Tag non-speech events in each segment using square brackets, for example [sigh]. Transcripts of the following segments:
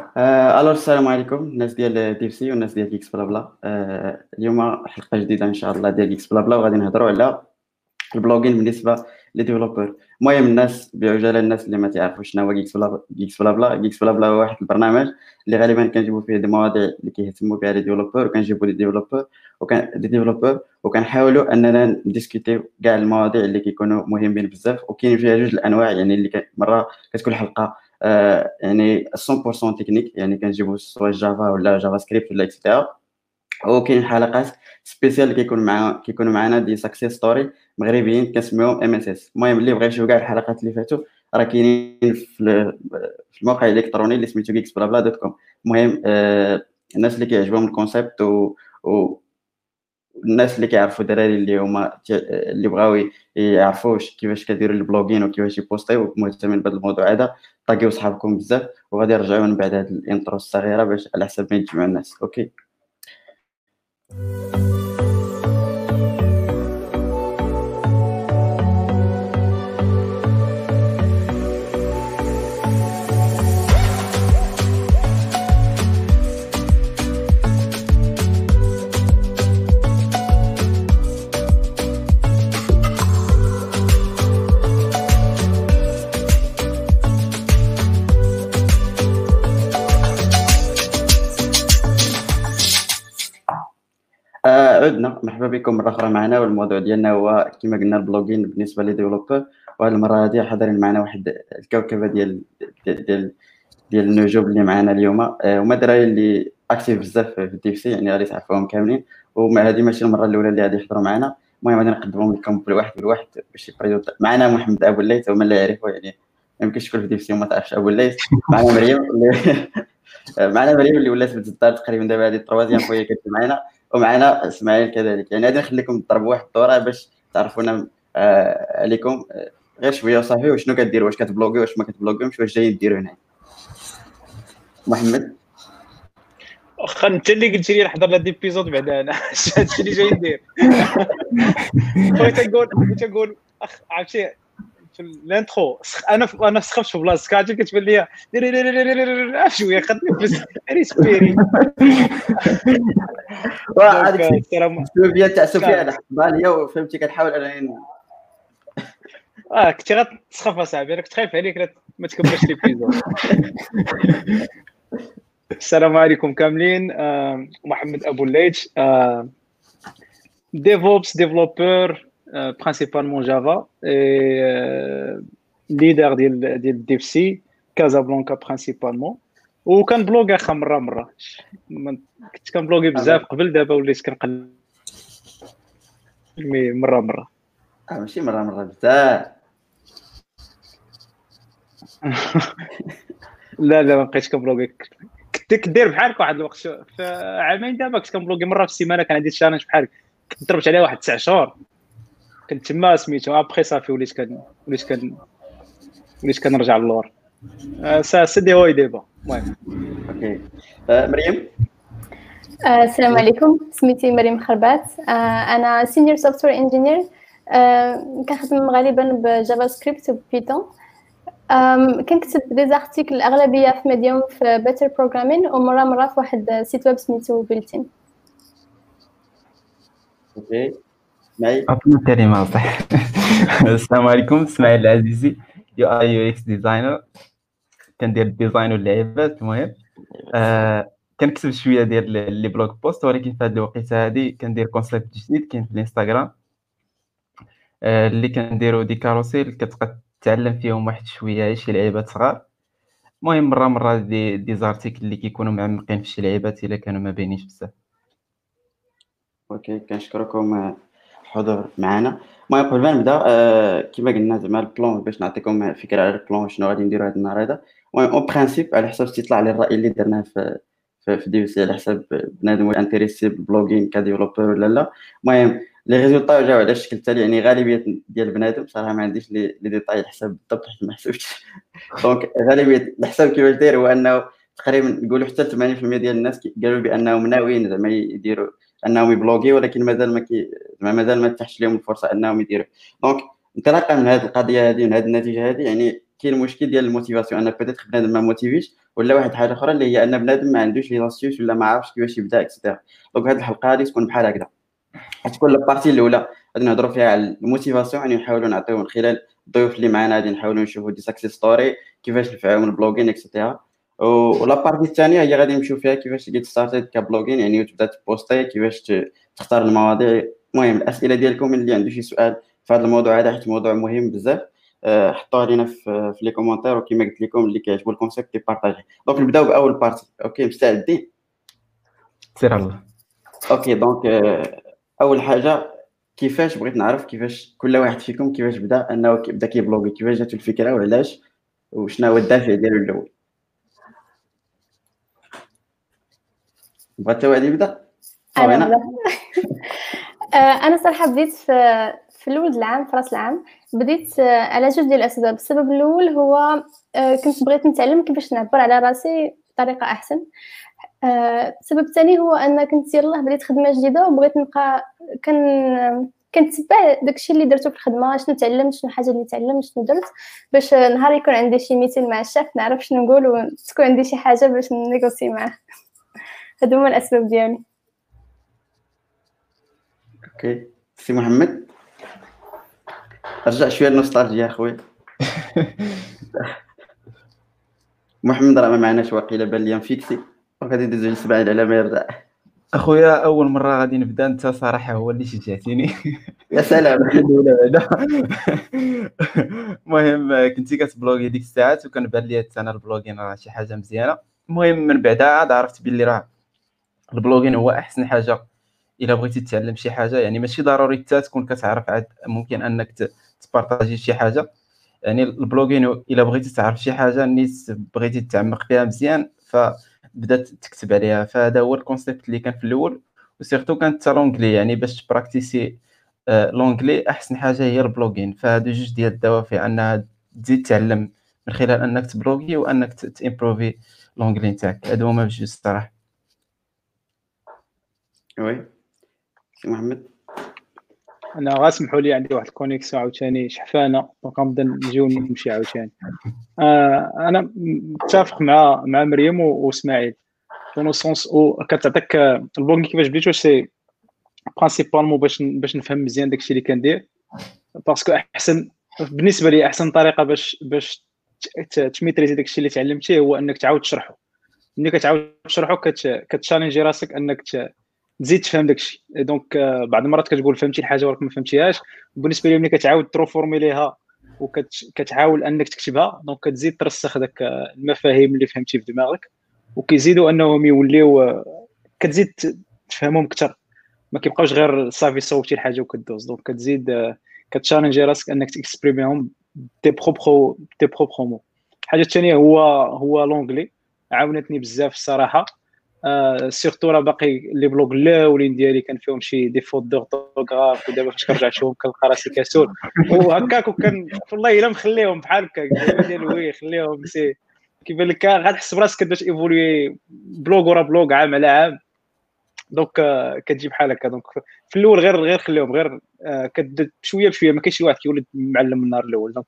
ألو السلام عليكم الناس ديال DevC والناس ديال Geeks Blabla آه، اليوم حلقة جديدة إن شاء الله ديال Geeks Blabla وغادي نهضروا على ال blogging بالنسبة les développeurs المهم الناس بعجالة الناس اللي ما تعرفوش شنو هو Geeks Bla Geeks Blabla Geeks Blabla هو واحد البرنامج اللي غالبا كنجيبوا فيه des مواضيع اللي كيهتموا بها les développeurs وكنجيبوا les développeurs وكان des développeurs وكنحاولوا أننا نديسكوتيو كاع المواضيع اللي كيكونوا مهمين بزاف. وكاين فيها جوج الأنواع يعني اللي مرة كتكون حلقه آه يعني 100% تكنيك يعني كنجيبوا سواء Java ولا JavaScript ولا extra وكاين حلقات spécial كيكون مع كيكونوا معنا des success stories مغربيين كنسميهم MSS المهم اللي بغى يشوف كاع الحلقات اللي فاتوا راه كاينين في الموقع الالكتروني اللي سميتو Geeks Blabla dot com المهم الناس اللي كيعجبهم ال concept و, و الناس اللي كيعرفوا الدراري اللي هما اللي بغاو يعرفوا كيفاش كيديروا ال blogging وكيفاش يبوستيو مهتمين بهذا الموضوع هذا طاقيو صحابكم بزاف وغادي نرجعوا من بعد هذه ال intro الصغيرة باش على حسب ما يتجمعوا الناس. okay؟ عدنا مرحبا بكم مرة أخرى معنا والموضوع ديالنا هو كما قلنا ال blogging بالنسبة les développeurs وهذه المرة هذه حاضرين معنا واحد الكوكبة ديال ديال ديال النجوم اللي معنا اليوم آه، هما الدراري اللي actifs بزاف في ال DevC يعني غادي تعرفوهم كاملين وما هذه ماشي المرة الأولى اللي غادي يحضروا معنا المهم غادي نقدمهم لكم بالواحد بالواحد باش يبريدو معنا محمد أبو الليث هما اللي يعرفوا يعني ما يمكنش تكون في DevC وما تعرفش أبو الليث [laughs] معنا مريم [laughs] معنا مريم اللي ولات الدار تقريبا دابا هذه ال troisième fois كتب معنا. ومعنا إسماعيل كذلك. يعني غادي نخليكم تضربوا واحد الدورة باش تعرفونا آه عليكم. آه غير شوية وصافي وشنو كديروا؟ واش كتبلوغي واش ما كتبلوغيوش واش جايين ديروا هنا؟ محمد؟ واخا أنت اللي قلت لي نحضر هاد l'épisode بعدا أنا. [laughs] هادشي اللي جاي ندير [laughs] بغيت نقول بغيت نقول أخ عرفتي؟ في ال intro. أنا أنا سخفت في بلاصتك عرفتي كتبان لي شوية. خد نفس ريسبيري هذيك السلوبيه تاع سفيان حطها ليا وفهمتي كنحاول انني آه كنتي غتسخف أصاحبي. أنا كنت خايف عليك ما تكملش ليبيزود [laughs] السلام عليكم كاملين. آه محمد أبو الليث. آه ديفوبس développeur principalement Java leader ديال ديال DevC Casablanca principalement وكنبلوغي واخا مره مره كنت كنبلوغي بزاف قبل دابا وليت كنقل mais مره مره آه ماشي مره مره بزاف لا لا ما بقيتش كنبلوغي كنت كدير بحالك واحد الوقت في عامين دابا كنت كنبلوغي مره في السيمانه كان عندي challenge بحالك كنت ضربت عليها واحد تسع شهور كنت تما سميتو ابخي صافي وليت كان وليت كان وليت كنرجع للور. سا سي دي هوي ديبا المهم. okay. مريم؟ السلام عليكم. سميتي مريم خربات. أنا senior software engineer كنخدم غالبا ب JavaScript و Python كنكتب des articles الاغلبيه في Medium في Better Programming ومره مرة في واحد site web سميتو Built In OK. الكلمة صح السلام عليكم اسماعيل العزيزي UI UX designer كندير ال design واللعيبات المهم آه كنكتب شوية ديال les blog posts ولكن في هذه الوقيته هذه كندير concept جديد كاين في الانستغرام آه اللي كنديرو des carrousels كتبقى تتعلم فيهم واحد شوية شي لعيبات صغار. المهم مرة مرة des des articles اللي كيكونوا معمقين في شي لعيبات إلا كانوا ما باينينش بزاف. OK كنشكركم الحضور معنا المهم قبل ما نبدأ آه كما قلنا زعما ال plan باش نعطيكم فكرة على ال plan شنو غادي نديرو هذا النهار هذا. المهم en principe على حسب استطلاع على الراي اللي درناه في في, في دي سي على حسب بنادم intéressé بال blogging ك developer ولا لا. المهم les résultats جاو على الشكل التالي يعني غالبية ديال بنادم صراحة ما عنديش les détails الحساب بالضبط حيت ما حسبتش. [laughs] donc غالبية الحساب كيفاش داير هو أنه تقريبا نقولوا حتى 80% ديال الناس قالوا بأنهم ناويين زعما يديروا أنهم يبلوغي ولكن مازال ما كي مازال ما تاحتش لهم الفرصة أنهم يديروا. donc انطلاقا من هذه القضية هذه من هذه النتيجة هذه يعني كاين مشكل ديال ال motivation أنا peut-être بنادم ما موتيفيش ولا واحد الحاجة أخرى اللي هي أن بنادم ما عندوش لي ولا ما عارفش كيفاش يبدأ etc donc هذه الحلقة غادي تكون بحال هكذا. غتكون ال partie الأولى غادي نهضروا فيها على ال motivation يعني نحاولوا نعطيو من خلال الضيوف اللي معنا غادي نحاولوا نشوفوا des success story كيفاش نفعوا من ال blogging etc و la partie الثانية هي غادي نمشيو فيها كيفاش get started ك blogging يعني تبدا تبوستي كيفاش تختار المواضيع. المهم الأسئلة ديالكم اللي عنده شي سؤال في هذا الموضوع هذا حيت موضوع مهم بزاف آه، حطوها لينا في les commentaires وكما قلت لكم اللي كيعجبو ال concept يبارطاجي donc نبداو بأول partie OK مستعدين؟ سير الله. OK donc آه، أول حاجة كيفاش بغيت نعرف كيفاش كل واحد فيكم كيفاش بدأ أنه بدأ كيبلوغي؟ كيفاش جاتو الفكرة وعلاش؟ وشنو هو الدافع ديالو الأول؟ بغات واحد يبدا؟ أنا [laughs] آه، أنا صراحة بديت في في الأول العام في رأس العام بديت آه، على جوج ديال الأسباب. السبب الأول هو آه، كنت بغيت نتعلم كيفاش نعبر على راسي بطريقة أحسن. السبب الثاني هو أن كنت يلاه بديت خدمة جديدة وبغيت نبقى كان كنتبع داكشي اللي درتو في الخدمة شنو تعلمت شنو الحاجة اللي تعلمت شنو درت باش نهار يكون عندي شي meeting مع الشاف نعرف شنو نقول وتكون عندي شي حاجة باش نيغوسي معاه. هادو هما الاسباب ديالي OK. سي محمد؟ رجع شوية النوستالجيا اخويا [laughs] محمد راه ما معناش واقيلا بان لي مفيكسي وغادي ندوزو لاسماعيل على ما يرجع. أخويا أول مرة غادي نبدأ أنت صراحة هو اللي شجعتيني. [laughs] يا سلام. [laughs] المهم كنتي كتبلوغي ديك الساعات وكان بان لي أنا البلوغين راه شي حاجة مزيانة. المهم من بعدها عاد عرفت باللي راه البلوغين هو أحسن حاجة إلا بغيتي تتعلم شي حاجة. يعني ماشي ضروري حتى تكون كتعرف عاد ممكن أنك تبارطاجي شي حاجة. يعني البلوغين إلا بغيتي تعرف شي حاجة الناس بغيتي تتعمق فيها مزيان فبدات تكتب عليها. فهذا هو الكونسيبت اللي كان في الأول و surtout كانت l'anglais يعني باش تبراكتيسي l'anglais آه، أحسن حاجة هي ال blogging. فهادو جوج ديال الدوافع أنها تزيد تعلم من خلال أنك تبلوغي وأنك تامبروفي l'anglais نتاعك. هادو هما بجوج الصراحة. oui. سي محمد. أنا غاسمحوا لي عندي واحد ال connexion عاوتاني شحفانه donc غنبدا نجيو نمشي عاوتاني. آه أنا متفق مع مع مريم وإسماعيل. في sens où كتعطيك ال blog كيفاش بديت واش c'est principalement باش باش نفهم مزيان داكشي اللي كندير. parce que أحسن بالنسبة لي أحسن طريقة باش باش تميتريزي داكشي اللي تعلمتيه هو إنك تعاود تشرحه ملي كتعاود تشرحه كتشالنجي راسك إنك تزيد تفهم داكشي. donc آه، بعض المرات كتقول فهمتي الحاجة ولكن ما فهمتيهاش. بالنسبة لي ملي كتعاود تروفورميليها وكتحاول أنك تكتبها donc كتزيد ترسخ داك المفاهيم اللي فهمتي في دماغك وكيزيدوا أنهم يوليو كتزيد تفهمهم أكثر ما كيبقاوش غير صافي صوبتي الحاجة وكدوز. donc كتزيد كتشالنجي راسك أنك تكسبريميهم de propres de propres mots الحاجة الثانية هو هو l'anglais عاونتني بزاف الصراحه آه surtout راه باقي les blogs الأولين ديالي كان فيهم شي des fautes d'orthographe ودابا فاش كنرجع نشوفهم كنلقى راسي كسول. وهكاك وكان والله إلا مخليهم بحال هكا ديال وي خليهم سي. كيبان لك غتحس براسك كداش ايفولوي بلوغ ورا بلوغ عام على عام. دونك آه كتجي بحال هكا. دونك في الأول غير غير خليهم غير آه بشويه بشوية. ما كاينش شي واحد كيولد معلم من النهار الأول. دونك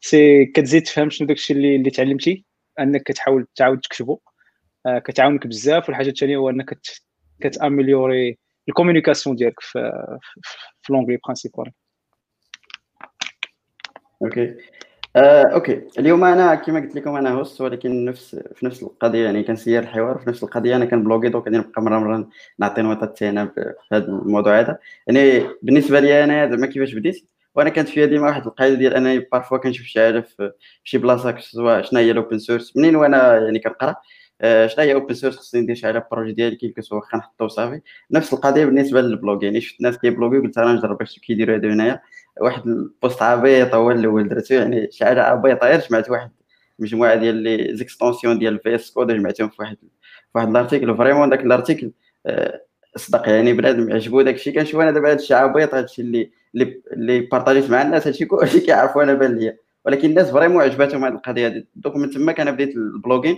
سي كتزيد تفهم شنو داكشي اللي اللي تعلمتي؟ أنك كتحاول تعاود تكتبو. آه، كتعاونك بزاف والحاجة الثانية هو إنك كتأميليوري ال communication ديالك في في l'anglais principal. OK. آه، OK. اليوم أنا كما قلت لكم أنا host ولكن نفس في نفس القضية يعني كنسير الحوار في نفس القضية أنا كنبلوغي donc غادي نبقى مرة مرة نعطي نوطات تاعنا في هذا الموضوع هذا. يعني بالنسبة لي أنا زعما كيفاش بديت وأنا كانت فيها ديما واحد القاعده ديال انني parfois كنشوف شي حاجة في شي بلاصة سواء شنو هي ال open source منين وأنا يعني كنقرأ؟ آه، شنو هي open source خصني ندير شي حاجة projet ديالي كي كسوا واخا نحطو صافي. نفس القضية بالنسبة لل blog يعني شفت ناس كيبلوغي قلت أنا نجرب باش كيديروا هادو هنايا. واحد ال post عبيط هو الأول درتو يعني شي حاجة عبيطة. غير جمعت واحد مجموعة ديال les extensions ديال VS Code جمعتهم في واحد في واحد ال article vraiment داك ال article آه، صدق. يعني بنادم عجبو داك الشيء كنشوف أنا دابا هذا الشيء عبيط هذا الشيء اللي اللي بارطاجيت مع الناس هادشي كلشي كيعرفوا أنا بان ليا. ولكن الناس vraiment عجباتهم هذه القضية donc من تما كان بديت ال blogging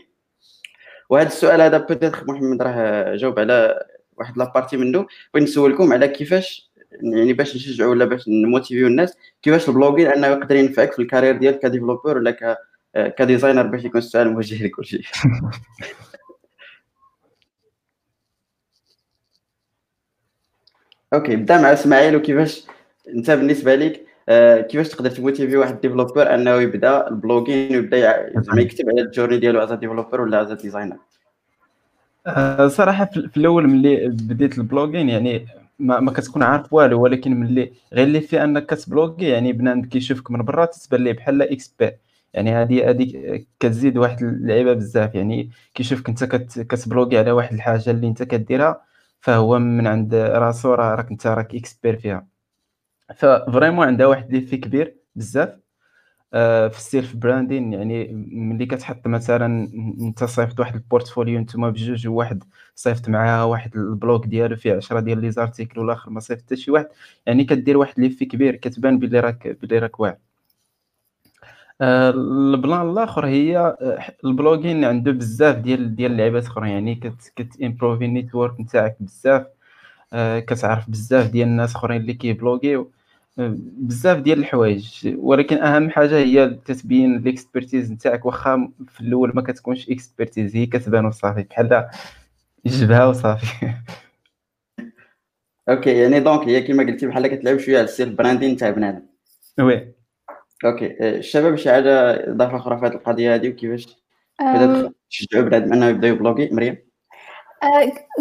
وهذا السؤال هذا peut-être محمد راه جاوب على واحد la partie منه. بغيت نسولكم على كيفاش يعني باش نشجعوا ولا باش نموتيفيو الناس كيفاش ال blogging أنه يقدر ينفعك في ال carrière ديالك ك developer ولا ك ك designer باش يكون السؤال موجه لكل شيء؟ [laughs] OK بدا مع إسماعيل وكيفاش أنت بالنسبة لك كيفاش تقدر تـ motiver واحد developer أنه يبدأ ال blogging ويبدأ زعما يكتب على ال journey ديالو as developer ولا as designer آه، صراحة في الأول ملي بديت ال blogging يعني ما, ما كتكون عارف والو ولكن ملي غير اللي في أنك كت bloguer يعني بنادم كيشوفك من برا تتبان ليه بحال expert يعني هذه هذه كتزيد واحد اللعيبة بزاف يعني كيشوفك أنت كت bloguer على واحد الحاجة اللي أنت كديرها فهو من عند راسو راك أنت راك expert فيها. ف vraiment عندها واحد l'effet كبير بزاف آه، في ال self branding. يعني ملي كتحط مثلا انت صيفط واحد portfolio نتوما بجوج وواحد صيفط معاها واحد blog ديالو فيه 10 ديال les articles والآخر ما صيفط حتى شي واحد يعني كدير واحد l'effet كبير كتبان بلي راك بلي راك واعر. آه، ال plan الآخر هي آه، ال blogging عنده بزاف ديال ديال اللعيبات أخرى. يعني كت كت improver ال network نتاعك بزاف كتعرف بزاف ديال الناس أخرين اللي كي bloguer يو. بزاف ديال الحوايج ولكن أهم حاجة هي تتبين ال expertise نتاعك. واخا في الأول ما كتكونش expertise هي كتبان وصافي بحال جبهه وصافي. [laughs] okay يعني donc هي كما قلتي بحال كتلعب شوية على ال self branding تاع بنادم. oui. okay آه، الشباب شي حاجة إضافة أخرى في هذه القضية هذه وكيفاش تشجعوا بنادم إنه يبدأ ي bloguer؟ مريم؟ آه،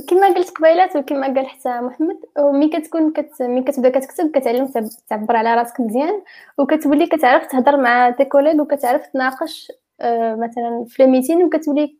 كما قلت قبيلات وكما قال حتى محمد ملي كتكون كت... ملي كتبدا كتكتب كتعلم تعبر على راسك مزيان وكتولي كتعرف تهضر مع tes collègues وكتعرف تناقش آه، مثلا في ال meeting وكتولي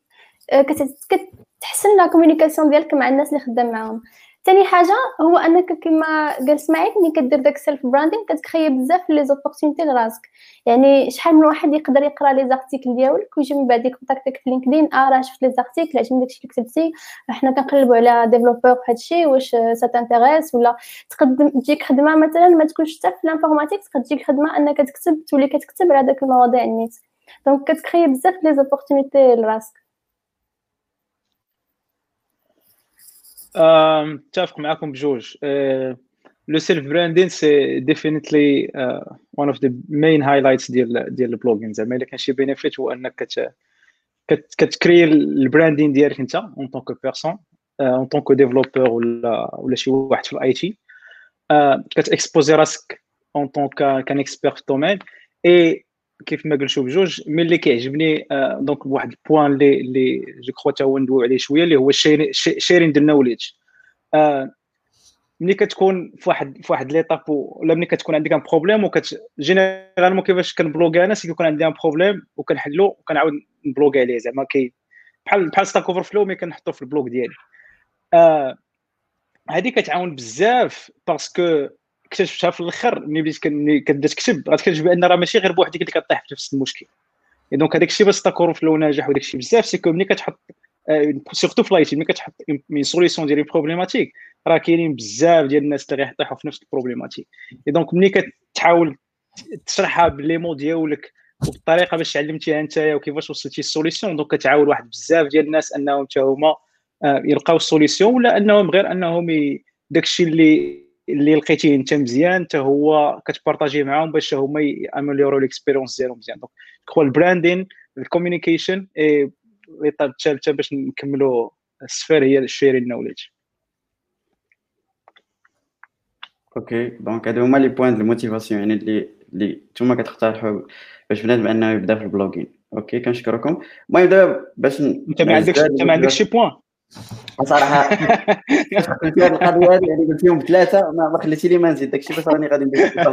كتحسن la communication ديالك مع الناس اللي خدام معاهم. ثاني حاجة هو أنك كما قال اسماعيل ملي كدير داك ال self branding كتجيب بزاف les opportunités لراسك. يعني شحال من واحد يقدر يقرأ les articles ديالك ويجي من بعد ي contacter ك في لينكدين آه راه شفت les articles عجبني داكشي اللي كتبتي. حنا كنقلبوا على développeur في هادشي واش ça t'intéresse ولا تقدم تجيك خدمة مثلا ما تكونش حتى في l'informatique تقدر تجيك خدمة أنك تكتب تولي كتكتب على داك المواضيع النيت. donc كتجيب بزاف les opportunités لراسك. متفق معكم بجوج. le self branding c'est definitely one of the main highlights ديال ديال ال blogging. زعما إلا كان شي benefit هو أنك كت كت créer ال branding ديالك أنت اون طونك بيرسون اون طونك ديفلوبور ولا ولا شي واحد في ال IT كت exposer راسك en tant qu'un expert في ال domaine et كيف ما قلتو بجوج mais اللي كيعجبني donc بواحد البوان اللي اللي je crois تا هو ندويو عليه شوية اللي هو sharing the knowledge. ملي كتكون في واحد في واحد l'étape ولا ملي كتكون عندك un problème وكت généralement كيفاش كن bloguer أنا c'est كيكون عندي un problème وكنحلو وكنعاود ن bloguer عليه. زعما كي بحال بحال Stack Overflow mais كنحطو في ال blog ديالي. هذه كتعاون بزاف parce que اكتشفتها في الآخر ملي بديت كتبدا تكتب غتكتشف بان راه ماشي غير بوحدك اللي كطيح في نفس المشكل. donc هذاك الشيء باش تاكور في ناجح وداك الشيء. بزاف c'est que ملي كتحط surtout آه، في ال IT ملي كتحط من solution ديال problématique راه كاينين بزاف ديال الناس اللي غيطيحوا في نفس ال problématique donc ملي كتحاول تشرحها ب les mots ديالك وبالطريقة باش علمتيها انت وكيفاش وصلتي ال solution donc كتعاون واحد بزاف ديال الناس أنهم حتى هما آه، يلقاو ال solution ولا أنهم غير أنهم داكشي اللي اللي لقيتيه انت مزيان حتى هو كت partager ه معاهم باش هما ي améliorer و l'expérience ديالهم مزيان. donc كو ال branding ال communication et l'étape الثالثه باش نكملوا السفير هي ال sharing knowledge okay donc هادو هما les points de motivation يعني اللي اللي نتوما كتقترحوا باش بنادم أنه يبدا في ال blogging. okay كنشكركم. المهم دابا باش أنت ما عندكش أنت ما عندكش شي point صراحة. [laughs] في هذه القضية هذه يعني قلت لهم ثلاثة ما خليتي لي ما نزيد. داكشي بس راني غادي ندير [laughs]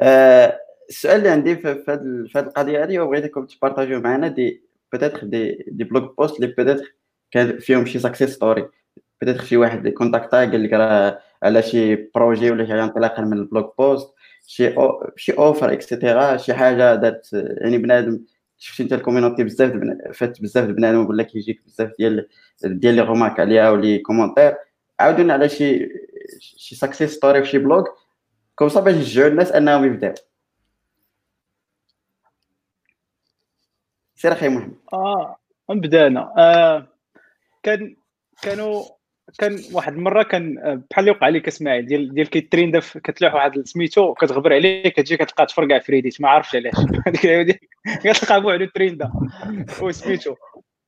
آه، السؤال اللي عندي في هذه القضية هذه هو بغيتكم ت partager يو معنا des peut-être des des blog posts اللي peut-être كان فيهم شي success story peut-être شي واحد اللي contacta قال لك راه على شي projet ولا شي انطلاقا من ال blog post شي أو شي offre et cetera شي حاجة دارت يعني بنادم شفتي انت ال community بزاف فات بزاف بنادم يقول لك يجيك بزاف ديال ديال les remarques عليها و les commentaires. عاودونا على شي شي success story في شي blog comme ça باش يشجعوا الناس أنهم يبداو. سير أخي محمد. آه نبدأ أنا. آه كان كانوا كان واحد المرة كان بحال اللي وقع لك إسماعيل ديال ديال كيتريند كتلوح واحد سميتو كتغبر عليه كتجي كتلقى تفرقع ف Reddit ما عرفتش علاش. [laughs] [laughs] هذيك كتلقى بوحدو تريندا [laughs] وسميتو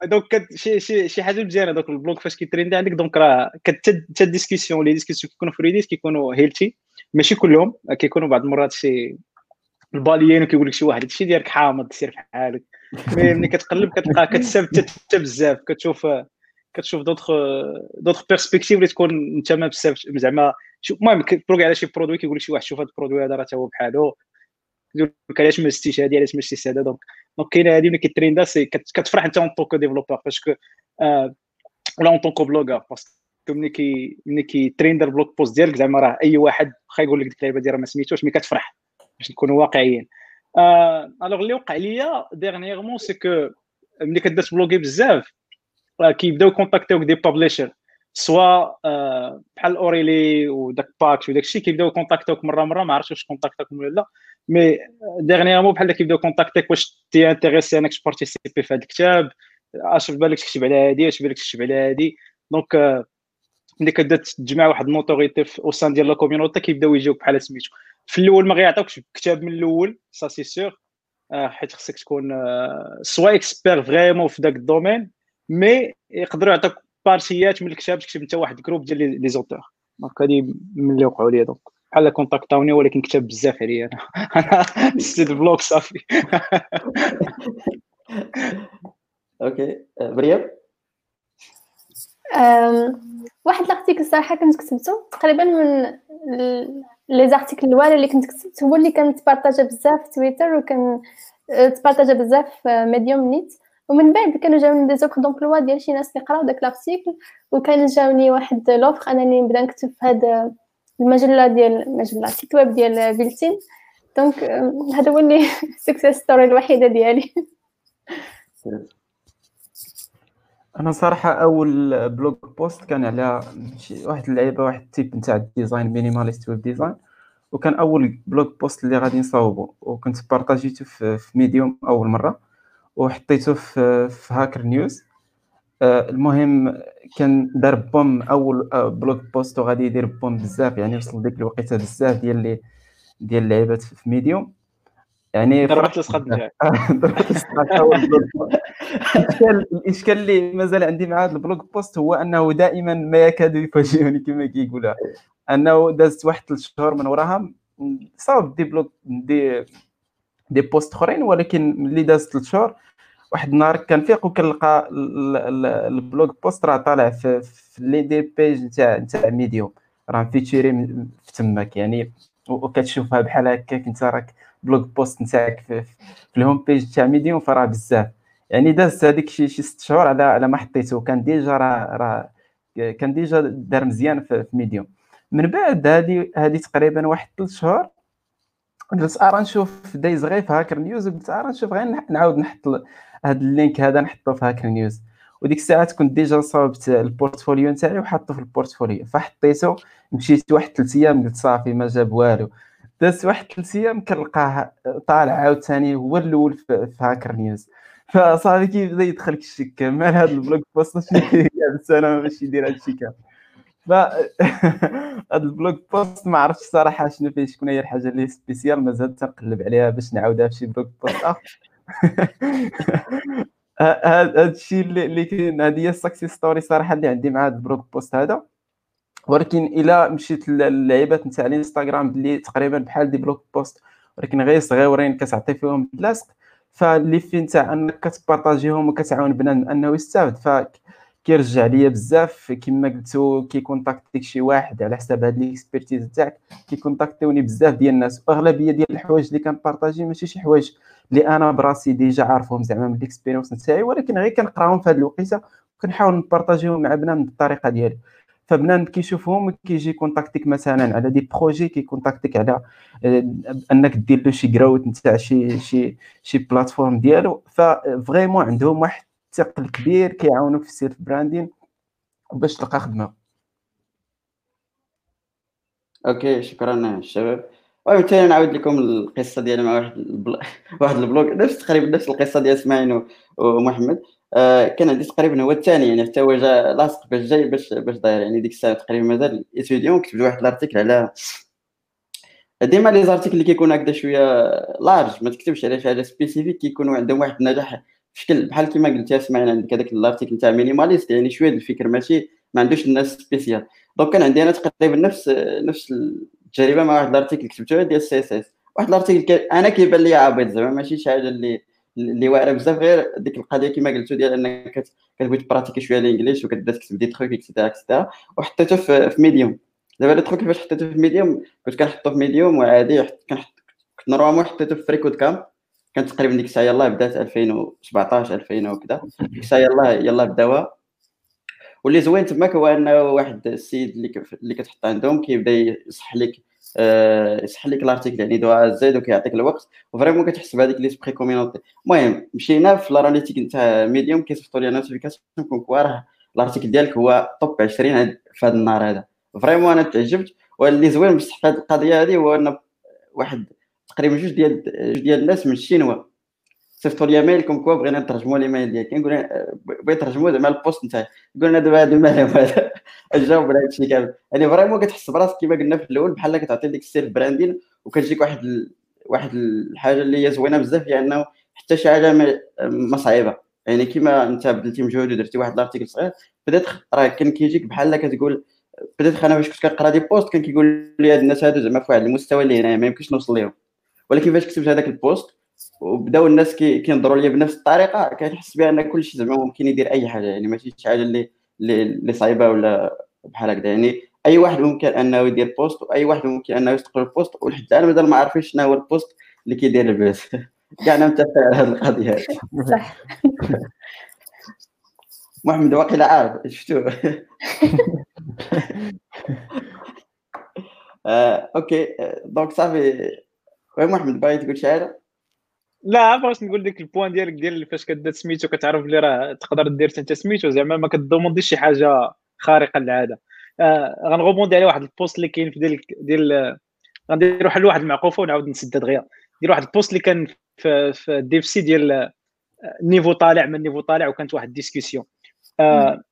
donc شي شي شي حاجة مزيانة دوك ال blog فاش كيتريند عندك donc راه كتد discussions les discussions كيكونوا ف Reddit كيكونوا healthy. ماشي كلهم كيكونوا بعض المرات شي الباليين وكيقول لك شي واحد هادشي ديالك حامض سير في حالك. mais ملي كتقلب كتلقى كتثبت حتى بزاف كتشوف كتشوف d'autres d'autres perspectives اللي تكون انت ما بزاف زعما المهم كتبروكي على شي produit كيقول لك شي واحد شوف هذا ال produit هذا راه هو بحالو. يقول لك علاش ما زدتيش هذه علاش ما زدتيش هذا donc donc كاينة هذه ملي كي trend ا c'est كتفرح انت en tant que developer parce que ولا en tant que blogger parce que ملي كي ملي كيتريندا ال blog post ديالك زعما راه أي واحد واخا يقول لك ديك اللعيبة ديالها ما سميتوش mais كتفرح باش نكونوا واقعيين. alors اللي وقع ليا dernièrement c'est que ملي كدير blogger بزاف كيبداو كونتاكتيوك des publishers soit بحال O'Reilly وداك Packt وداك الشيء كيبداو كونتاكتوك مرة مرة ما عرفتش واش كونتاكتوكم ولا لا. mais dernièrement بحال كيبداو كونتاكتيك واش t'es intéressé انك تبارتيسيبي في هذا الكتاب اش في بالك تكتب على هذه اش في بالك تكتب على هذه donc ملي كتبدا تجمع واحد ال notoriété au sein ديال la communauté كيبداو يجيوك بحال سميتو. في الأول ما غيعطيوكش كتاب من الأول سا سي سيغ حيت خصك تكون soit expert vraiment في ذاك ال domaine mais يقدروا يعطوك parties من الكتاب تكتب انت واحد groupe ديال les auteurs donc هذه من اللي وقعوا لي donc بحال كونتاكتاوني ولكن كتاب بزاف عليا أنا. [laughs] أنا ستيت blog صافي. [laughs] okay. مريم؟ واحد ال article الصراحه كنت كتبته. تقريبا من les articles الاولى اللي كنت كتبت هو اللي كان تبارطاجا بزاف في تويتر وكان تبارطاجا بزاف في ميديوم نيت. ومن بعد كانوا جاوني des offres d'emploi ديال شي ناس اللي قراو داك l'article وكان جاوني واحد l'offre أنني نبدا نكتب في هاد المجلة ديال المجلة site web ديال بيلتين donc هذا هو اللي [laughs] success story الوحيدة ديالي. أنا صراحة أول blog post كان على شي واحد اللعيبة واحد ال type نتاع ال design minimalist web design وكان أول blog post اللي غادي نصاوبو وكنت بارطاجيته في ميديوم أول مرة. وحطيته في, في Hacker News المهم كان دار boom أول blog post وغادي يدير boom بزاف يعني وصل ديك الوقيتة بزاف ديال les ديال اللعيبات في ميديوم يعني ضربت السقط [laughs] ضربت السقط الإشكال الإشكال اللي مازال عندي مع هذا البلوج بوست هو أنه دائما ما يكاد يفاجئني كما كيقولها. أنه دازت واحد ثلاث شهور من وراها صاب دي بلوك دي دي بوست أخرين ولكن ملي داز ثلاث شهور واحد النهار كنفيق وكنلقى البلوج بوست راه طالع في, في لي دي بيج نتاع نتاع ميديوم. راه featuré في تماك يعني وكتشوفها بحال هكاك انت راك blog post نتاعك في, في ال home page تاع ميديوم فراه بزاف. يعني داز هذيك شي شي ست شهور على على ما حطيته كان déjà راه راه كان déjà دار مزيان في, في ميديوم. من بعد هذه هذه تقريبا واحد ثلاث شهور قلت ارا نشوف دايز غير في Hacker News قلت ارا نشوف غير نعاود نحط هذا ال link هذا نحطه في Hacker News. وديك الساعات كنت déjà صاوبت ال portfolio نتاعي وحطه في ال portfolio. فحطيته مشيت واحد ثلاث أيام قلت صافي ما جاب والو. دازت واحد ثلاث أيام كنلقاه طالع عاوتاني هو الأول في, Hacker News. فصافي كيبدا يدخلك الشك مال هذا ال blog post؟ شنو قاعد سنه باش يدير هذا الشيء كامل ف [laughs] هذا ال blog post ما عرفتش صراحة شنو فيه شكون هي الحاجة اللي spéciale مازال تنقلب عليها باش نعاودها في شي blog post آخر. [laughs] هذا الشيء اللي كاين هذه هي ال success story صراحة اللي عندي مع هذا ال blog post هذا. ولكن إلا مشيت للعيبات نتاع الإنستغرام اللي تقريبا بحال des blog posts ولكن غير صغيورين كتعطي فيهم بلاصق فاللي فين تاع أنك كتبارطاجيهم وكتعاون بنادم أنه يستافد فكيرجع ليا بزاف. كما قلتو كيكونتاكتيك شي واحد على حساب هاد l'expertise تاعك كيكونتاكتيوني بزاف ديال الناس. واغلبيه ديال الحوايج اللي كنبارطاجي ماشي شي حوايج اللي أنا براسي déjà عارفهم زعما من ال expérience نتاعي ولكن غير كنقراهم في هاد الوقيتة وكنحاول نبارطاجيهم مع بنادم بالطريقة ديالي. فبنادم كيشوفهم كيجي كونتاكتيك مثلا على des projets كيكونتاكتيك على أنك دير له شي growth نتاع شي شي شي plateforme ديالو. ف vraiment عندهم واحد الثقل كبير كيعاونوك في ال self branding باش تلقى خدمة. okay شكرا الشباب. ثاني نعاود لكم القصة ديالي مع واحد البل... [laughs] واحد ال blog نفس تقريبا نفس القصة ديال إسماعيل ومحمد. آه، كان عندي تقريبا هو الثاني يعني حتى هو جا لاصق باش جاي باش باش داير يعني ديك الساعة تقريبا مازال étudiant كتبت واحد l'article على ديما les articles اللي كيكونوا هكذا شوية large ما تكتبش على شي حاجة spécifique كيكونوا عندهم واحد النجاح بشكل بحال كيما قلتي سمعنا عندك هذاك ال article تاع minimalist يعني شوية الفكر ماشي ما عندوش الناس spécial donc كان عندي أنا تقريبا نفس نفس التجربة مع واحد ال article كتبته ديال ال CSS. واحد ال article أنا كيبان لي عابط زعما ماشي شي حاجة اللي اللي واعرة بزاف غير ديك القضية كما قلتو ديال أنك كتبغي تبراتيكي شوية ال English وكتبدأ تكتب des trucs et cetera et cetera وحطيته في, في ميديوم دابا le truc كيفاش حطيته في ميديوم كنت كنحطو في ميديوم وعادي كنحط كنت normalement حطيته في ف freeCodeCamp كانت تقريبا ديك الساعة يلاه بدات 2017 2000 وكذا. ديك الساعة يلاه يلاه بداوها. واللي زوين تماك هو انه واحد السيد اللي اللي كتحط عندهم كيبدا يصح لك آه، يصح لك لارتيكل يعني دو زيد وكيعطيك الوقت. وفريمون كتحس بهذيك ليسبري كومينوتي المهم مشينا في لارانيتيك نتاع ميديوم كيصيفطوا لي نوتيفيكاسيون كون راه الأرتيكل ديالك هو توب 20 في هذا النهار هذا. فريمون أنا تعجبت. واللي زوين بصح هذه القضية هذه هو أن واحد تقريبا جوج ديال جوج ديال الناس من الشينوا. صيفطوا لي ميل كوم كوا بغينا نترجموا لي ميل ديالك كنقول بغيت ترجموا زعما الـ post نتاعي. قلنا دابا هذا [laughs] المال هذا. جاوب على هادشي كامل. يعني vraiment كتحس براسك كما قلنا في الأول بحال كتعطي ديك الـ self branding وكتجيك واحد ال... واحد الحاجة اللي هي زوينة بزاف هي انه حتى شي حاجة ما, ما صعيبة. يعني كيما أنت بذلتي مجهود ودرتي واحد الـ article صغير بدات راه كان كيجيك بحال كتقول بدات أنا فاش كنت كنقرا des posts كان كيقول لي هاد الناس هادو زعما في واحد المستوى اللي هنا ما يمكنش نوصل ليهم. ولكن فاش كتبت هذاك الـ post وبداو الناس كينظروا ليا بنفس الطريقة كنحس بأن كل شيء زعما ممكن يدير أي حاجة. يعني ماشي شي حاجة اللي اللي صعيبة ولا بحال هكذا. يعني أي واحد ممكن أنه يدير post وأي واحد ممكن أنه يستقبل الـ post ولحد الآن مازال ما عارفين شنو هو الـ post اللي كيدير الـ buzz [laughs] كاع أنا متفق على هذه القضية صح. [laughs] محمد واقيلا عارف. شفتو؟ [laughs] آه، OK. donc صافي. oui محمد باغي تقول شي حاجة؟ لا بغيت نقول لك الـ point ديالك ديال فاش كدير سميتو كتعرف بلي راه تقدر دير انت سميتو زعما ما كـ demandيش شي حاجة خارقة للعادة. آه غن rebondi على واحد الـ post اللي كاين في ديال ديال غندير واحد واحد المعقوفة ونعاود نسد دغيا ندير واحد الـ post اللي كان في, في الـ DevC ديال الـ niveau طالع من الـ niveau طالع وكانت واحد الـ discussion. آه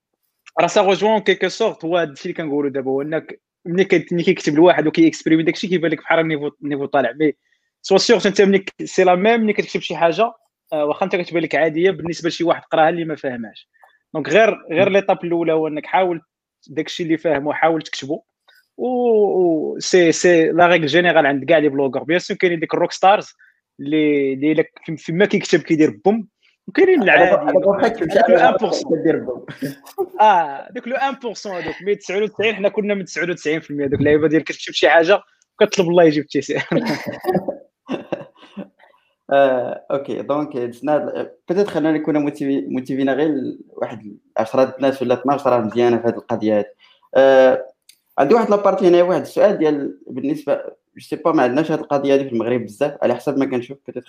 راه ça rejoint quelque sorte هو هذا الشيء اللي كنقولوا دابا هو انك ملي كيكتب الواحد وكي exprimer داكشي كيبان لك بحال الـ niveau الـ niveau طالع. mais sois sûr انت ملي c'est la même ملي كتكتب شي حاجة واخا انت كتبان لك عاديه بالنسبة لشي واحد قراها اللي ما فاهمهاش donc غير غير l'étape الاولى هو انك حاول داكشي اللي فاهمه حاول تكتبه و c'est c'est la règle générale عند كاع les bloggers bien sûr كاينين ديك الـ rock stars اللي اللي فيما كيكتب كيدير boom وكاينين العادي آه دوك le 1% هذوك mais 99 حنا كنا من 99% دوك اللعيبه ديال كتكتب شي حاجة وكتطلب الله يجيب التيسير [laughs] آه، OK. donc دزنا peut-être خلينا نكون motivينا غير واحد 10 الناس ولا 12 راه مزيانة في هذه القضية هذه آه، عندي واحد la partie هنا واحد السؤال ديال بالنسبة je sais pas ما عندناش هذه القضية هذه في المغرب بزاف على حسب ما كنشوف peut-être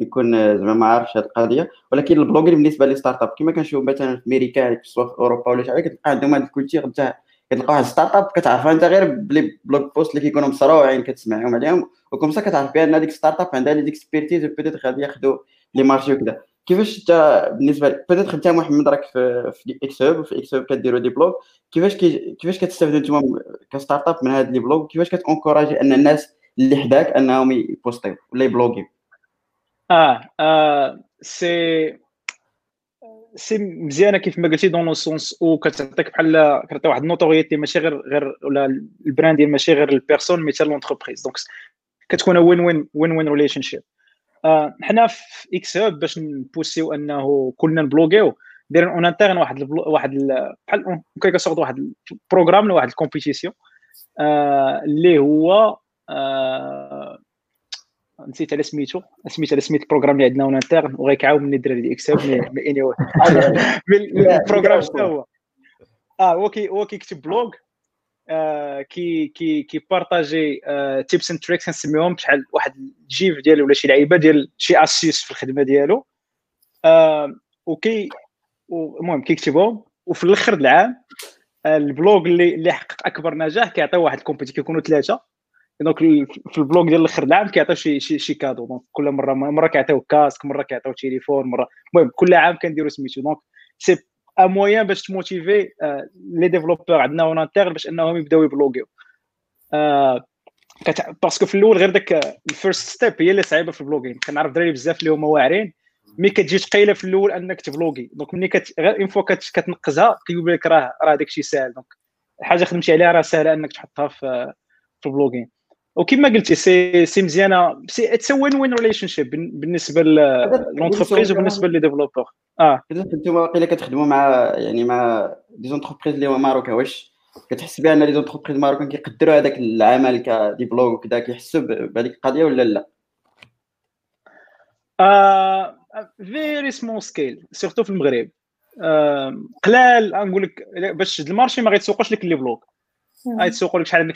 نكون آه، زعما ما عارفش هذه القضية. ولكن الـ blogging بالنسبة لي startup كما كنشوف مثلا في أمريكا في أوروبا ولا شي حاجة كتلقى عندهم هذا الـ culture تاع كتلقى واحد startup كتعرفها انت غير ب les blog posts اللي كيكونوا مصروعين كتسمعهم عليهم. وكم كتعرف بأن هذيك startup عندها les d'expertise و peut-être غادي ياخذوا les marchés وكذا كيفاش انت بالنسبة peut-être انت محمد راك في في إكس هوب وفي إكس هوب كديروا des blogs. كيفاش كي كيفاش كتستافدوا نتوما ك startup من هاد les blogs؟ كيفاش كت encourager أن الناس اللي حداك أنهم يpostيو ولا يblogيو؟ آه, آه سي سي مزيانة كيف ما قلتي dans le sens où كتعطيك بحال كتعطي واحد الـ notoriété ماشي غير غير ولا الـ brand ديال ماشي غير الـ personne mais حتى l'entreprise donc كتكون win win win win relationship حنا في إكس هاب باش نpostيو أنه كلنا نblogيو دايرين en interne واحد الـ blog واحد بحال quelque sorte واحد الـ programme لواحد الـ compétition اللي هو آه نسيت على سميتو. سميت على سميت البروغرام اللي عندنا اون انترن وغيكعاونني الدراري ديال اكسل مي اني واي البروغرام شنو هو؟ آه هو كي هو كيكتب بلوغ آه كي كي كي بارطاجي تيبس اند تريكس نسميهم بشحال واحد الجيف ديالو ولا شي لعيبة ديال شي اسيس في الخدمة ديالو. آه وكي المهم كيكتبهم وفي الأخر العام الـ blog اللي اللي حقق أكبر نجاح كيعطيو واحد comité كيكونوا ثلاثة. donc في الـ blog ديال الآخر العام كيعطيو شي شي, شي cadeau. donc كل مرة مرة كيعطيو casque مرة كيعطيو تليفون مرة. المهم كل عام كنديروا سميتو. donc c'est un moyen باش ت motiver les développeurs عندنا en interne باش انهم يبداو يblogيو. parce que في الأول غير داك الـ first step هي اللي صعيبة في الـ blogging. كنعرف دراري بزاف اللي هما واعرين. mais كتجي ثقيله في الأول أنك ت bloguer. دونك ملي كت... غير une fois كتنقزها كيقول لك راه راه داكشي ساهل. donc حاجة خدمتي عليها راه ساهله أنك تحطها في في الـ blogging. وكما قلتي c'est c'est مزيانة. c'est it's win win relationship بالنسبة l'entreprise وبالنسبة les développeurs آه. أنتم واقيلا كتخدموا مع يعني مع des entreprises اللي هما marocaines واش كتحس بأن les entreprises marocaines كيقدروا هذاك العمل ك develop وكذا كيحسوا بهذيك القضية ولا لا؟ very small scale surtout في المغرب. uh, قلال نقول لك باش الـ marché ما غيتسوقوش لك les blogs غيتسوقوا لك شحال عندك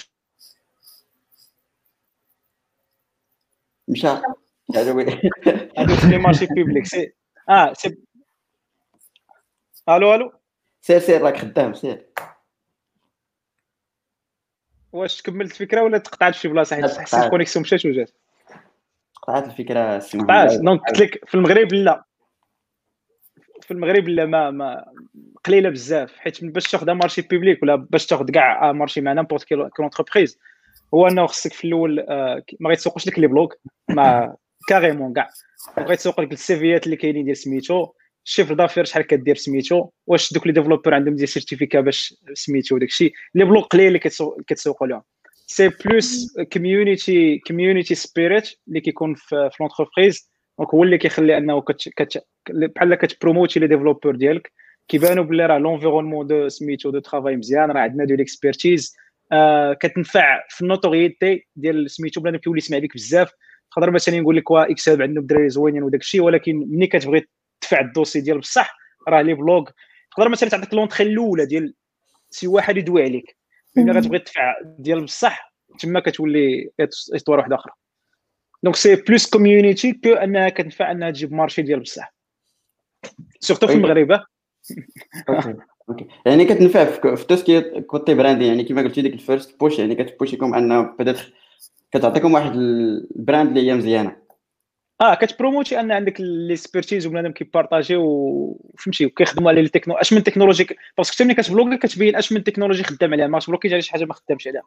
مشى هادو les marchés publics c'est آه سي allô allô سير سير راك خدام سير واش كملت الفكرة ولا تقطعت في شي بلاصه حيت حسيت الـ connexion مشات وجات قطعت الفكرة قطعت donc قلت لك في المغرب لا في المغرب لا ما ما قليله بزاف حيت باش تاخذ marché public ولا باش تاخذ كاع marché مع n'importe quelle entreprise هو انه خصك في الأول آه، ما غيتسوقوش لك les blogs ما [laughs] carrément كاع. غيتسوق لك الـ CVيات اللي كاينين ديال سميتو الـ chiffre d'affaires شحال كدير سميتو واش دوك les développeurs عندهم des certificats باش سميتو داكشي les blogs قليل اللي كتسوقوا لهم. c'est plus community community spirit اللي كيكون في l'entreprise donc هو اللي كيخلي أنه كت كت بحال كتبروموتي les développeurs ديالك كيبانوا بلي راه l'environnement de سميتو de travail مزيان راه عندنا de l'expertise آه كتنفع في ال notoriété ديال سميتو بنادم كيولي يسمع لك بزاف. تقدر مثلا يقول لك وا إكس هاب عندهم الدراري زوينين وداك الشيء ولكن ملي كتبغي تدفع ال dossier ديال بصح راه les blogs. تقدر مثلا تعطيك l'entrée الأولى ديال شي واحد يدوي عليك. ملي غتبغي تدفع ديال بصح تما كتولي histoire واحدة أخرى donc c'est plus community que أنها كتنفع أنها تجيب marché ديال بصح. surtout في المغرب okay. يعني كتنفع في tout ce qui côté branding يعني كما قلتي ديك ال first push يعني كتبوشيكم انه peut-être كتعطيكم واحد ال brand اللي هي مزيانة. آه كتبروموتي أن عندك l'expertise وبنادم كيبارطاجيو وفهمتي وكيخدموا على التكنو أش من تكنولوجي parce que حتى ملي كتبلوكي كتبين أش من تكنولوجي خدام عليها ما تبلوكيش على شي حاجة ما خدامش عليها.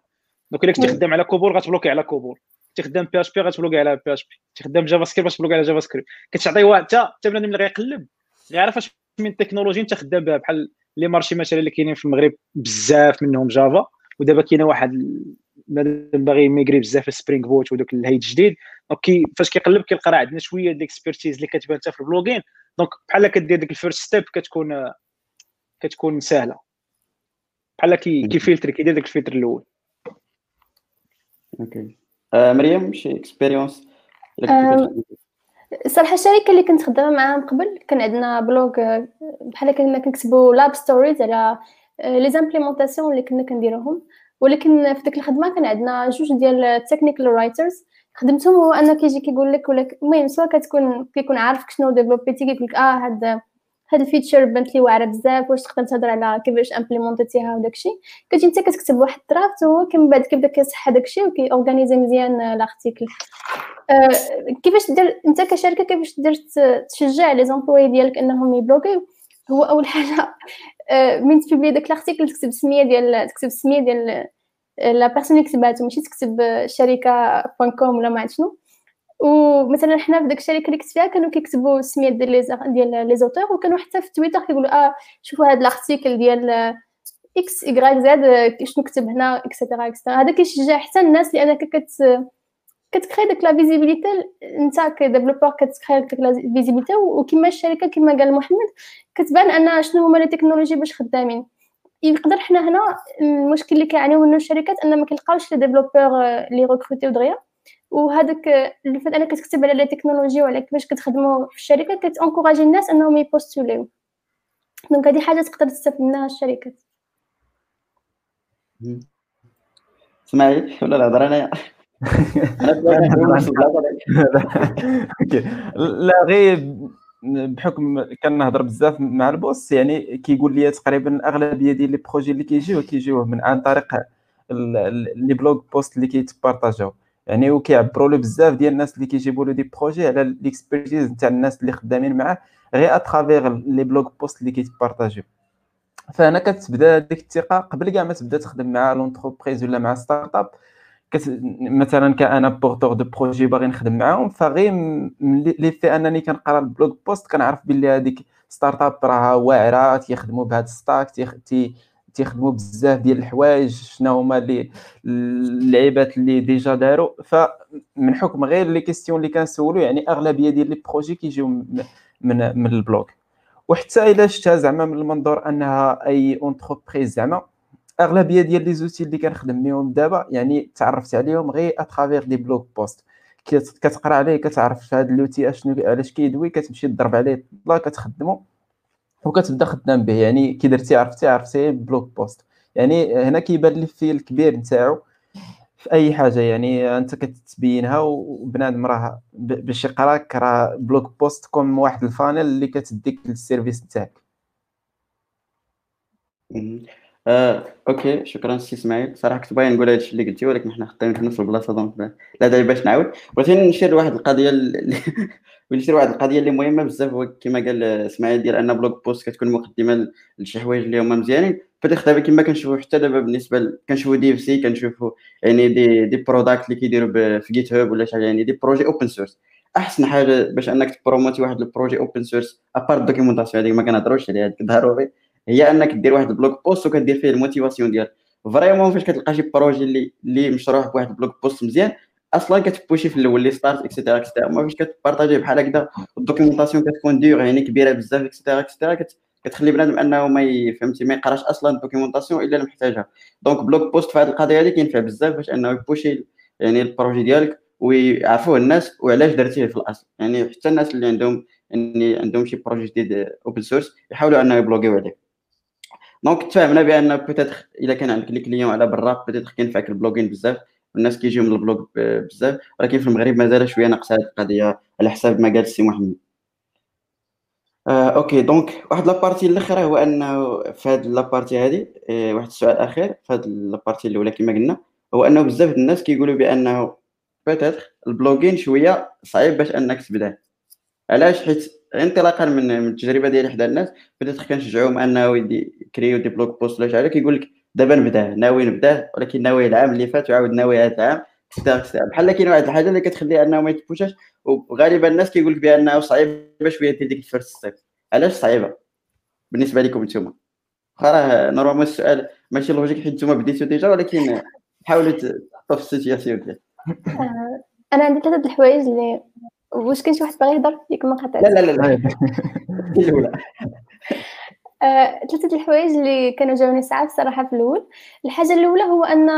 donc إلا كنتي خدام على COBOL غتبلوكي على COBOL كنتي خدام PHP غتبلوكي على PHP كنتي خدام JavaScript غتبلوكي على JavaScript كتعطي واحد حتى حتى بنادم اللي غيقلب غيعرف أش من تكنولوجي أنت خدام بها بحال les marchés مثلا اللي كاينين في المغرب بزاف منهم Java ودابا كاينة واحد باغي يميغري بزاف ال Spring Boot ودوك الهيد الجديد donc فاش كيقلب كيلقى راه عندنا شوية ديك ال expertise اللي كتبان حتى في ال blogging donc بحال كدير ديك ال first step كتكون كتكون سهلة. بحال كيفلتر كيدير داك الفلتر الأول. okay آه مريم شي expérience الصراحه الشركة اللي كنت خدامة معاهم قبل كان عندنا blog بحال كنا كنكتبوا لاب stories على les implémentations اللي كنا كنديروهم. ولكن في ديك الخدمة كان عندنا جوج ديال ال technical writers خدمتهم هو كيجي كيقول لك ولا المهم سواء كتكون كيكون عارفك شنو ديفلوبيتي كيقول لك آه هاد هاد ال feature بانت لي واعرة بزاف واش تقدر تهضر على كيفاش امبليمونتيتيها وداكشي كتجي انت كتكتب واحد ال draft وهو من بعد كيبدا كيصح هداكشي وكي اورغانيزي مزيان l'article آه كيفاش دير انت كشركة كيفاش تقدر تشجع les employés ديالك انهم يبلوكيو؟ هو أول [laughs] حاجة آه ملي تبيبلي داك l'article تكتب السميه ديال تكتب السميه ديال la personne اللي كتباتو ماشي تكتب شركة com ولا ما عرفت شنو. ومثلا حنا في ديك الشركة اللي كنت فيها كانوا كيكتبوا السميات ديال les ديال les auteurs وكانوا حتى في تويتر كيقولوا آه شوفوا هذا ال article ديال X Y Z شنو كتب هنا et cetera et cetera هذا كيشجع حتى الناس لأنك كت كتكري ديك la visibilité أنت ك développeur كتكري ديك la visibilité وكما الشركة كما قال محمد كتبان أن شنو هما les technologies باش خدامين. يقدر حنا هنا المشكل اللي كيعانيو منه الشركات أن ما كيلقاوش les développeurs لي ريكروتيو دغيا. وهذاك ال fait انك كتكتب على les technologies وعلى كيفاش كتخدموا في الشركة كتانكوراجي الناس إنهم يبوستوليو. donc هذه حاجة تقدر تستفد منها الشركات. سمعي ولا الهضرة انايا [laughs] لا غير بحكم كنهضر بزاف مع ال boss يعني كيقول لي تقريبا أغلبية ديال les projets اللي كيجيو كيجيو من عن طريق les blog posts اللي كيتبارطاجاو. يعني وكيعبروا له بزاف ديال الناس اللي كيجيبوا له des projets على l'expertise نتاع الناس اللي خدامين معاه غير à travers les blog posts اللي كيتبارطاجيو. فهنا كتبدا ديك الثقة قبل كاع ما تبدا تخدم مع l'entreprise ولا مع startup كت... مثلا كأنا porteur de projet باغي نخدم معاهم فغير لي في أنني كنقرا ال blog post كنعرف باللي هذيك startup راها واعرة تيخدموا بهذا stack تيخ... تي... تيخدموا بزاف ديال الحوايج شنو هما اللي اللعيبات اللي déjà داروا فمن حكم غير les questions اللي كنسولو يعني أغلبية ديال les projets كيجيو من من ال blog وحتى إلا شفتها زعما من المنظور أنها أي entreprise زعما أغلبية ديال les outils اللي كنخدم بهم دابا يعني تعرفت عليهم غير à travers des blog posts كتقرا عليه كتعرف هذا l'outil أشنو علاش كيدوي كتمشي تضرب عليه طلا كتخدمو. وكتبدا خدام به يعني كي درتي عرفتي عرفتي blog post. يعني هنا كيبان لي الفيل الكبير نتاعو في أي حاجة يعني أنت كتبينها وبنادم راه باش يقراك راه blog post comme واحد ال funnel اللي كتديك لل service نتاعك. آه، okay شكرا سي إسماعيل. صراحة كنت باغي نقول هادشي اللي قلتي ولكن حنا خدامين في نفس البلاصة donc لا داعي باش نعاود. بغيت نشير لواحد القضية [laughs] اللي نشير لواحد القضية اللي مهمة بزاف هو كما قال إسماعيل ديال أن blog post كتكون مقدمة لشي حوايج اللي هما مزيانين. فتخ دابا كما كنشوفوا حتى دابا بالنسبة ل... كنشوفوا دي اف سي كنشوفوا يعني des des products اللي كيديروا في GitHub ولا شي حاجة يعني des projets open source أحسن حاجة باش أنك تبروموتي واحد ال projet open source à part ال documentation هذيك ما كنهضروش عليها ضروري. هي أنك دير واحد ال blog post وكدير فيه ال motivation ديالك. vraiment فاش كتلقى شي projet اللي اللي مشروع بواحد ال blog post مزيان أصلا كتبوشي في الأول les stars et cetera et cetera ما فاش كتبارطاجي بحال هكذا ال documentation كتكون dure يعني كبيرة بزاف et cetera et cetera كتخلي بنادم أنه ما فهمتي ما يقراش أصلا ال documentation إلا اللي محتاجها. donc blog post في هذه القضية هذه كينفع بزاف باش أنه يبوشي يعني ال projet ديالك ويعرفوه الناس وعلاش درتيه في الأصل. يعني حتى الناس اللي عندهم يعني عندهم شي projet جديد open source يحاولوا أنه يبلوغيو عليه. donc تفاهمنا بأن peut-être إلا كان عندك les clients على برا peut-être كينفعك ال blogging بزاف. الناس كيجيو من ال blog بزاف ولكن في المغرب مازال شوية ناقصة هذه القضية على حساب ما قال السي محمد. آه، OK donc واحد la partie الأخرى هو أنه في هذه la partie هذه آه، واحد السؤال أخير في هذه la partie الأولى كما قلنا هو أنه بزاف الناس كيقولوا بأنه peut-être ال blogging شوية صعيب باش أنك تبداه علاش؟ حيت انطلاقا من التجربة ديالي حدا الناس بدات كنشجعهم أنه يدي كريو des blog posts ولا شي كيقول لك دابا نبداه ناوي نبداه ولكن ناوي العام اللي فات وعاود ناوي هذا العام. بحال كاين واحد الحاجة اللي كتخلي أنه ما يتبوشاش وغالبا الناس كيقول لك بانه صعيب شوية دير ديك ال first step علاش صعيبة؟ بالنسبة لكم نتوما. راه normalement السؤال ماشي logique حيت نتوما بديتو déjà ولكن حاولوا تحطوا في la situation ديال آه، أنا عندي ثلاثة الحوايج اللي واش كاين شي واحد باغي يهضر؟ ياك ما قطعت لا لا لا لا. [laughs] الأولى. آه، الحوايج اللي كانوا جاوني صعاب صراحة في الأول. الحاجة الأولى هو أن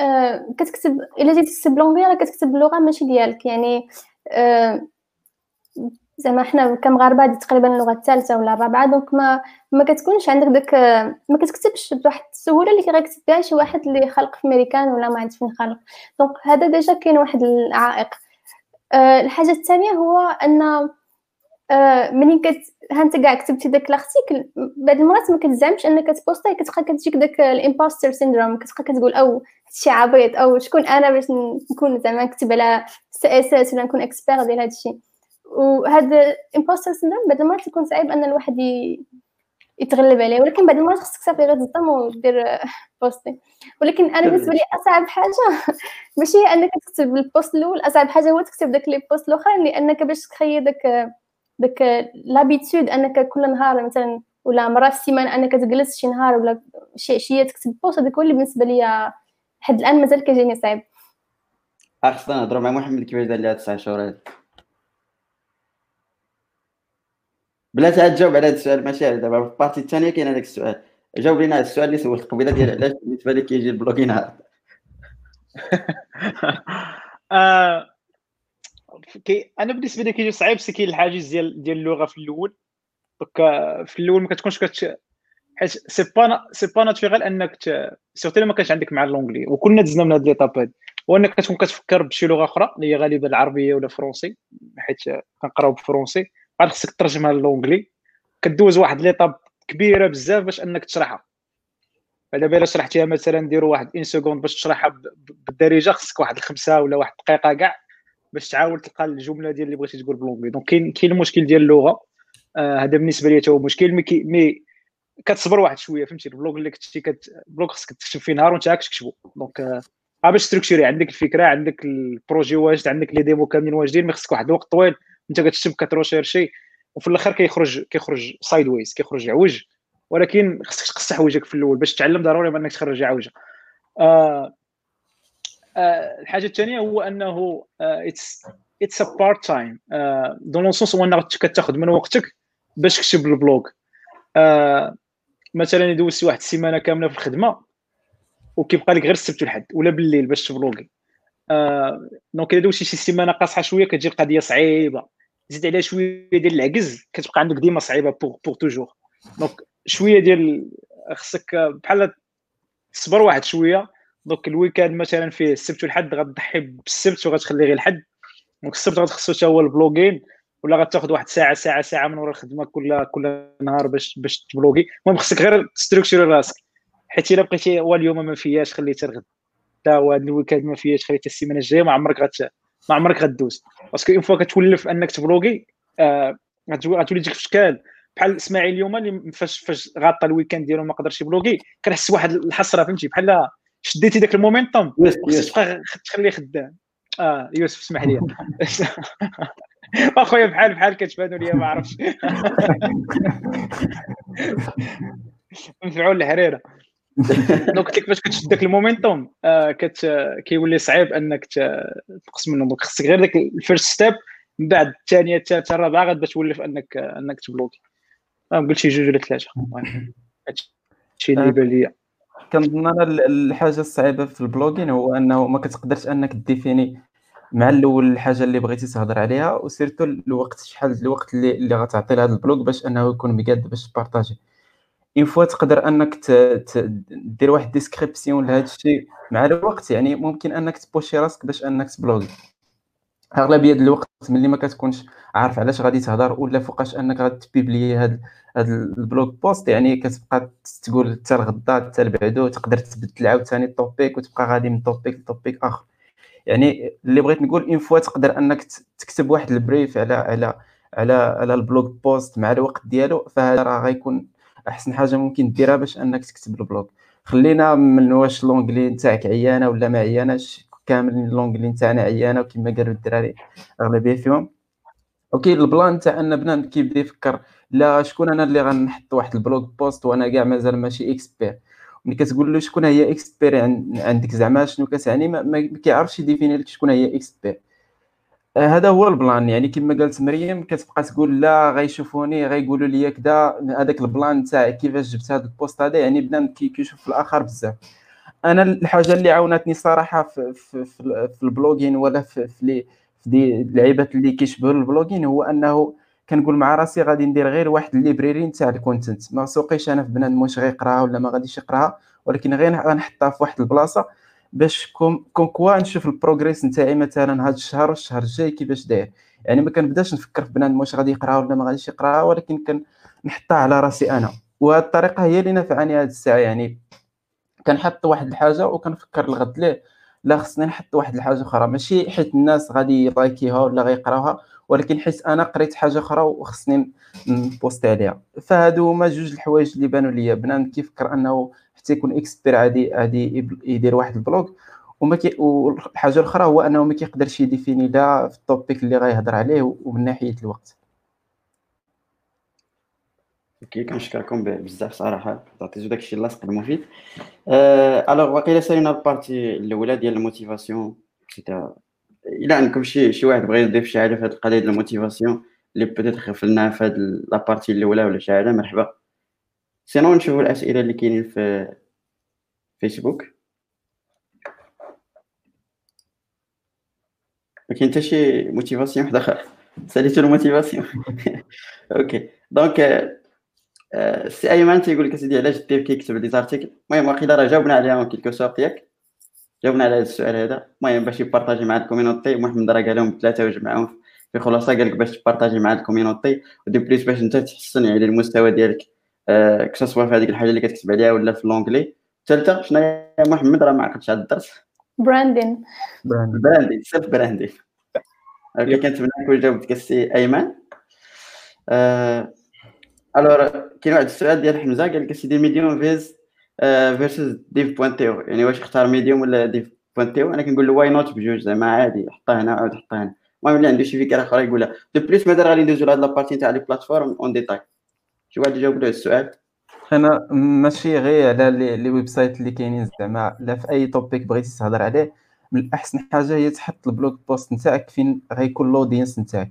آه، كتكتب إلا جيتي تكتب l'anglais راه كتكتب بلغه ماشي ديالك. يعني آه، زعما حنا كمغاربه هذه تقريبا اللغة الثالثة ولا الرابعة donc ما ما كتكونش عندك داك ما كتكتبش بواحد السهولة اللي غيكتب بها شي واحد اللي خلق في ميريكان ولا ما عرفت فين خلق. donc هذا déjà كاين واحد العائق. أه الحاجة الثانية هو أن أه منين كت ها انت كاع كتبتي داك l'article بعض المرات ما كتزعمش انك تبوستي كتبقى كتجيك داك ال imposter syndrome كتبقى كتقول أو شي عبيط أو شكون أنا باش نكون زعما نكتب على CSS ولا نكون expert ديال هذا الشيء وهذا imposter syndrome بعض المرات يكون صعيب أن الواحد يتغلب عليه ولكن بعض المرات خصك صافي غير تصدم ودير بوستي. ولكن أنا بالنسبة لي أصعب حاجة [laughs] ماشي هي أنك تكتب ال post الأول أصعب حاجة هو تكتب داك les posts الأخرين لأنك باش تخيي داك داك l'habitude انك كل نهار مثلا ولا مره في السيمانة انك تجلس شي نهار ولا شي عشية تكتب post هذاك هو اللي بالنسبة لي لحد الآن مازال كيجيني صعيب. خصنا نهضروا مع محمد كيفاش دار لي تسع شهور بلا تجاوب على هذا السؤال ماشي دابا في ال partie الثانية كاين هذاك السؤال. جاوب لينا على السؤال اللي سولت قبيلة ديال علاش بالنسبة لك كيجي ال blogging [laughs] [laughs] hard آه، أنا بالنسبة لي كيجي صعيب c'est كاين الحاجز ديال ديال اللغة في الأول. donc في الأول ما كتكونش كت حيت c'est pas c'est pas naturel أنك surtout ما كانش عندك مع l'anglais وكلنا دزنا من هاد l'étape هادي. وأنك كتكون كتفكر بشي لغة أخرى اللي هي غالبا العربية ولا français حيت كنقراو بال français عاد خصك ترجمها ل l'anglais كدوز واحد l'étape كبيرة بزاف باش أنك تشرحها. دابا الا شرحتيها مثلا ديروا واحد une seconde باش تشرحها بالدارجة خصك واحد الخمسة ولا واحد الدقيقة كاع. باش تعاود تلقى الجملة ديال اللي بغيتي تقول ب l'anglais donc كاين كاين المشكل ديال اللغة. آه هذا بالنسبة لي هو مشكل مي, مي كتصبر واحد شوية فهمتي؟ ال blog اللي كنتي كت blog خصك تكتب فيه نهار وانت هاك تكتبو donc آه باش structurer عندك الفكرة عندك le projet واجد عندك les démos كاملين واجدين mais خصك واحد الوقت طويل انت كتكتب كتروشيرشي وفي الآخر كيخرج كيخرج sideways كيخرج عوج ولكن خصك تقص حوايجك في الأول باش تعلم ضروري إنك تخرج عوجه آه آه الحاجة الثانية هو أنه it's it's a part-time dans le sens هو أنك كتاخذ من وقتك باش تكتب ال blog. آه مثلا يدوز واحد السيمانة كاملة في الخدمة وكيبقى لك غير السبت والحد ولا بالليل باش تبلوغي آه donc إلا دوزتي شي سيمانة قاصحة شوية كتجي القضية صعيبة. زيد عليها شوية ديال العجز كتبقى عندك ديما صعيبة pour pour toujours donc شوية ديال خصك بحال تصبر واحد شوية donc ال weekend مثلا فيه السبت والحد غتضحي بالسبت وغتخلي غير الحد. donc السبت غتخصو حتى هو ال blogging ولا غتاخذ واحد ساعة ساعة ساعة من ورا الخدمة كل كل نهار باش باش تبلوغي. المهم خصك غير تستركتوري راسك. حيت إلا بقيتي هو اليوم ما فياش خليتها الغد لا هو هذا ال weekend ما فياش خليتها السيمانة الجاية ما عمرك غت ما عمرك غدوز. parce que une fois كتولف أنك تبلوغي آه غتولي تجيك في اشكال بحال إسماعيل اليوم اللي فاش فاش غاطى ال weekend ديالو ما قدرش يبلوغي كنحس واحد الحسرة فهمتي؟ بحال شديتي داك ال momentum؟ خصك تبقى تخليه خدام. آه يوسف اسمح لي. [laughs] أخويا بحال بحال كتبانوا لي ما عرفتش. [laughs] مفعول الحريرة. donc قلت لك فاش كتشد داك ال momentum آه كت كيولي صعيب أنك تقص منهم donc خصك غير داك ال first step من بعد الثانية الثالثة الرابعة غاد تولف انك أنك تبلوغي. قلت شي جوج ولا ثلاثة. هادشي اللي يبان ليا. كنظن أنا الحاجة الصعيبة في ال blogging هو أنه ما كتقدرش أنك définir مع الأول الحاجة اللي بغيتي تهضر عليها و surtout الوقت شحال الوقت اللي اللي غتعطي لهذا ال blog باش أنه يكون مقاد باش تبارطاجي. une fois تقدر أنك دير واحد description لهذا الشيء مع الوقت يعني ممكن أنك تبوشي راسك باش أنك تبلوغي. أغلبية الوقت ملي ما كتكونش عارف علاش غادي تهضر ولا فوقاش أنك غادي تبيبلي هاد هاد ال blog post يعني كتبقى تقول حتى الغدا حتى البعدو تقدر تبدل عاوتاني ال topic وتبقى غادي من topic ل topic آخر. يعني اللي بغيت نقول une fois تقدر أنك تكتب واحد ال brief على على على على ال blog post مع الوقت ديالو فهذا راه غيكون أحسن حاجة ممكن ديرها باش أنك تكتب ال blog خلينا من واش l'anglais نتاعك عيانة ولا ما عياناش. كاملين l'anglais نتاعنا عيانه وكما قالوا الدراري أغلبية فيهم. وكاين ال plan تاع أن بنادم كيبدا يفكر لا شكون أنا اللي غنحط واحد blog post وأنا كاع مازال ماشي expert؟ ملي كتقول له شكون هي expert عندك زعما شنو كتعني؟ ما, ما كيعرفش ي définir لك شكون هي expert. آه، هذا هو ال plan. يعني كما قالت مريم كتبقى تقول لا غيشوفوني غيقولوا لي كذا هذاك ال plan تاع كيفاش جبت هذا البوست هذا. يعني بنادم كيشوف الآخر بزاف. أنا الحاجة اللي عاونتني صراحة في في, في, في ال blogging ولا في في, في دي اللعيبات اللي كيشبهوا ال blogging هو أنه كنقول مع راسي غادي ندير غير واحد ال library نتاع ال content. ما سوقيش أنا في بنادم واش غيقراها ولا ما غاديش يقراها ولكن غير غنحطها في واحد البلاصة باش comme quoi نشوف ال progress نتاعي مثلا هذا الشهر والشهر الجاي كيفاش داير. يعني ما كنبداش نفكر في بنادم واش غادي يقراها ولا ما غاديش يقراها ولكن كنحطها على راسي أنا. وهذه الطريقة هي اللي نفعني هذه الساعة. يعني كنحط واحد الحاجة وكنفكر الغد. ليه لا خصني نحط واحد الحاجة أخرى. ماشي حيت الناس غادي ي like يها ولا غيقراوها ولكن حيت أنا قريت حاجة أخرى وخصني ن poster عليها. فهادو هما جوج الحوايج اللي بانوا ليا. بنادم كيفكر أنه حتى يكون expert عادي عادي يدير واحد ال blog. وما كي والحاجة الأخرى هو أنه ما كيقدرش ي définir لا في ال topic اللي غيهضر عليه ومن ناحية الوقت. okay كنشكركم بزاف صراحة عطيتو داكشي اللاصق المفيد أه alors واقيلا سالينا ال partie الاولى ديال ال motivation الا عندكم شي شي واحد بغى يضيف شي حاجة في هذه القضية ديال ال motivation اللي peut-être غفلناها في هذه la partie الاولى ولا شي حاجة مرحبا sinon نشوفوا الاسئله اللي كاينين في فيسبوك ما كاين حتى شي motivation واحد اخر ساليتو ال motivation okay donc سي أيمن تيقول لك أسيدي علاش ال dev كيكتب les articles؟ المهم واقيلا راه جاوبنا عليها en quelque sorte ياك. جاوبنا على هذا السؤال هذا. المهم باش ي partager مع ال community محمد راه قال لهم ثلاثة وجمعهم في خلاصة قال لك باش ت partager مع ال community و de plus باش أنت تحسن يعني المستوى ديالك آه que ce soit في هذيك الحاجة اللي كتكتب عليها ولا في l'anglais. الثالثه شنو هي محمد؟ راه ما عقلتش على الدرس. branding branding self branding okay كنتمنى نكون جاوبتك السي أيمن. آه، alors كاين واحد السؤال ديال حمزه قال لك سيدي Medium vs versus dev point to يعني واش اختار Medium ولا dev point to أنا كنقول له why not بجوج زعما عادي حطها هنا عاود حطها هنا المهم اللي عنده شي فكره أخرى يقولها de plus مادام غادي ندوزو لهاد la partie تاع les plateformes en détail شي واحد يجاوب له السؤال أنا ماشي غير على les, websites اللي كاينين زعما. لا في أي topic بغيتي تهضر عليه من الاحسن حاجة هي تحط ال blog post نتاعك فين غيكون ال audience نتاعك.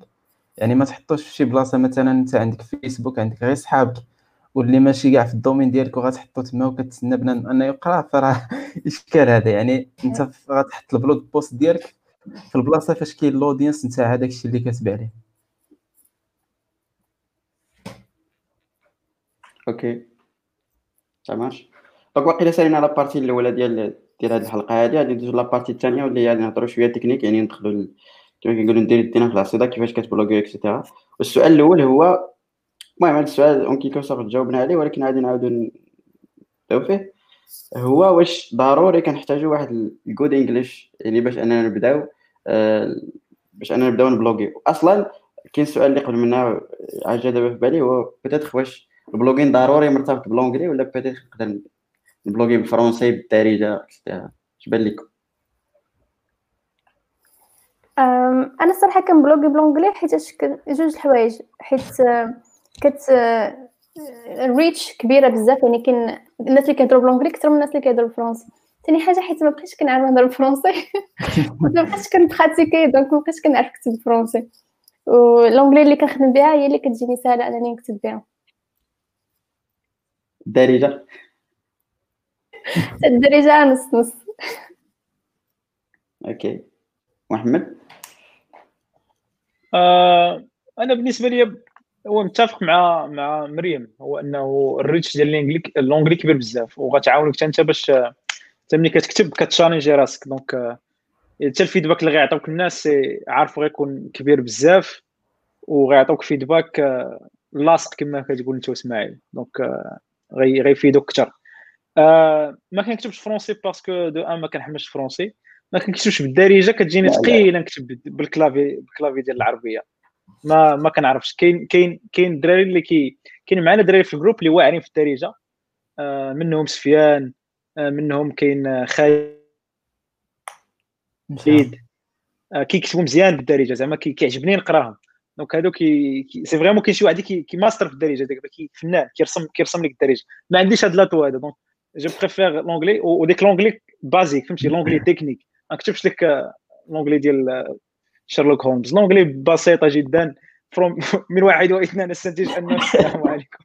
يعني ما تحطوش في شي بلاصة مثلا أنت عندك فيسبوك عندك غير صحابك واللي ماشي كاع في ال domaine ديالك وغتحطو تما وكتسنى بنادم أنه يقرأ فراه [laughs] إشكال هذا. يعني أنت غتحط ال blog post ديالك في البلاصة فاش كاين ال audience نتاع هذاك الشيء اللي كاتب عليه. okay تماش donc واقيلا سالينا la partie الأولى ديال ديال هذه الحلقة هذه. غادي ندوزو la partie الثانية واللي غادي نهضروا شوية تكنيك يعني ندخلوا كما كنقولوا ندير يدينا في العصيده كيفاش كت blogger et cetera والسؤال الأول هو المهم هذا السؤال en quelque sorte جاوبنا عليه ولكن غادي نعاودو نبداو فيه. هو واش ضروري كنحتاجو واحد ال good English يعني باش أننا نبداو آه، باش أننا نبداو ن blogger. أصلا كاين سؤال اللي قبل منها عاد جا دابا في بالي هو peut-être واش ال blogging ضروري مرتبط ب l'anglais ولا peut-être نقدر ن blogger بال français بالدارجة et cetera اش بان لكم أنا الصراحة كن blogger ب l'anglais حيت جوج الحوايج. حيت كت ال reach كبيرة بزاف يعني كاين الناس اللي كيهضروا ب l'anglais أكثر من الناس اللي كيهضروا بالفرنسي ثاني حاجة حيت ما بقيتش كنعرف نهضر بالفرنسي [laughs] ما بقيتش كن pratiquer donc ما بقيتش كنعرف نكتب بالفرنسي و l'anglais اللي كنخدم بها هي اللي كتجيني سهلة أنني نكتب بها الدارجه الدارجه [laughs] نص نص. okay. محمد؟ آه أنا بالنسبة لي هو متفق مع مع مريم. هو أنه ال reach ديال l'anglais كبير بزاف وغتعاونك حتى أنت باش حتى ملي كتكتب كت challenger راسك. donc حتى ال feedback اللي غيعطيوك الناس عارفو غيكون كبير بزاف وغيعطوك feedback لاصق كما كتقول أنت اسماعيل donc غيفيدوك أكثر آه ما كنكتبش français parce que d'un ما كنحملش français. ما كنكتبش بالدارجة كتجيني ثقيله نكتب بال clavier بال clavier ديال العربية. ما ما كنعرفش. كاين كاين كاين الدراري اللي كي كاين معنا دراري في ال groupe اللي واعرين في الدارجة. آه منهم سفيان آه منهم كاين خالد. آه كيكتبوا مزيان بالدارجة زعما كيعجبني نقراهم. donc هادو كي c'est vraiment كاين شي واحد كي ماستر في الدارجة داك فنان كيرسم كيرسم لك الدارجة. ما عنديش هاد l'atout هذا donc je préfère l'anglais وديك l'anglais basique فهمتي؟ l'anglais technique ما كتبش لك l'anglais ديال شيرلوك هولمز. l'anglais بسيطة جدا. from [laughs] من واحد واثنان أستنتج ان [laughs] السلام عليكم.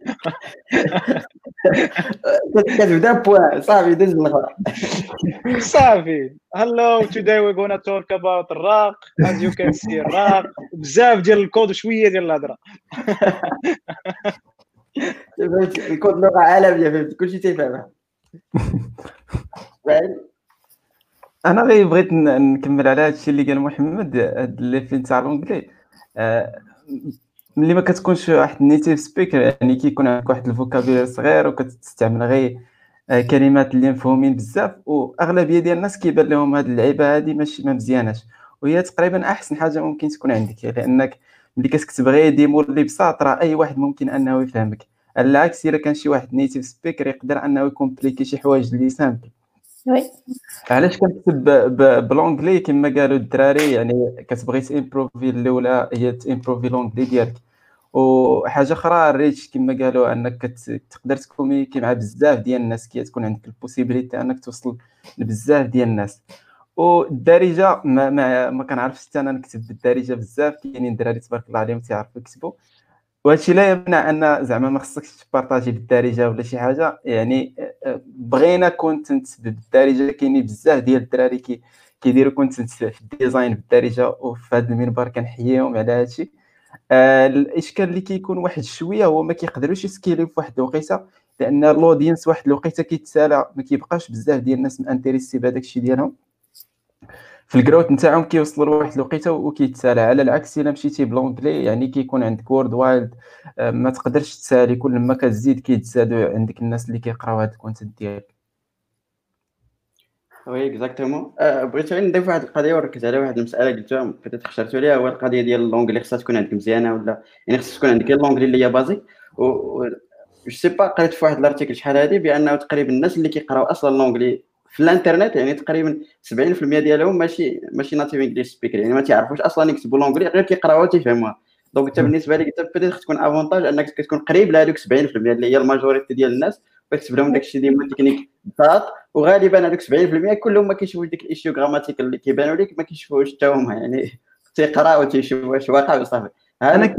كتبدا point صافي دز الآخر صافي. Hello today we're gonna talk about الراق as you can see الراق بزاف ديال الكود وشوية ديال الهضرة. الكود لغة عالمية فهمتي كلشي تيفهمها. [laughs] أنا غير بغيت نكمل على هذا الشيء اللي قال محمد هاد فين تاع l'anglais آه، ملي ما كتكونش واحد native speaker يعني كيكون عندك واحد vocabulaire صغير وكتستعمل غير آه، كلمات اللي مفهومين بزاف وأغلبية ديال الناس كيبان لهم هاد اللعيبة هادي ماشي ما مزياناش. وهي تقريبا أحسن حاجة ممكن تكون عندك لانك ملي كتكتب غير des mots اللي بساط راه أي واحد ممكن أنه يفهمك. على العكس إلا كان شي واحد native speaker يقدر أنه ي compliquer شي حوايج اللي simple oui علاش كنكتب ب l'anglais كما قالوا الدراري يعني كتبغي تيمبروفي الأولى هي تيمبروفي لونجلي ديالك. وحاجة أخرى ال reach كما قالوا أنك تقدر ت communiquer مع بزاف ديال الناس كي تكون عندك ال possibilité أنك توصل لبزاف ديال الناس. والدارجة ما, ما, ما كنعرفش حتى أنا نكتب بالدارجة بزاف. كاينين دراري تبارك الله عليهم تيعرفوا يكتبوا. وهادشي لا يمنع أن زعما ما خصكش ت partager بالدارجة ولا شي حاجة. يعني آه، بغينا content بالدارجة كاينين بزاف ديال الدراري كي كيديروا content في ال design بالدارجة وفي هذا المنبر كنحييهم على هادشي. آه الإشكال اللي كيكون واحد شوية هو ما كيقدروش ي scale يو في واحد الوقيتة لأن ال audience واحد الوقيتة كيتسالى ما كيبقاش بزاف ديال الناس intéressé بهذاك الشيء ديالهم. في ال growth نتاعهم كيوصلوا لواحد الوقيته وكيتسالى. على العكس إلا مشيتي ب l'anglais يعني كيكون عندك worldwide آه، ما تقدرش تسالي. كل ما كتزيد كيتزادوا عندك الناس اللي كيقراو هذا ال content ديالك. Oui exactement. بغيت غير نضيف واحد القضية وركز على واحد المسألة قلتوها peut-être هضرتو عليها. هو القضية ديال l'anglais خصها تكون عندك مزيانة ولا؟ يعني خصها تكون عندك l'anglais اللي هي basique و je sais pas قريت في واحد ال article شحال هادي بأنه تقريبا الناس اللي كيقراو أصلا l'anglais في الانترنت يعني تقريبا 70% ديالهم ماشي ماشي native English speaker يعني ما تعرفوش أصلا يكتبوا l'anglais غير كيقراوها وتيفهموها donc انت بالنسبة لك انت peut-être تكون avantage أنك كتكون قريب لهذوك 70% اللي هي ال majorité ديال الناس وكتكتب لهم داكشي ديال التكنيك بساط وغالبا هذوك 70% كلهم ما كيشوفوش ديك ال issue grammatical اللي كيبانوا لك ما كيشوفوش حتى هما يعني تيقراو تيشوفوا واش واقع وصافي. أنا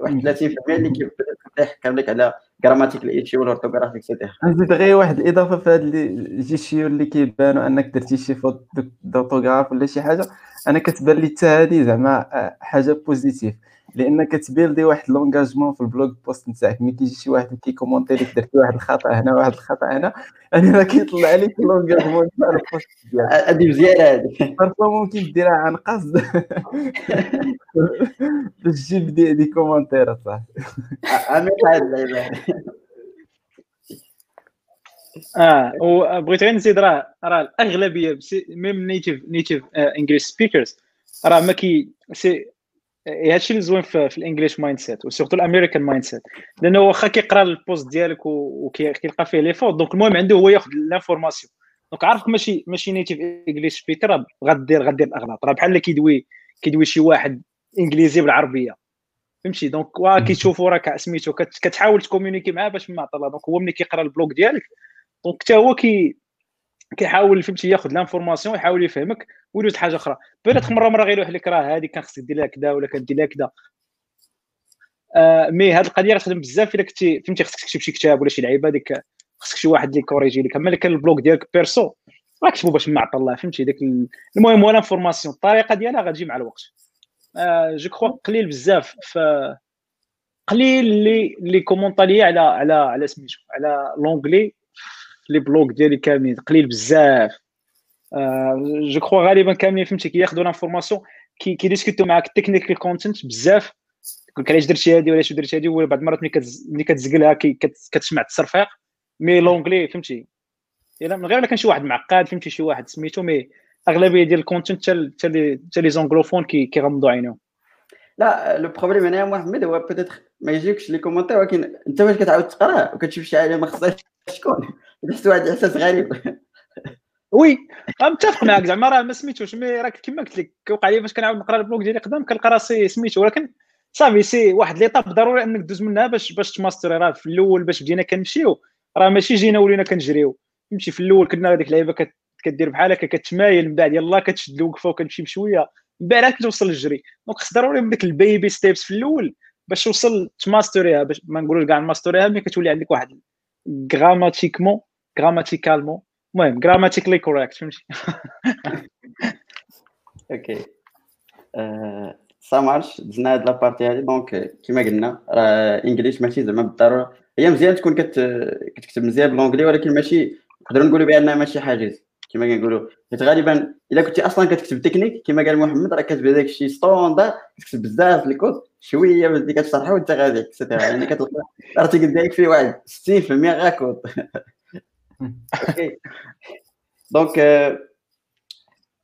واحد 30% اللي كيحكم لك على grammatical ال issue و l'orthographe et cetera نزيد غير واحد الإضافة في هاد les issues اللي كيبانوا انك درتي شي faute d'orthographe ولا شي حاجة. أنا كتبان لي حتى هادي زعما حاجة positive لأن كت build ي واحد l'engagement في ال blog post نتاعك. ملي كيجي شي واحد كي commenter لك درتي واحد الخطأ هنا واحد الخطأ هنا يعني راه كيطلع لك l'engagement تاع ال post ديالك. هادي مزيانة هادي. parfois ممكن ديرها عن قصد. [laughs] باش تجيب des, commentaires صح. عميق هاد اللعيبه آه وبغيت غير نزيد راه راه الأغلبية même native native English speakers راه ما كي c'est هادشي اللي زوين في, في ال English mindset و surtout ال American mindset لأنه واخا كيقرا ال post ديالك وكيلقى فيه les fautes donc المهم عنده هو ياخذ l'information donc عارفك ماشي ماشي native English speaker غدير غدير الأغلاط راه بحال اللي كيدوي كيدوي شي واحد إنجليزي بالعربية. فهمتي؟ donc وا كيشوفوا راك سميتو كتحاول ت communiquer معاه باش ما عطى الله donc هو ملي كيقرا ال blog ديالك donc حتى هو كي كيحاول فهمتي ياخذ l'information ويحاول يفهمك ويدوز حاجة أخرى. بيريت مرة مرة غير لك راه هذه كان خصك دير لها كذا ولا كدير لها كذا آه mais هذه القضية غتخدم بزاف إلا كنتي فهمتي خصك تكتب شي كتاب ولا شي لعيبة ديك خصك شي واحد اللي ي corriger لك. أما إلا كان ال blog ديالك perso راه كتبو باش ما الله فهمتي؟ داك المهم هو l'information الطريقة ديالها غتجي مع الوقت. آه je crois قليل بزاف ف قليل اللي اللي commenta ليا على على على سميتو على l'anglais les blogs ديالي كاملين قليل بزاف. je crois غالبا كاملين فهمتي كياخذوا l'information كي كي discuter و معاك ال technical content بزاف. يقول علاش درتي هذه وعلاش درتي هذه وبعض المرات ملي كتزقلها كتسمع التصرفيق mais l'anglais فهمتي. إلا من غير ما كان شي واحد معقد فهمتي شي واحد سميتو mais أغلبية ديال ال content حتى les anglophones كيغمضوا عينيهم. لا le problème هنا محمد هو peut-être ما يجيكش les commentaires ولكن أنت واش كتعاود تقرا وكتشوف شي حاجة ما خصهاش؟ تكون تحس واحد الاحساس غريب. oui متفق معك زعما راه ما سميتوش mais راك كما قلت لك كيوقع لي فاش كنعاود نقرا ال blog ديالي قدام كنلقى راسي سميتو ولكن صافي c'est واحد l'étape ضروري إنك دوز منها باش باش تماستري راه في الأول باش بدينا كنمشيو. راه ماشي جينا ولينا كنجريو. فهمتي في الأول كنا هذيك اللعيبة كدير بحال هكا كتمايل من بعد يلاه كتشد الوقفة وكتمشي بشوية. من بعد كتوصل للجري donc خص ضروري من ديك ال baby steps في الأول باش توصل تماستريها باش ما نقولوش كاع master يها mais كتولي عندك واحد grammatiquement grammaticalement المهم grammatically correct فهمتي OK ça marche دزنا هاد la partie هادي donc كيما قلنا راه English ماشي زعما بالضروره هي مزيان تكون كت... كتكتب مزيان ب l'anglais ولكن ماشي نقدروا نقولوا بانها ماشي حاجز كما كنقولوا حيت غالبا الا كنتي أصلا كتكتب تكنيك كما قال محمد راه كتبدا داك الشيء standard كتكتب بزاف الكود شوية باش كتشرحه وانت غادي يعني كتلقى ال article ديالك فيه واحد 60% غير كود donc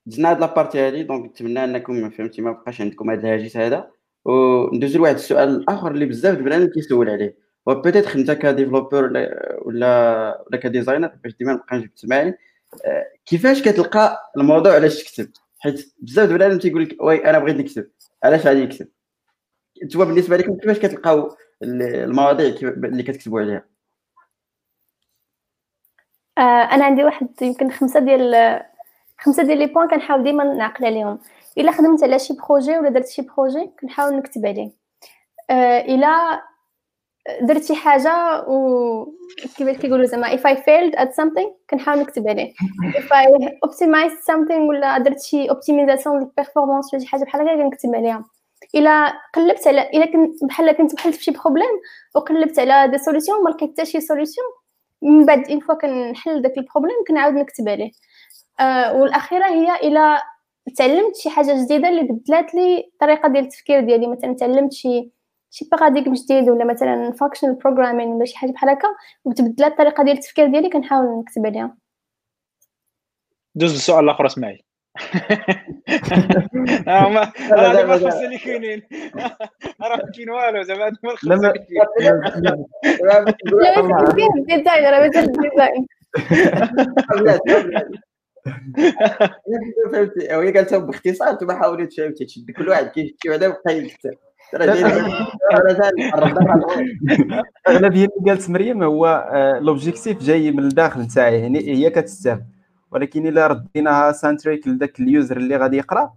دزنا هاد la partie هادي donc نتمنى أنكم فهمتي ما بقاش عندكم هاد الهاجس هذا. وندوزو لواحد السؤال الآخر اللي بزاف البنات كيسول عليه. و peut-être انت ك développeur ولا ولا ك designer باش ديما نبقى نجيب تسمعني كيفاش كتلقى الموضوع علاش تكتب؟ حيت بزاف د الناس تيقول لك oui أنا بغيت نكتب. علاش غادي نكتب أنتوا بالنسبة لكم كيفاش كتلقاو المواضيع اللي كتكتبوا عليها. آه أنا عندي واحد يمكن خمسة ديال خمسة ديال les points كنحاول ديما نعقل عليهم. إلا خدمت على شي projet ولا درت شي projet كنحاول نكتب عليه. آه إلا درت شي حاجة و كيفاش كيقولوا زعما if I failed at something كنحاول نكتب عليه. If I optimized something ولا درت شي optimisation لل performance ولا شي حاجة بحال هكا كنكتب عليها. إلا قلبت على إلا كنت بحال كنت بحال شي problème وقلبت على des solutions ما لقيت حتى شي solution من بعد une fois كنحل داك ال problème كنعاود نكتب عليه. آه والأخيرة هي إلا تعلمت شي حاجة جديدة اللي بدلات لي الطريقة ديال التفكير ديالي مثلا تعلمت شي شي paradigme جديد ولا مثلا functional programming ولا شي حاجة بحال هكا وتبدلات الطريقة ديال التفكير ديالي كنحاول نكتب عليها. دوز للسؤال الآخر اسماعيل. آه، ما لا، هذا ما لا. اللي كاينين راه ما كاين والو زعما لا، الخمسه ما- اللي كاين لا بس كاين design راه مثل ال design فهمتي؟ وهي قالتها باختصار أنتم حاولوا فهمتي تشد كل واحد كيشتي بعدا بقى يكتب. أغلبية اللي قالت مريم هو آه، l'objectif جاي من الداخل نتاعي يعني هي كتستافد ولكن إلا رديناها centrique لذاك ال user اللي غادي يقرأ.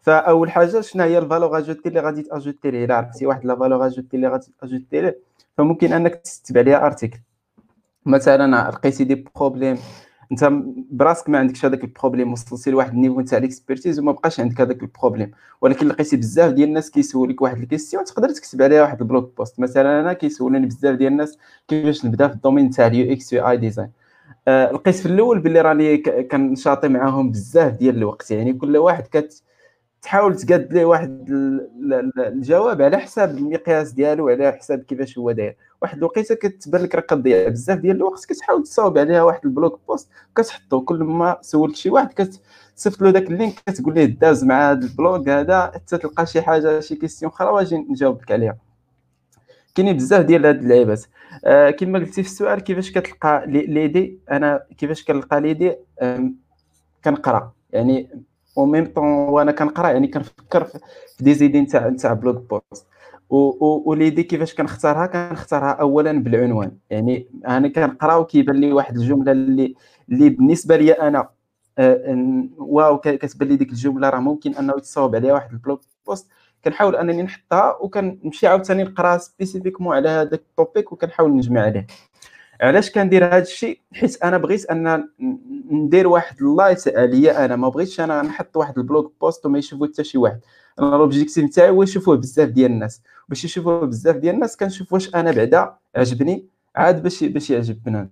فأول حاجة شنو هي la valeur ajoutée اللي غادي تاجوتي ليه إلا عرفتي واحد la valeur ajoutée اللي غادي تاجوتي ليه فممكن أنك تكتب عليها article مثلا لقيتي des problèmes أنت براسك ما عندكش هذاك ال problème وصلتي لواحد ال niveau نتاع ال expertise وما بقاش عندك هذاك ال problème ولكن لقيتي بزاف ديال الناس كيسولك واحد ال question تقدر تكتب عليها واحد ال blog post مثلا أنا كيسولوني بزاف ديال الناس كيفاش نبدأ في ال domaine تاع ال UX UI design آه، لقيت في الأول باللي راني كنشاطي معاهم بزاف ديال الوقت. يعني كل واحد كت تحاول تقاد ليه واحد ال- ال- ال- الجواب على حساب المقياس ديالو على حساب كيفاش هو داير. واحد الوقيته كتبان لك راه كتضيع بزاف ديال الوقت كتحاول تصاوب عليها واحد ال blog post كتحطو كل ما سولت شي واحد كتصيفط له داك ال link كتقول ليه داز مع هذا ال blog هذا. حتى تلقى شي حاجة شي question أخرى واجي نجاوب لك عليها. كاينين بزاف ديال هاد اللعيبات. آه كما قلتي في السؤال كيفاش كتلقى لي- les idées؟ أنا كيفاش كنلقى ليدي؟ كنقرأ. يعني أو ميم طون وأنا كنقرأ يعني كنفكر في des idées نتاع نتاع blog post و les idées كيفاش كنختارها؟ كنختارها اولا بالعنوان. يعني أنا كنقرأ وكيبان لي واحد الجملة اللي اللي بالنسبة لي أنا آه، واو كتبان لي ديك الجملة راه ممكن أنه يتصاوب عليها واحد ال blog post كنحاول أنني نحطها وكنمشي عاوتاني نقرا spécifiquement على هذاك ال topic وكنحاول نجمع عليه. علاش كندير هذا الشيء؟ حيت أنا بغيت أن ندير واحد ال light عليا أنا ما بغيتش أنا نحط واحد ال blog post وما يشوفو حتى شي واحد. أنا l'objectif نتاعي هو يشوفوه بزاف ديال الناس. باش يشوفوه بزاف ديال الناس كنشوف واش أنا بعدا عجبني عاد باش باش يعجب بنان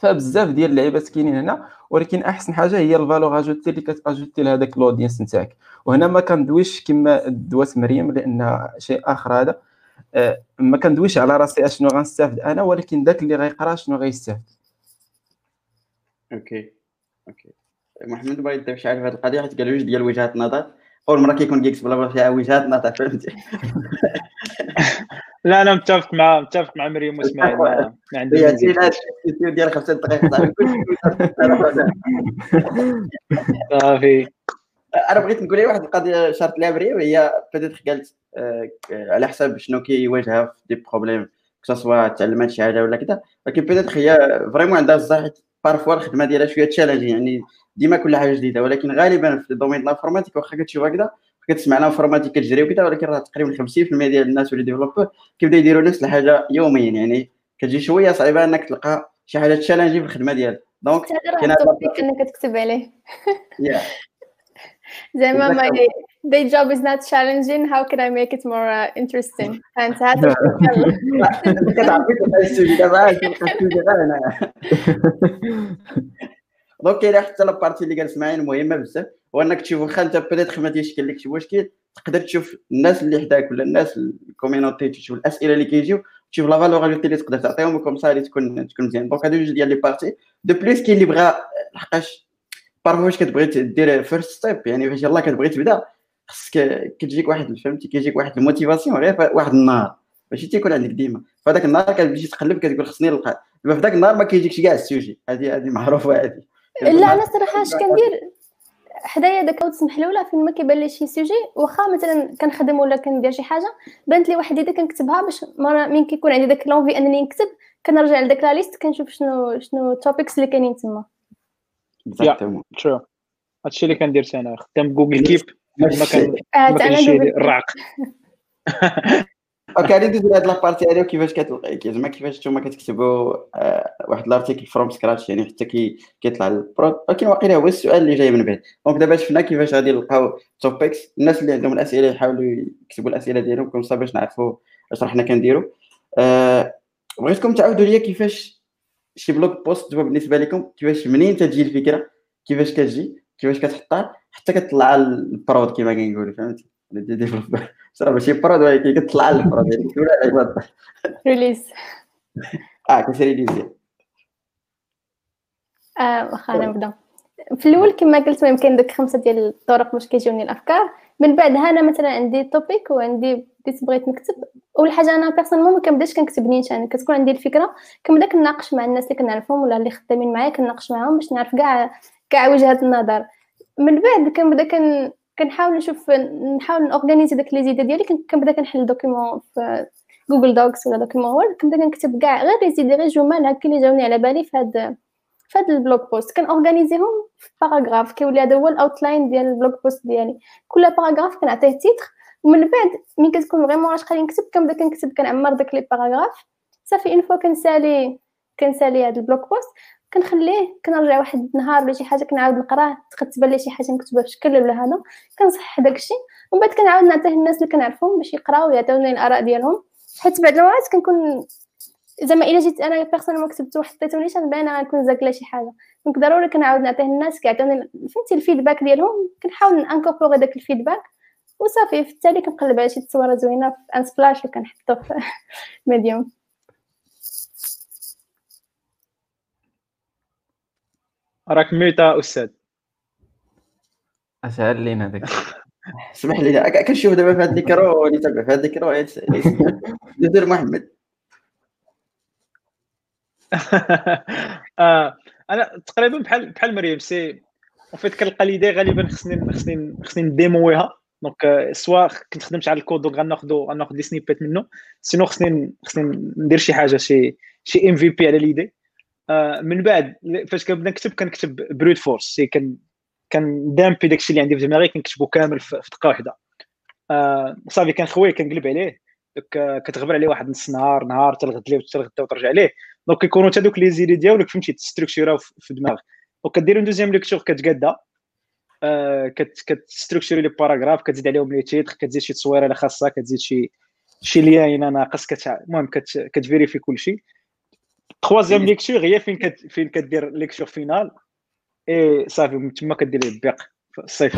فبزاف ديال اللعيبات كاينين هنا ولكن أحسن حاجة هي la valeur ajoutée اللي كتاجوتي لهذاك ال audience نتاعك. وهنا ما كندويش كما دوات مريم لأن شيء آخر هذا. آه، ما كندويش على راسي أشنو غنستافد أنا ولكن داك اللي غيقرأ شنو غيستافد. OK. OK. محمد بغا يبدا شي حاجة في هذه القضية حيت قال جوج ديال وجهات النظر أول مرة كيكون Geeks Blabla فيها وجهات نظر فهمتي؟ [laughs] لا أنا متفق مع متفق مع مريم وإسماعيل ما, ما عندي هي ديال خمسة دقائق صاحبي كلشي صافي. أنا بغيت نقول واحد القضية شرط لها وهي بديت قالت آه، على حسب شنو كيواجهها في des problèmes que ce soit تعلمات شي حاجة ولا كذا. ولكن بديت هي vraiment عندها الصح parfois الخدمة ديالها شوية challenge يعني ديما كل حاجة جديدة. ولكن غالبا في ال domaine ال informatique واخا كتشوف هكذا كتسمع ال informatique كتجري وكذا ولكن راه تقريبا 50% ديال الناس ولا développeur كيبداو يديروا نفس الحاجة يوميا يعني كتجي شوية صعيبه انك تلقى شي حاجة تشالنجي في الخدمه ديالك donc كاين ال topic انك تكتب عليه. زعما Exactly. day job is not challenging how can I make it more uh, interesting فانت هذا donc كاين حتى la partie اللي اسماعيل مهمه بزاف هو انك تشوف واخا انت بدات خدمه تيشكل لك شي مشكل تقدر تشوف الناس اللي حداك ولا الناس ال community تشوف الأسئلة اللي كيجيو تشوف la valeur اللي تقدر تعطيهم و comme ça اللي تكون تكون مزيان. donc هادو جوج ديال les parties de plus كاين اللي بغا لحقاش parfois فاش كتبغي دير first step يعني فاش يلاه كتبغي تبدا خصك كتجيك واحد فهمتي كيجيك واحد ال motivation غير واحد النهار. ماشي تيكون عندك ديما. فهذاك النهار كتمشي تقلب كتقول خصني نلقى. في ذاك النهار ما كيجيكش كاع ال sujet. هذه هذه معروفة هذه لا أنا صراحة اش كندير؟ حدايا داك notes محلوله فين ما كيبان لي شي sujet واخا مثلا كنخدم ولا كندير شي حاجة بانت لي واحد يدي كنكتبها باش من كيكون عندي داك l'envie أنني نكتب كنرجع لداك la liste كنشوف شنو شنو ال topics اللي كاينين تما. ترو هادشي اللي كندير أنا خدام Google Keep ما كان آه الرعق. [laughs] أوكي غادي ندوز لهاد la partie هذه وكيفاش كتلقى زعما كيفاش نتوما كتكتبوا آه، واحد ال article from scratch يعني حتى كي كيطلع ال prod ولكن واقيلا هو السؤال اللي جاي من بعد donc دابا شفنا كيفاش غادي نلقاو topics الناس اللي عندهم الاسئله يحاولوا يكتبوا الاسئله ديالهم كوم باش نعرفوا اش حنا كنديروا آه، بغيتكم تعاودوا لي كيفاش شي blog post دابا بالنسبة لكم كيفاش منين تجي الفكرة كيفاش كتجي كيفاش كتحطها حتى كتطلع ال prod كما كنقولوا فهمتي صراحة ماشي prod ولكن كتطلع ال prod يعني العباد release آه كسري لي مزيان آه واخا أنا نبدا في الأول كما قلت يمكن داك خمسة ديال الطرق باش كيجيوني الأفكار. من بعدها أنا مثلا عندي topic وعندي بديت بغيت نكتب. أول حاجة أنا personnellement ما كنبداش كنكتب نيت يعني كتكون عندي الفكرة كنبدا كناقش مع الناس اللي كنعرفهم ولا اللي خدامين معايا كناقش معاهم باش نعرف كاع كاع وجهات النظر. من بعد كنبدا كن كنحاول نشوف نحاول نورغانيزي داك les idées ديالي. كنبدا كنحل document في Google Docs ولا document Word كنبدا كنكتب كاع غير les idées غير جمل هكا اللي جاوني على بالي في هاد في هاد ال blog post. كنورغانيزيهم في paragraphes كيولي هذا هو ال outline ديال ال blog post ديالي. كل paragraphe كنعطيه titre ومن بعد ملي كتكون vraiment اش خليني نكتب كنبدا كنكتب كنعمر داك les paragraphes. صافي une fois كنسالي كنسالي هاد ال blog post. كنخليه كنرجع واحد النهار ولا شي حاجة كنعاود نقراه تبان لي شي حاجة مكتوبة بشكل ولا هذا كنصحح داكشي ومن بعد كنعاود نعطيه الناس اللي كنعرفهم باش يقراو ويعطيوني الآراء ديالهم. حيت بعد المرات كنكون زعما إلا جيت أنا personnellement كتبت وحطيتو نيشان باينه غنكون زاكلة شي حاجة. donc ضروري كنعاود نعطيه الناس كيعطيوني فهمتي ال feedback ديالهم. كنحاول انكوربوري داك ال feedback وصافي في التالي كنقلب على شي تصويرة زوينة في Unsplash وكنحطو في [laughs] Medium راك muté أستاذ. اشعل لينا داك [laughs] اسمح لي كنشوف دابا في هذا الميكرو اللي تابع في هذا الميكرو دير محمد. [laughs] آه، أنا تقريبا بحال بحال مريم سي فيت كنلقى l'idée غالبا خصني خصني خصني نديمويها donc soit كنت خدمت على ال code donc غناخذو غناخذ les snippets منه. sinon خصني خصني ندير شي حاجة شي شي MVP على l'idée. آه، من بعد فاش كنبدا نكتب كنكتب brute force كان كان دامبي داكشي اللي عندي في دماغي كنكتبو كامل في دقة واحدة آه، صافي كنخويه كنقلب عليه. كتغبر عليه واحد نص نهار نهار تلغد ليه وتلغد وترجع ليه donc كيكونوا حتى دوك les idées ديالك فهمتي تستركتوراو في دماغك. كدير une deuxième lecture كتقادا. آه كتستركتوري les paragraphes كتزيد عليهم les titres كتزيد شي تصويره اللي خاصها كتزيد شي شي lien ناقص المهم كتفيريفي كلشي. troisième lecture هي فين كت فين كدير lecture finale et صافي من تما كدير الباق في الصيف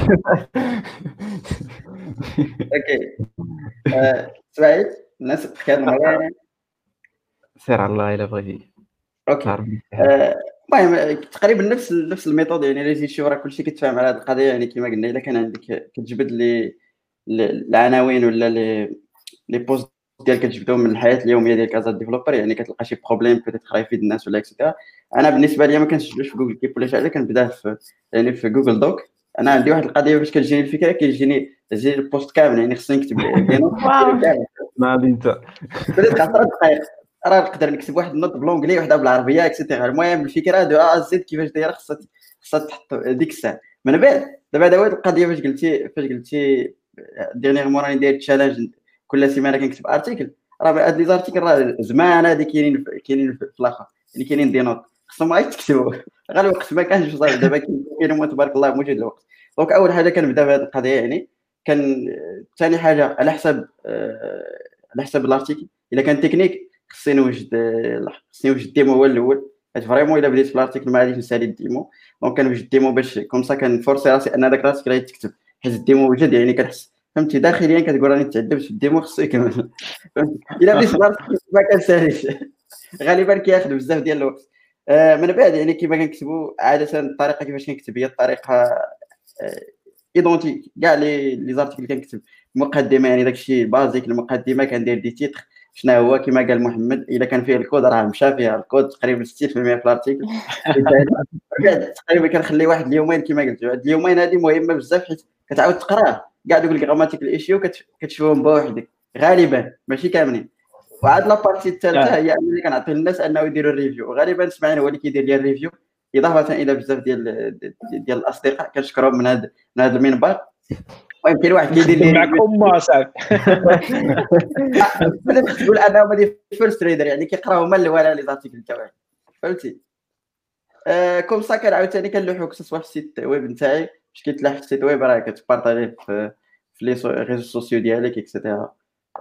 أوكي سعيد الناس تكلم سير على الله الا بغيتي أوكي المهم تقريبا نفس نفس ال méthode يعني الا جيت شوف راه كلشي كيتفاهم على هذه القضية يعني كما قلنا الا كان عندك كتجبد لي العناوين ولا لي les posts ديالك كتجبدهم من الحياة اليومية ديالك as developer يعني كتلقى شي problème peut-être يفيد الناس ولا et cetera. أنا بالنسبة لي ما كنسجلوش في Google Keep ولا شي حاجة كنبداه في يعني في Google Doc أنا عندي واحد القضية باش كتجيني الفكرة كيجيني تجيني ال post كامل يعني خصني نكتب [laughs] maintenant. بديت 10 دقائق راه نقدر نكتب واحد ال note ب l'anglais وحده بالعربية et cetera المهم الفكرة de A à Z كيفاش دايرة خصها خصها تحط ديك الساعة. من بعد دابا هذا هو القضية فاش قلتي فاش قلتي dernièrement راني داير challenge كل سيمانه كنكتب article راه هاد les articles راه زمان هادي كاينين كاينين في الآخر. يعني كاينين des notes. خصهم غير تكتبوا [laughs] غير الوقت. ما كانش بصح دابا كاين تبارك الله موجود الوقت. donc أول حاجة كنبدا بهذه القضية يعني. كان ثاني حاجة على حسب على حسب ال article إلا كان تكنيك خصني نوجد خصني نوجد ال démo هو الأول. حيت vraiment إلا بديت في ال article ما غاديش نسالي ال démo donc كنوجد ال démo باش comme ça كنفورسي راسي أن هذاك ال article غادي تكتب. حيت ال démo وجد يعني كنحس فهمتي؟ داخليا كتقول راني تعذبت في ال démo خصو [laughs] يكمل إلا بديت ما كنساليش. [laughs] غالبا كياخذ بزاف ديال الوقت. آه من بعد يعني كيما كنكتبوا عادة الطريقة كيفاش كنكتب هي الطريقة identique كاع لي les articles كنكتب. مقدمه يعني داكشي basique المقدمة كندير des titres شنو هو؟ كما قال محمد إلا كان فيه الكود راه مشى فيها الكود. تقريبا 60% في ال article [laughs] تقريبا كنخلي واحد اليومين كما قلت واحد اليومين هذه مهمة بزاف حيت كتعاود تقراه. كاع دوك ال grammatic issues كتشوفهم بوحدك. غالبا. ماشي كاملين. وعاد la partie الثالثة هي انني كنعطي الناس إنه يديروا ال review غالبا سمعنا هو اللي كيدير لي ال review إضافة إلى بزاف ديال ديال الأصدقاء. كنشكرهم من هذا من هذا المنبر. المهم كاين واحد كيدير لي معك امه صاحبي تقول أنهم هادي first readers يعني كيقراو هما الأول les articles تاعي فهمتي؟ آه comme ça كان عاوتاني كنلوحو ك soit في ال site web نتاعي. باش كيتلاح في ال site web راه كت partager في في les réseaux sociaux ديالك et cetera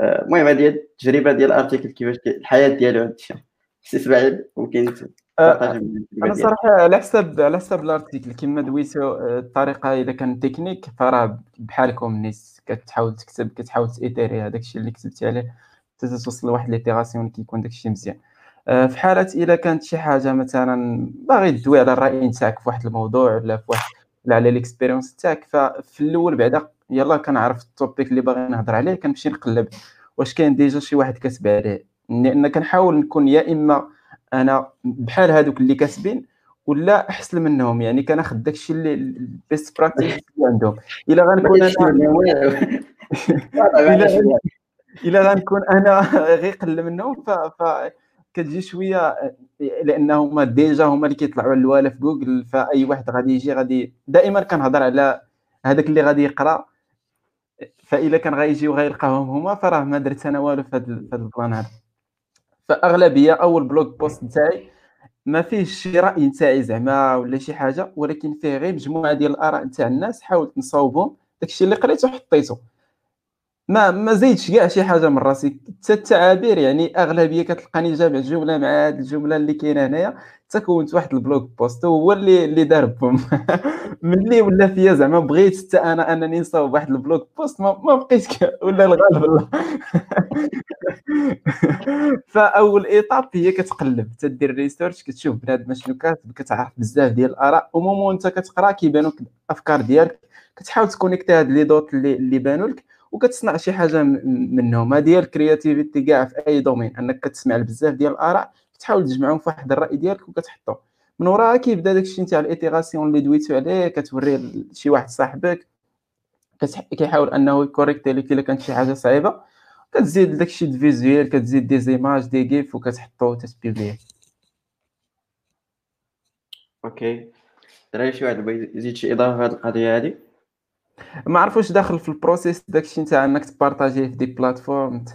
المهم هذه التجربه ديال ال article كيفاش الحياة ديالو هذا الشيء سي اسماعيل ممكن أنا صراحة على حسب على حسب ال article كما دويتو الطريقة إذا كان تكنيك فراه بحال كاع الناس. كتحاول تكتب كتحاول تيتيري هذاك الشيء اللي كتبتي عليه. حتى توصل لواحد l'itération كيكون داك الشيء مزيان. آه، في حالة إذا كانت شي حاجة مثلا باغي تدوي على الرأي نتاعك في واحد الموضوع ولا في واحد ولا على l'expérience تاعك. ففي الأول بعدا يلا كنعرف ال topic اللي باغي نهضر عليه كنمشي نقلب. واش كاين déjà شي واحد كاتب عليه؟ لأن كنحاول نكون يا إما أنا بحال هادوك اللي كاتبين ولا أحسن منهم. يعني كناخذ داكشي اللي ال best practice اللي عندهم. إلا غنكون أنا [laughs] إلا غنكون أنا [laughs] غير أقل منهم ف, ف... كتجي شوية لأن هما déjà هما اللي كيطلعوا على الوالا في جوجل فأي واحد غادي يجي غادي دائما كنهضر على هذاك اللي غادي يقرأ فاذا كان غيجي وغيلقاهم هما فراه ما درت أنا والو في هذا البلان هذا. فأغلبية أول blog post نتاعي ما فيهش شي رأي نتاعي زعما ولا شي حاجة ولكن فيه غير مجموعة ديال الآراء نتاع الناس حاولت نصاوبهم داكشي اللي قريته حطيته. ما ما زيدش كاع شي حاجة من راسي. حتى التعابير يعني أغلبية كتلقاني جامع جمله مع هاد الجملة اللي كاينة هنايا. حتى كونت واحد ال blog post هو اللي اللي دار بهم [laughs] ملي ولا فيا زعما بغيت حتى أنا أنني نصاوب واحد ال blog post ما, ما بقيتش ولا الغالب. الله [laughs] فأول étape هي كتقلب. تدير research كتشوف بنادم شنو كاتب كتعرف بزاف ديال الآراء. و moment أنت كتقرأ؟ كيبانوا لك الأفكار ديالك. كتحاول ت connecter هاد les dots اللي, اللي بانوا لك وكتصنع شي حاجة منهم. هذه هي ال créativité كاع في أي domaine. أنك كتسمع بزاف ديال الآراء تحاول تجمعهم في واحد الرأي ديالك وكتحطو. من وراها كيبدا داكشي نتاع ال itération اللي دويتو عليه كتوريه لشي واحد صاحبك كيحاول أنه ي correcter لك إلا كانت شي حاجة صعيبة. كتزيد داكشي د visuel كتزيد des images des gifs وكتحطو وتت publier. okay. دراري شي واحد بغى يزيد شي إضافة في هذه القضية هذه ما عرفوش داخل في ال process داكشي نتاع إنك ت partager في des plateformes.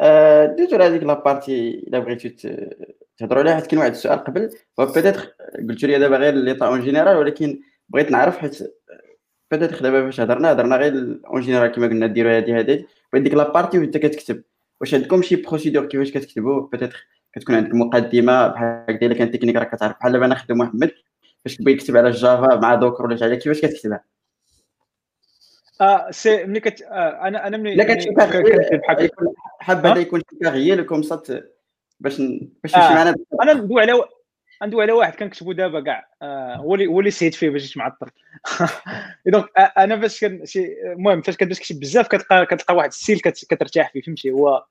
آه، دوزو هذيك la partie إلا بغيتو تهضروا عليها حيت كاين واحد السؤال قبل. peut-être قلتو لي دابا غير لي en général ولكن بغيت نعرف حيت peut-être دابا فاش هضرنا هضرنا غير en général كما قلنا ديروا هذه هذه بغيت ديك la partie وانت كتكتب. واش عندكم شي procédure كيفاش كتكتبوا peut-être كتكون عندك مقدمة بحال هكا إلا كان تكنيك راك كتعرف. بحال دابا أنا خدام محمد فاش كيبغي يكتب على الجافا مع دوكر ولا شي حاجة كيفاش كتكتبها؟ آه سي ملي كت آه أنا أنا ملي لا كان شي حاب هذا يكون شي تغيير كوم صات باش باش يمشي معنا. أنا ندوي على ندوي على واحد كنكتبو دابا كاع. آه هو اللي هو اللي سيت فيه باش جيت معطل دونك أنا باش كان شي المهم فاش كتبدا تكتب بزاف كتلقى كتلقى واحد السيل كترتاح فيه فهمتي؟ هو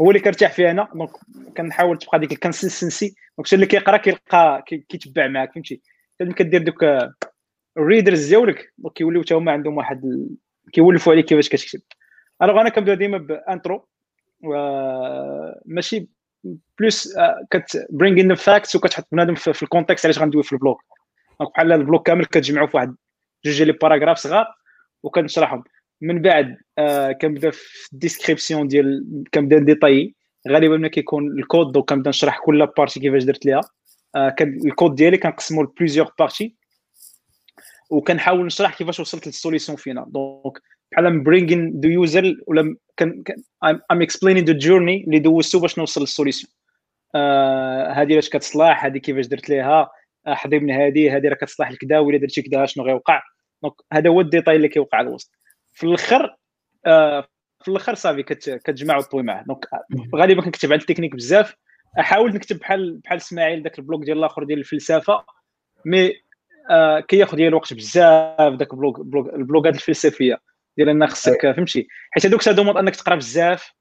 هو اللي كنرتاح فيه أنا دونك كنحاول تبقى ديك ال consistency donc اللي كيقرا كيلقى كيتبع معاك فهمتي؟ كدير دوك ال readers ديالك donc كيوليو حتى هما عندهم واحد كيولفوا عليك كيفاش كتكتب. alors أنا كنبدأ ديما par intro ماشي plus كت bring in facts وكتحط بنادم في ال context علاش غندوي في ال blog. donc بحال ال blog كامل كتجمعوا في واحد جوج les paragraphes صغار وكنشرحهم. من بعد آه كنبدأ في ال description ديال كنبدأ ديطاي غالبا ملي كيكون ال code donc كنبدأ نشرح كل partie كيفاش درت ليها. آه الكود ديالي كنقسمو ل plusieurs parties وكنحاول نشرح كيفاش وصلت لل solution فينا. donc بحال bringing the user ولا كان am explaining the journey اللي دوزتو باش نوصل لل solution آه هذه علاش كتصلح هذه كيفاش درت ليها حضي من هذه هذه راه كتصلح لكذا ولا درتي كذا شنو غيوقع؟ donc هذا هو ال détail اللي كيوقع الوسط. في الأخر آه في الأخر صافي كتجمع وتطوي معاه donc غالبا كنكتب على التكنيك بزاف. أحاول نكتب بحال بحال إسماعيل ذاك ال blog ديال الآخر ديال الفلسفة mais آه كياخذ ديال الوقت بزاف ذاك ال blog ال blogات الفلسفية ديال ان خصك فهمتي؟ حيت هذوك ça demande إنك تقرا بزاف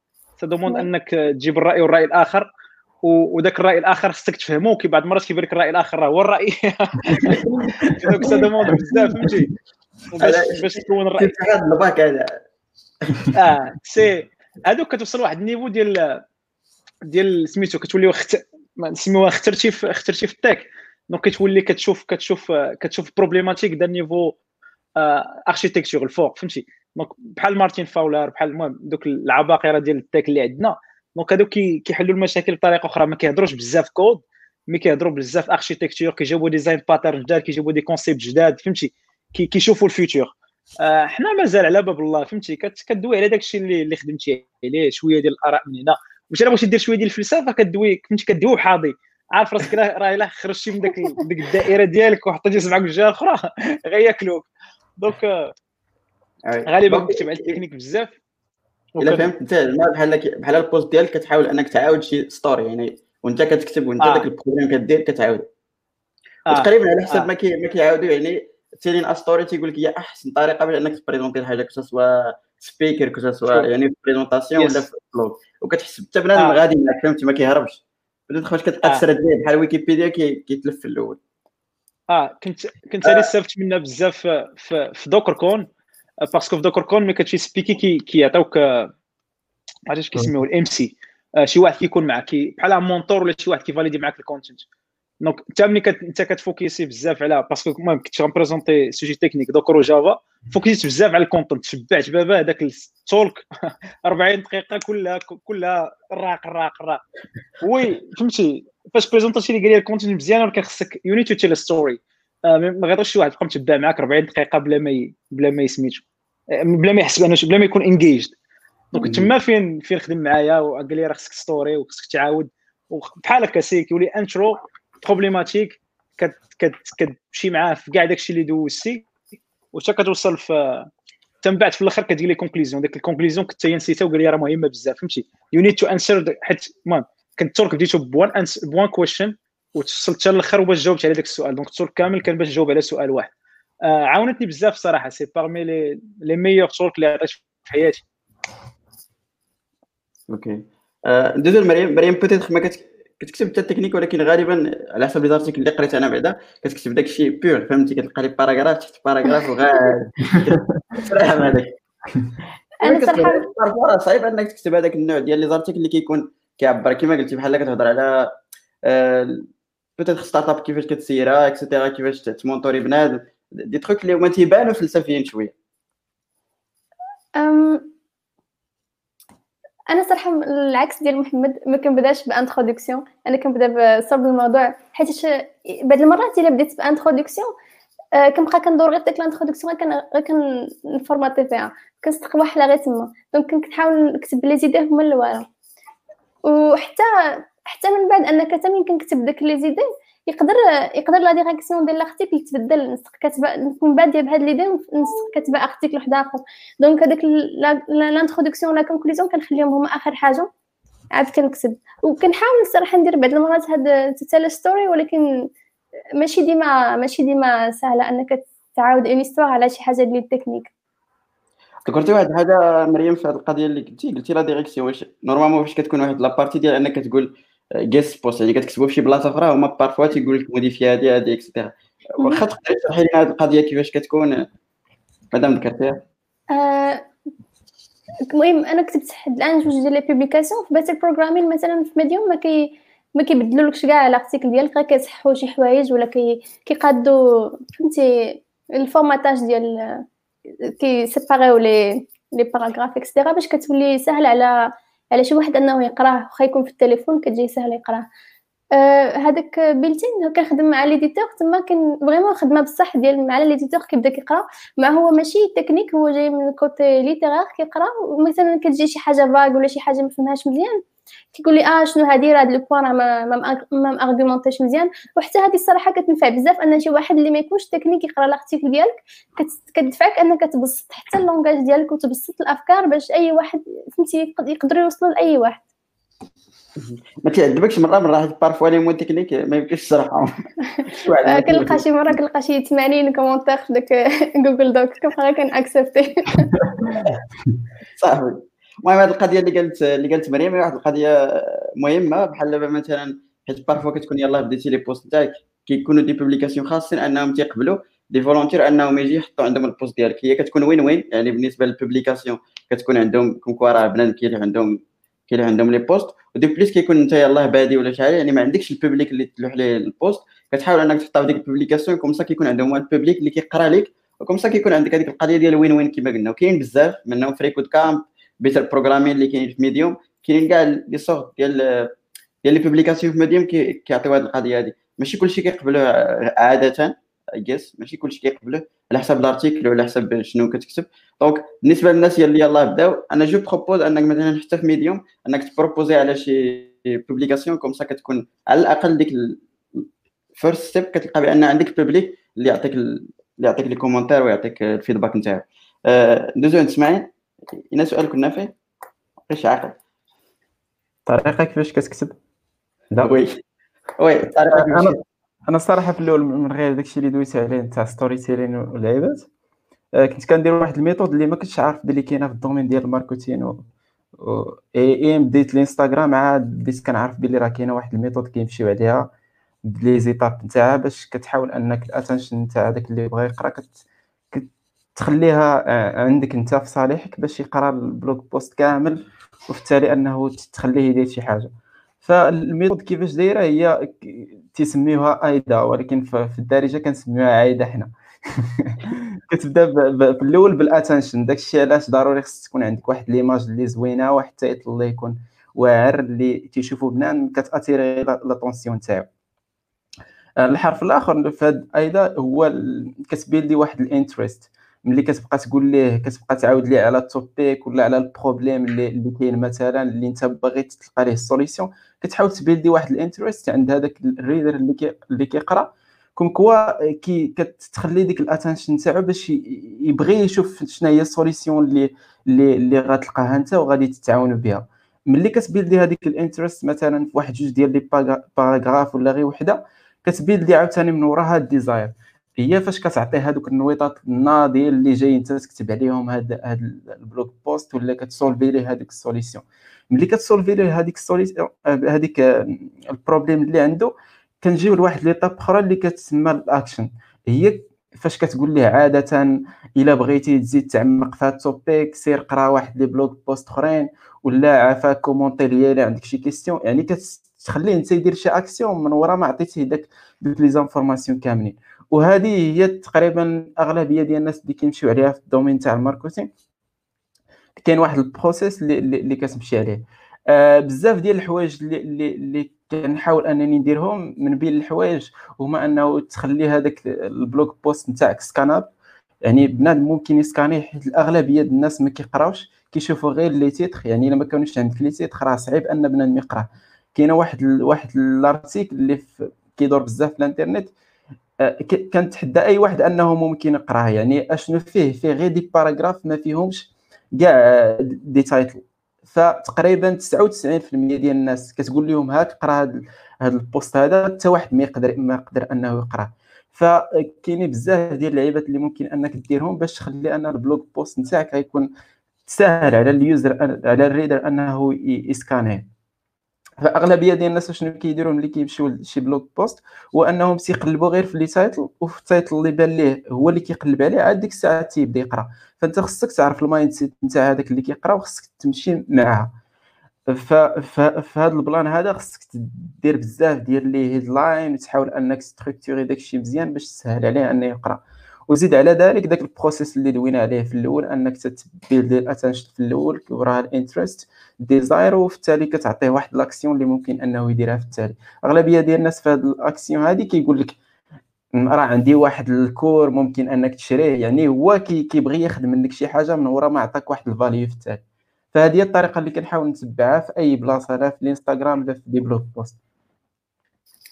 ça demande إنك تجيب الرأي والرأي الآخر وذاك الرأي الآخر خصك تفهمو كي بعض المرات كيبان لك الرأي الآخر راه هو الرأي. [laughs] donc ça demande بزاف فهمتي؟ باش باش تكون الرأي. هذا الباك هذا آه سي. هذوك كتوصل لواحد النيفو ديال ديال سميتو كتولي وخت نسميوها اخترتي في اخترتي في التاك. دونك كتولي كتشوف كتشوف كتشوف بروبليماتيك دا نيفو اركيتكتور الفوق فهمتي دونك بحال مارتين فاولر بحال المهم دوك العباقره ديال التاك اللي عندنا دونك هادو كيحلوا المشاكل بطريقه أخرى ما كيهضروش بزاف كود مي كيهضروا بزاف اركيتكتور كيجيبوا ديزاين باترن جداد كيجيبوا دي كونسيبت جداد فهمتي كيشوفوا ال future آه حنا مازال على باب الله فهمتي كدوي على داك الشيء اللي, اللي خدمتي عليه شوية ديال الاراء من هنا واش بغيتي دير شوية ديال الفلسفه كدوي فهمتي كدوي حاضي عارف راسك راه إلا خرجتي من داك ديك الدائرة ديالك وحطيتي سمعك في الجهة الأخرى [laughs] غياكلوك donc غالبا كنكتب على التكنيك بزاف إلا فهمت انت بحال بحال ال post ديالك كتحاول أنك تعاود شي story يعني وأنت كتكتب وأنت آه. داك ال problème كدير كتعاود آه. وتقريبا على حسب آه. ما كي ما كيعاودوا يعني telling story تيقول لك هي أحسن طريقة باش أنك تـ présenter الحاجة que ce soit speaker que ce soit Sure. يعني في présentation ولا. في blog وكتحس حتى بنادم آه. غادي فهمتي ما كيهربش بدات تخرج كتلقى آه. تسرد ليه بحال ويكيبيديا كي- كيتلف في الأول. آه كنت كنت أنا استفدت منها بزاف في في, Docker Con آه، parce que في Docker Con ملي كتمشي speaker كي كيعطيوك آه، ما عرفتش كيسميوه ال MC شي واحد كيكون معك كي بحال mentor ولا شي واحد كي valider معك ال content donc انت ملي انت كت focuser بزاف على parce que المهم كنت غن présenter sujet technique Docker و Java focusيت بزاف على ال content شبعت بابا هذاك ال talk 40 دقيقه كلها كلها راق راق راق oui فهمتي فاش présentات اللي قال لي ال content مزيان ولكن خصك you need to tell story ما غيطيش شي واحد يبقى متبع معاك 40 دقيقه بلا ما. بلا ما يسميتو آه، بلا ما يحس بانه بلا ما يكون engaged donc. تما فين فين خدم معايا وقال لي راه خصك story وخصك تعاود وبحال هكا سي كيولي intro problématique كت كت كتمشي معاه في كاع داكشي اللي دوزتي وحتى كتوصل في من بعد في الآخر كدير لي conclusion ديك ال conclusion كنت نسيتها وقال لي راه مهمه بزاف فهمتي you need to answer حيت المهم كنت ال talk بديتو point ans... point question وتوصلت حتى الآخر وباش جاوبت على داك السؤال donc ال talk كامل كان باش نجاوب على سؤال واحد آه عاونتني بزاف صراحة c'est parmi les les meilleurs talks اللي عطيت في حياتي OK ندوزو لمريم مريم peut-être ما كت- كتكتب حتى التكنيك ولكن غالبا على حسب les articles اللي قريت أنا بعدا كتكتب داك الشيء pure فهمتي؟ كتلقى les paragraphes تحت paragraphe وغا كتفرح مع هذاك أنا صراحة صعيب أنك تكتب هذاك النوع ديال les articles اللي كيكون كيعبر. كما قلتي بحال كتهضر على peut-être startup كيفاش كتسيرها et cetera كيفاش ت mentorer بنادم. des trucs اللي هما تيبانوا فلسفيين شوية. أنا صراحة العكس ديال محمد ما كنبداش ب introduction. أنا كنبدا بصلب الموضوع حيت بعض المرات إلا بديت ب introduction آه، كنبقى كندور غير ديك ال introduction غير كن- كن formater فيها. كنستقل واحدة غير تما. donc كنحاول نكتب les idées هما الأول وحتى حتى من بعد أنك ملي كنكتب داك les idées يقدر يقدر la direction ديال l'article تبدل نسق كاتبة نكون بادية بهاد l'idée نسق كاتبة article واحد آخر. donc هذاك l'introduction la conclusion كنخليهم هما آخر حاجة. عاد كنكتب وكنحاول الصراحه ندير بعض المرات هاد ت tell story ولكن ماشي ديما ماشي ديما سهلة أنك تعاود une histoire على شي حاجة ديال التكنيك. ذكرتي واحد الحاجة مريم في هذه القضية اللي قلتي قلتي la direction واش normalement فاش كتكون واحد la partie ديال أنك تقول guest post يعني كتكتبوا في شي بلاصة أخرى هما parfois تيقول لك modifier هذه هذه et cetera واخا تقدري تشرحي لنا هذه القضية كيفاش كتكون مادام ذكرتيها آه، المهم أنا كتبت حد الآن جوج ديال les publications في Better Programming مثلا في Medium ما كي ما كيبدلولكش كاع ال article ديالك غير كيصححوا شي حوايج ولا كي كيقادوا فهمتي ال formatage ديال كي séparerو les les paragraphes et cetera باش كتولي سهل على على شي واحد أنه يقراه واخا يكون في التليفون كتجي سهل يقراه آه، هذاك بيلتين كنخدم مع l'éditeur تما كان vraiment خدمة بصح ديال مع l'éditeur كيبدا كيقرا. ما هو ماشي تكنيك هو جاي من côté littéraire كيقرا. ومثلا كتجي شي حاجة vague ولا شي حاجة ما فهمهاش مزيان كيقول لي آه شنو هادي؟ راه هاد le point راه ما ما م argumentéش مزيان. وحتى هادي الصراحة كتنفع بزاف أن شي واحد اللي ما يكونش تكنيك يقرأ ال article ديالك كت- كتدفعك أنك تبسط حتى ال langage ديالك وتبسط الأفكار باش أي واحد فهمتي يقد- يقدروا يوصلوا لأي واحد. ما تعذبكش مرة مرة حيت parfois les mots techniques ما يمكنش تشرحهم واحد [laughs] آه، كنلقى شي مرة كنلقى شي 80 commentaires في داك [laughs] Google Doc كنبقى غير كن accepter صافي. المهم هذه القضية اللي قالت اللي قالت مريم واحد القضية مهمة. بحال مثلا حيت parfois كتكون يلاه بديتي les posts تاعك كيكونوا des publications خاصين أنهم تيقبلوا. des volontaires أنهم يجي يحطوا عندهم ال post ديالك. هي كتكون win win يعني بالنسبة لل publication كتكون عندهم كون راه بنادم كاين اللي عندهم كاين اللي عندهم les posts ودي بليس كيكون انت يلاه بادي ولا شي حاجة يعني ما عندكش ال public اللي تلوح ليه ال post كتحاول أنك تحطها في ديك ال publication comme ça كيكون عندهم ال public اللي كيقرا لك و comme ça كيكون عندك هذيك القضية ديال win win كما قلنا. وكاين بزاف منهم freeCodeCamp Better Programming اللي كاينين في Medium كاينين كاع les sortes ديال ديال les publications في Medium كي- كيعطيو هذه القضية هذه ماشي كلشي كيقبلوه عادة جيس ماشي كلشي كيقبلوه على حسب ال article ولا حسب شنو كتكتب. donc بالنسبة للناس اللي يلاه بداو أنا je propose أنك مثلا حتى في Medium أنك ت proposer على شي publication comme ça كتكون على الأقل ديك first step كتلقى بأن عندك public اللي يعطيك ال- اللي يعطيك les commentaires ويعطيك ال feedback نتاعو. آه، ندوزو عند اسماعيل هنا سؤال كنا فيه؟ غير عاقل الطريقة كيفاش كتكتب لا. oui. oui الطريقة أنا أنا الصراحه في الأول من غير داكشي اللي دويت عليه تاع story telling واللعيبات آه، كنت كندير واحد ال méthode اللي ما كنتش عارف بلي كاينة في ال domaine ديال ال marketing و و اي اي بديت الإنستغرام عاد بديت كنعرف بلي راه كاينة واحد ال méthode كيمشيو عليها بلي زيتاب نتاعها باش كتحاول أنك ال attention نتاع داك اللي بغى يقرا كت... كتخليها آه، عندك انت في صالحك باش يقرا ال blog post كامل وفي التالي انه تخليه يدير شي حاجة. فال méthode كيفاش دايرة؟ هي تيسميوها AIDA ولكن في الدارجة كنسميوها عايدة حنا. [laughs] كتبدا في الأول بال attention داكشي علاش ضروري خص تكون عندك واحد l'image اللي زوينة واحد ال title اللي يكون واعر اللي تيشوفو بنان كت attirer l'attention تاعو. آه، الحرف الآخر في هاد أيضا هو ال- كت build ي واحد ال interest. ملي كتبقى تقول ليه كتبقى تعاود ليه على ال topic ولا على ال problème اللي اللي كاين مثلا اللي انت باغي تلقى ليه ال solution كتحاول ت build ي واحد ال interest عند هذاك ال reader اللي كي اللي كيقرأ. comme quoi كي كتخلي ديك ال attention تاعو باش يبغي يشوف شنو هي ال solution اللي اللي اللي غتلقاها انت وغادي تتعاونوا بها. ملي كت build ي هذيك ال interest مثلا في واحد جوج ديال les paragraphes ولا غير وحدة كت build ي عاوتاني من وراها ال desire هي فاش كتعطي هذوك النويطات الناضيه اللي جاي انت تكتب عليهم هاد هاد ال blog post ولا كت solve ي ليه هذيك ال solution. ملي كت solve ي ليه هذيك ال solution هذيك آه، ال problème اللي عنده كنجيو لواحد l'étape أخرى اللي كتسمى الأكشن. هي فاش كتقول ليه عاد إلا بغيتي تزيد تعمق في هاد ال topic سير قرا واحد les blog posts أخرين ولا عافاك commenter ليا الا عندك شي question. يعني كتخليه انت يدير شي أكسيون من ورا ما عطيتيه داك دوك les informations كاملين. وهذه هي تقريبا أغلبية ديال الناس اللي كيمشيو عليها في ال domaine تاع ال marketing. كاين واحد ال process اللي, كتمشي عليه. آه بزاف ديال الحوايج اللي اللي, كنحاول أنني نديرهم من بين الحوايج هما أنه تخلي هذاك ال blog post نتاعك scannable. يعني بنادم ممكن يسكاني حيت الأغلبية ديال الناس ما كيقراوش كيشوفوا غير les titres. يعني إلا ما كانوش عندك les titres راه صعيب أن بنادم يقرأ. كاينة واحد. واحد ال article اللي كيدور بزاف في الإنترنت كنتحدى أي واحد أنه ممكن يقراه يعني أشنو فيه؟ فيه غير des paragraphes ما فيهمش كاع des titles فتقريبا 99% ديال الناس كتقول لهم هاك قرأ هذا ال post هذا حتى واحد ما يقدر ما يقدر أنه يقراه فكاينين بزاف ديال اللعيبات اللي ممكن أنك ديرهم باش تخلي أن ال blog post نتاعك غيكون سهل على ال user على ال reader أنه يسكانيه. فاغلبيه ديال الناس شنو كيديروا ملي كيمشيو لشي blog post هو أنهم تيقلبوا غير في les titles وفي ال title اللي بان ليه هو اللي كيقلب عليه عاد ديك الساعة تيبدا يقرا. فأنت خصك تعرف ال mindset نتاع هذاك اللي كيقرا وخصك تمشي معاه ف ف في هذا ال plan هذا خصك دير بزاف ديال les headlines وتحاول أنك structurer داكشي مزيان باش تسهل عليه أنه يقرأ. وزيد على ذلك داك ال process اللي دوينا عليه في الأول أنك ت build ال attention في الأول وراها ال interest desire وفي التالي كتعطيه واحد l'action اللي ممكن أنه يديرها في التالي. أغلبية ديال الناس في هذه الاكسيون هذه كيقول لك راه عندي واحد ال cours ممكن أنك تشريه. يعني هو كي كيبغي ياخذ منك شي حاجة من ورا ما عطاك واحد ال value في التالي. فهذه الطريقة اللي كنحاول نتبعها في أي بلاصة لا في الإنستغرام لا في des blog post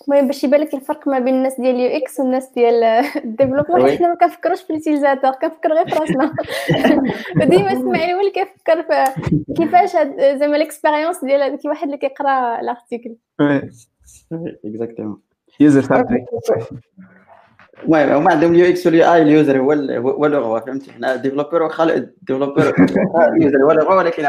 المهم باش يبان لك الفرق ما بين الناس ديال ال UX والناس ديال [laughs] ال développement. حيت حنا ما كنفكروش في ال utilisateur كنفكر غير في راسنا. [laughs] وديما إسماعيل هو اللي كيفكر في كيفاش زعما ال expérience ديال هذاك الواحد اللي كيقرا ال article اكزاكتومون يوزر المهم هما عندهم اليو إكس واليو آي اليوزر هو هو لغه فهمتي؟ حنا ديفلوبر واخا الديفلوبر اليوزر [laughs] هو لغه ولكن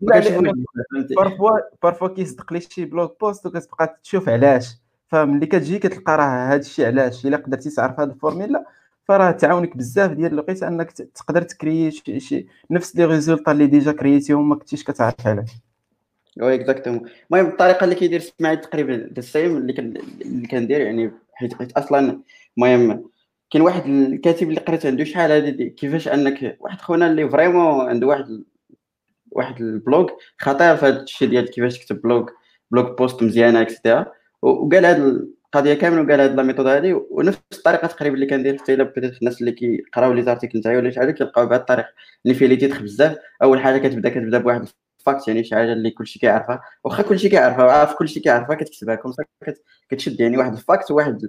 بارفوا بارفوا كيصدق لي شي بلوك بوست وكتبقى تشوف علاش. فملي كتجي كتلقى راه هذا الشيء علاش؟ إلا قدرتي تعرف هذه الفورميلا فراه تعاونك بزاف ديال الوقت أنك تقدر تكري شي, شي نفس لي ريزولطا اللي ديجا كريتيهم ما كنتيش كتعرف علاش oui exactement. المهم الطريقة اللي كيدير اسماعيل تقريبا the same اللي اللي كندير يعني حيت حيت أصلا المهم كاين واحد الكاتب اللي قريت عنده شحال هذه كيفاش أنك واحد خونا اللي vraiment عنده واحد واحد ال blog خطير في هذا الشيء ديال كيفاش تكتب blog blog post مزيانة extra. وقال هذه القضية كاملة وقال هذه la méthode ونفس الطريقة تقريبا اللي كندير حتى الا بدات الناس اللي كيقراو les articles نتاعي ولا شي حاجة كيلقاو بهذه الطريقة. اللي فيه لي تيتر بزاف أول حاجة كتبدا كتبدا بواحد الفاكت يعني شي حاجة اللي كلشي كيعرفها. واخا كلشي كيعرفها عارف كلشي كيعرفها كتكتبها. كوم كتشد يعني واحد الفاكت وواحد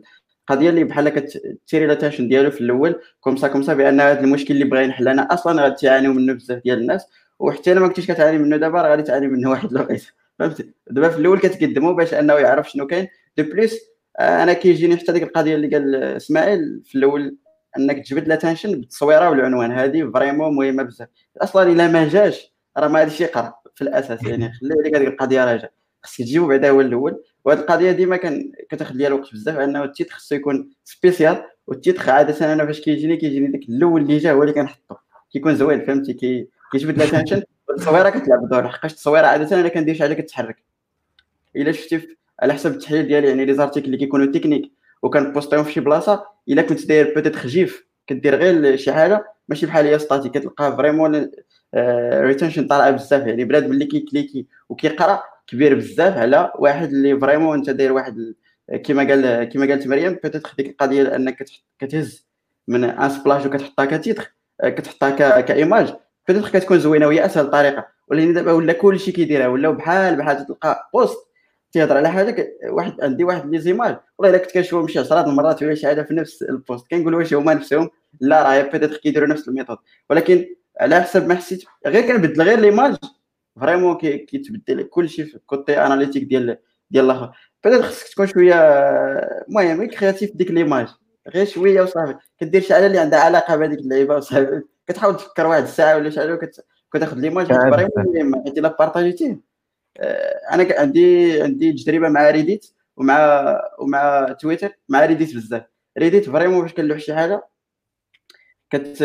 القضية اللي بحال كتيري لاتاشن ديالو في الأول. كوم سا كوم سا بأن هذا المشكل اللي بغا ينحل أنا أصلا غادي تعانيو منه بزاف ديال الناس وحتى إلا ما كنتيش كتعاني منه دابا راه غادي تعاني منه واحد الوقت فهمتي دابا في الأول كتقدموا باش أنه يعرف شنو كاين. دو بليس آه، أنا كيجيني حتى ديك القضية اللي قال إسماعيل في الأول أنك تجبد l'attention بالتصويرة والعنوان. هذه vraiment مهمة بزاف. أصلا إلا ما جاش راه ما غاديش يقرأ في الأساس. يعني خلي عليك هذيك القضية راجع. خصك تجيبو بعدا هو الأول. وهذه القضية ديما كان كتاخذ ليا الوقت بزاف انه ال titre خصو يكون spécial وال titre عادة أنا فاش كيجيني كيجيني داك الأول اللي جا هو اللي كنحطو. كيكون زوين فهمتي؟ كي كيجبد l'attention التصويره كتلعب دور حقاش التصويره عادة أنا كندير شي حاجة كتحرك. إلا شفتي على حسب التحليل ديالي يعني les articles اللي كيكونوا techniques وكنبوستيهم في شي بلاصة إلا كنت داير بوتيت خجيف كدير غير شي حاجة ماشي بحال هي ستاتيك كتلقى فريمون ريتنشن طالعة بزاف. يعني بلاد ملي كيكليكي وكيقرأ كبير بزاف على واحد اللي فريمون أنت داير واحد كما قال كما قالت مريم بوتيت ديك القضية أنك كتهز من ان سبلاش وكتحطها كتيتر كتحطها كإيماج. بوتيت كتكون زوينة وهي أسهل طريقة. ولكن دابا ولا كلشي كيديرها ولاو بحال بحال تلقى بوست تيهضر على حاجة واحد عندي واحد les images والله إلا كنت كنشوفهم شي 10 المرات ولا شي حاجة في نفس ال post كنقول واش هما نفسهم؟ لا راه peut-être كيديروا نفس ال méthode. ولكن على حسب ما حسيت غير كنبدل غير l'image vraiment كيتبدل كلشي في ال côté analytique ديال ديال الآخر. peut-être خصك تكون شوية المهم créatif ديك l'image غير شوية وصافي. كدير شي حاجة اللي عندها علاقة بهذيك اللعيبة وصافي. كتحاول تفكر واحد الساعة ولا شي حاجة كتاخذ l'image vraiment حيت إلا بارطاجيتيه. أنا عندي عندي تجربة مع Reddit ومع ومع تويتر مع Reddit بزاف. Reddit vraiment فاش كنلوح شي حاجة كت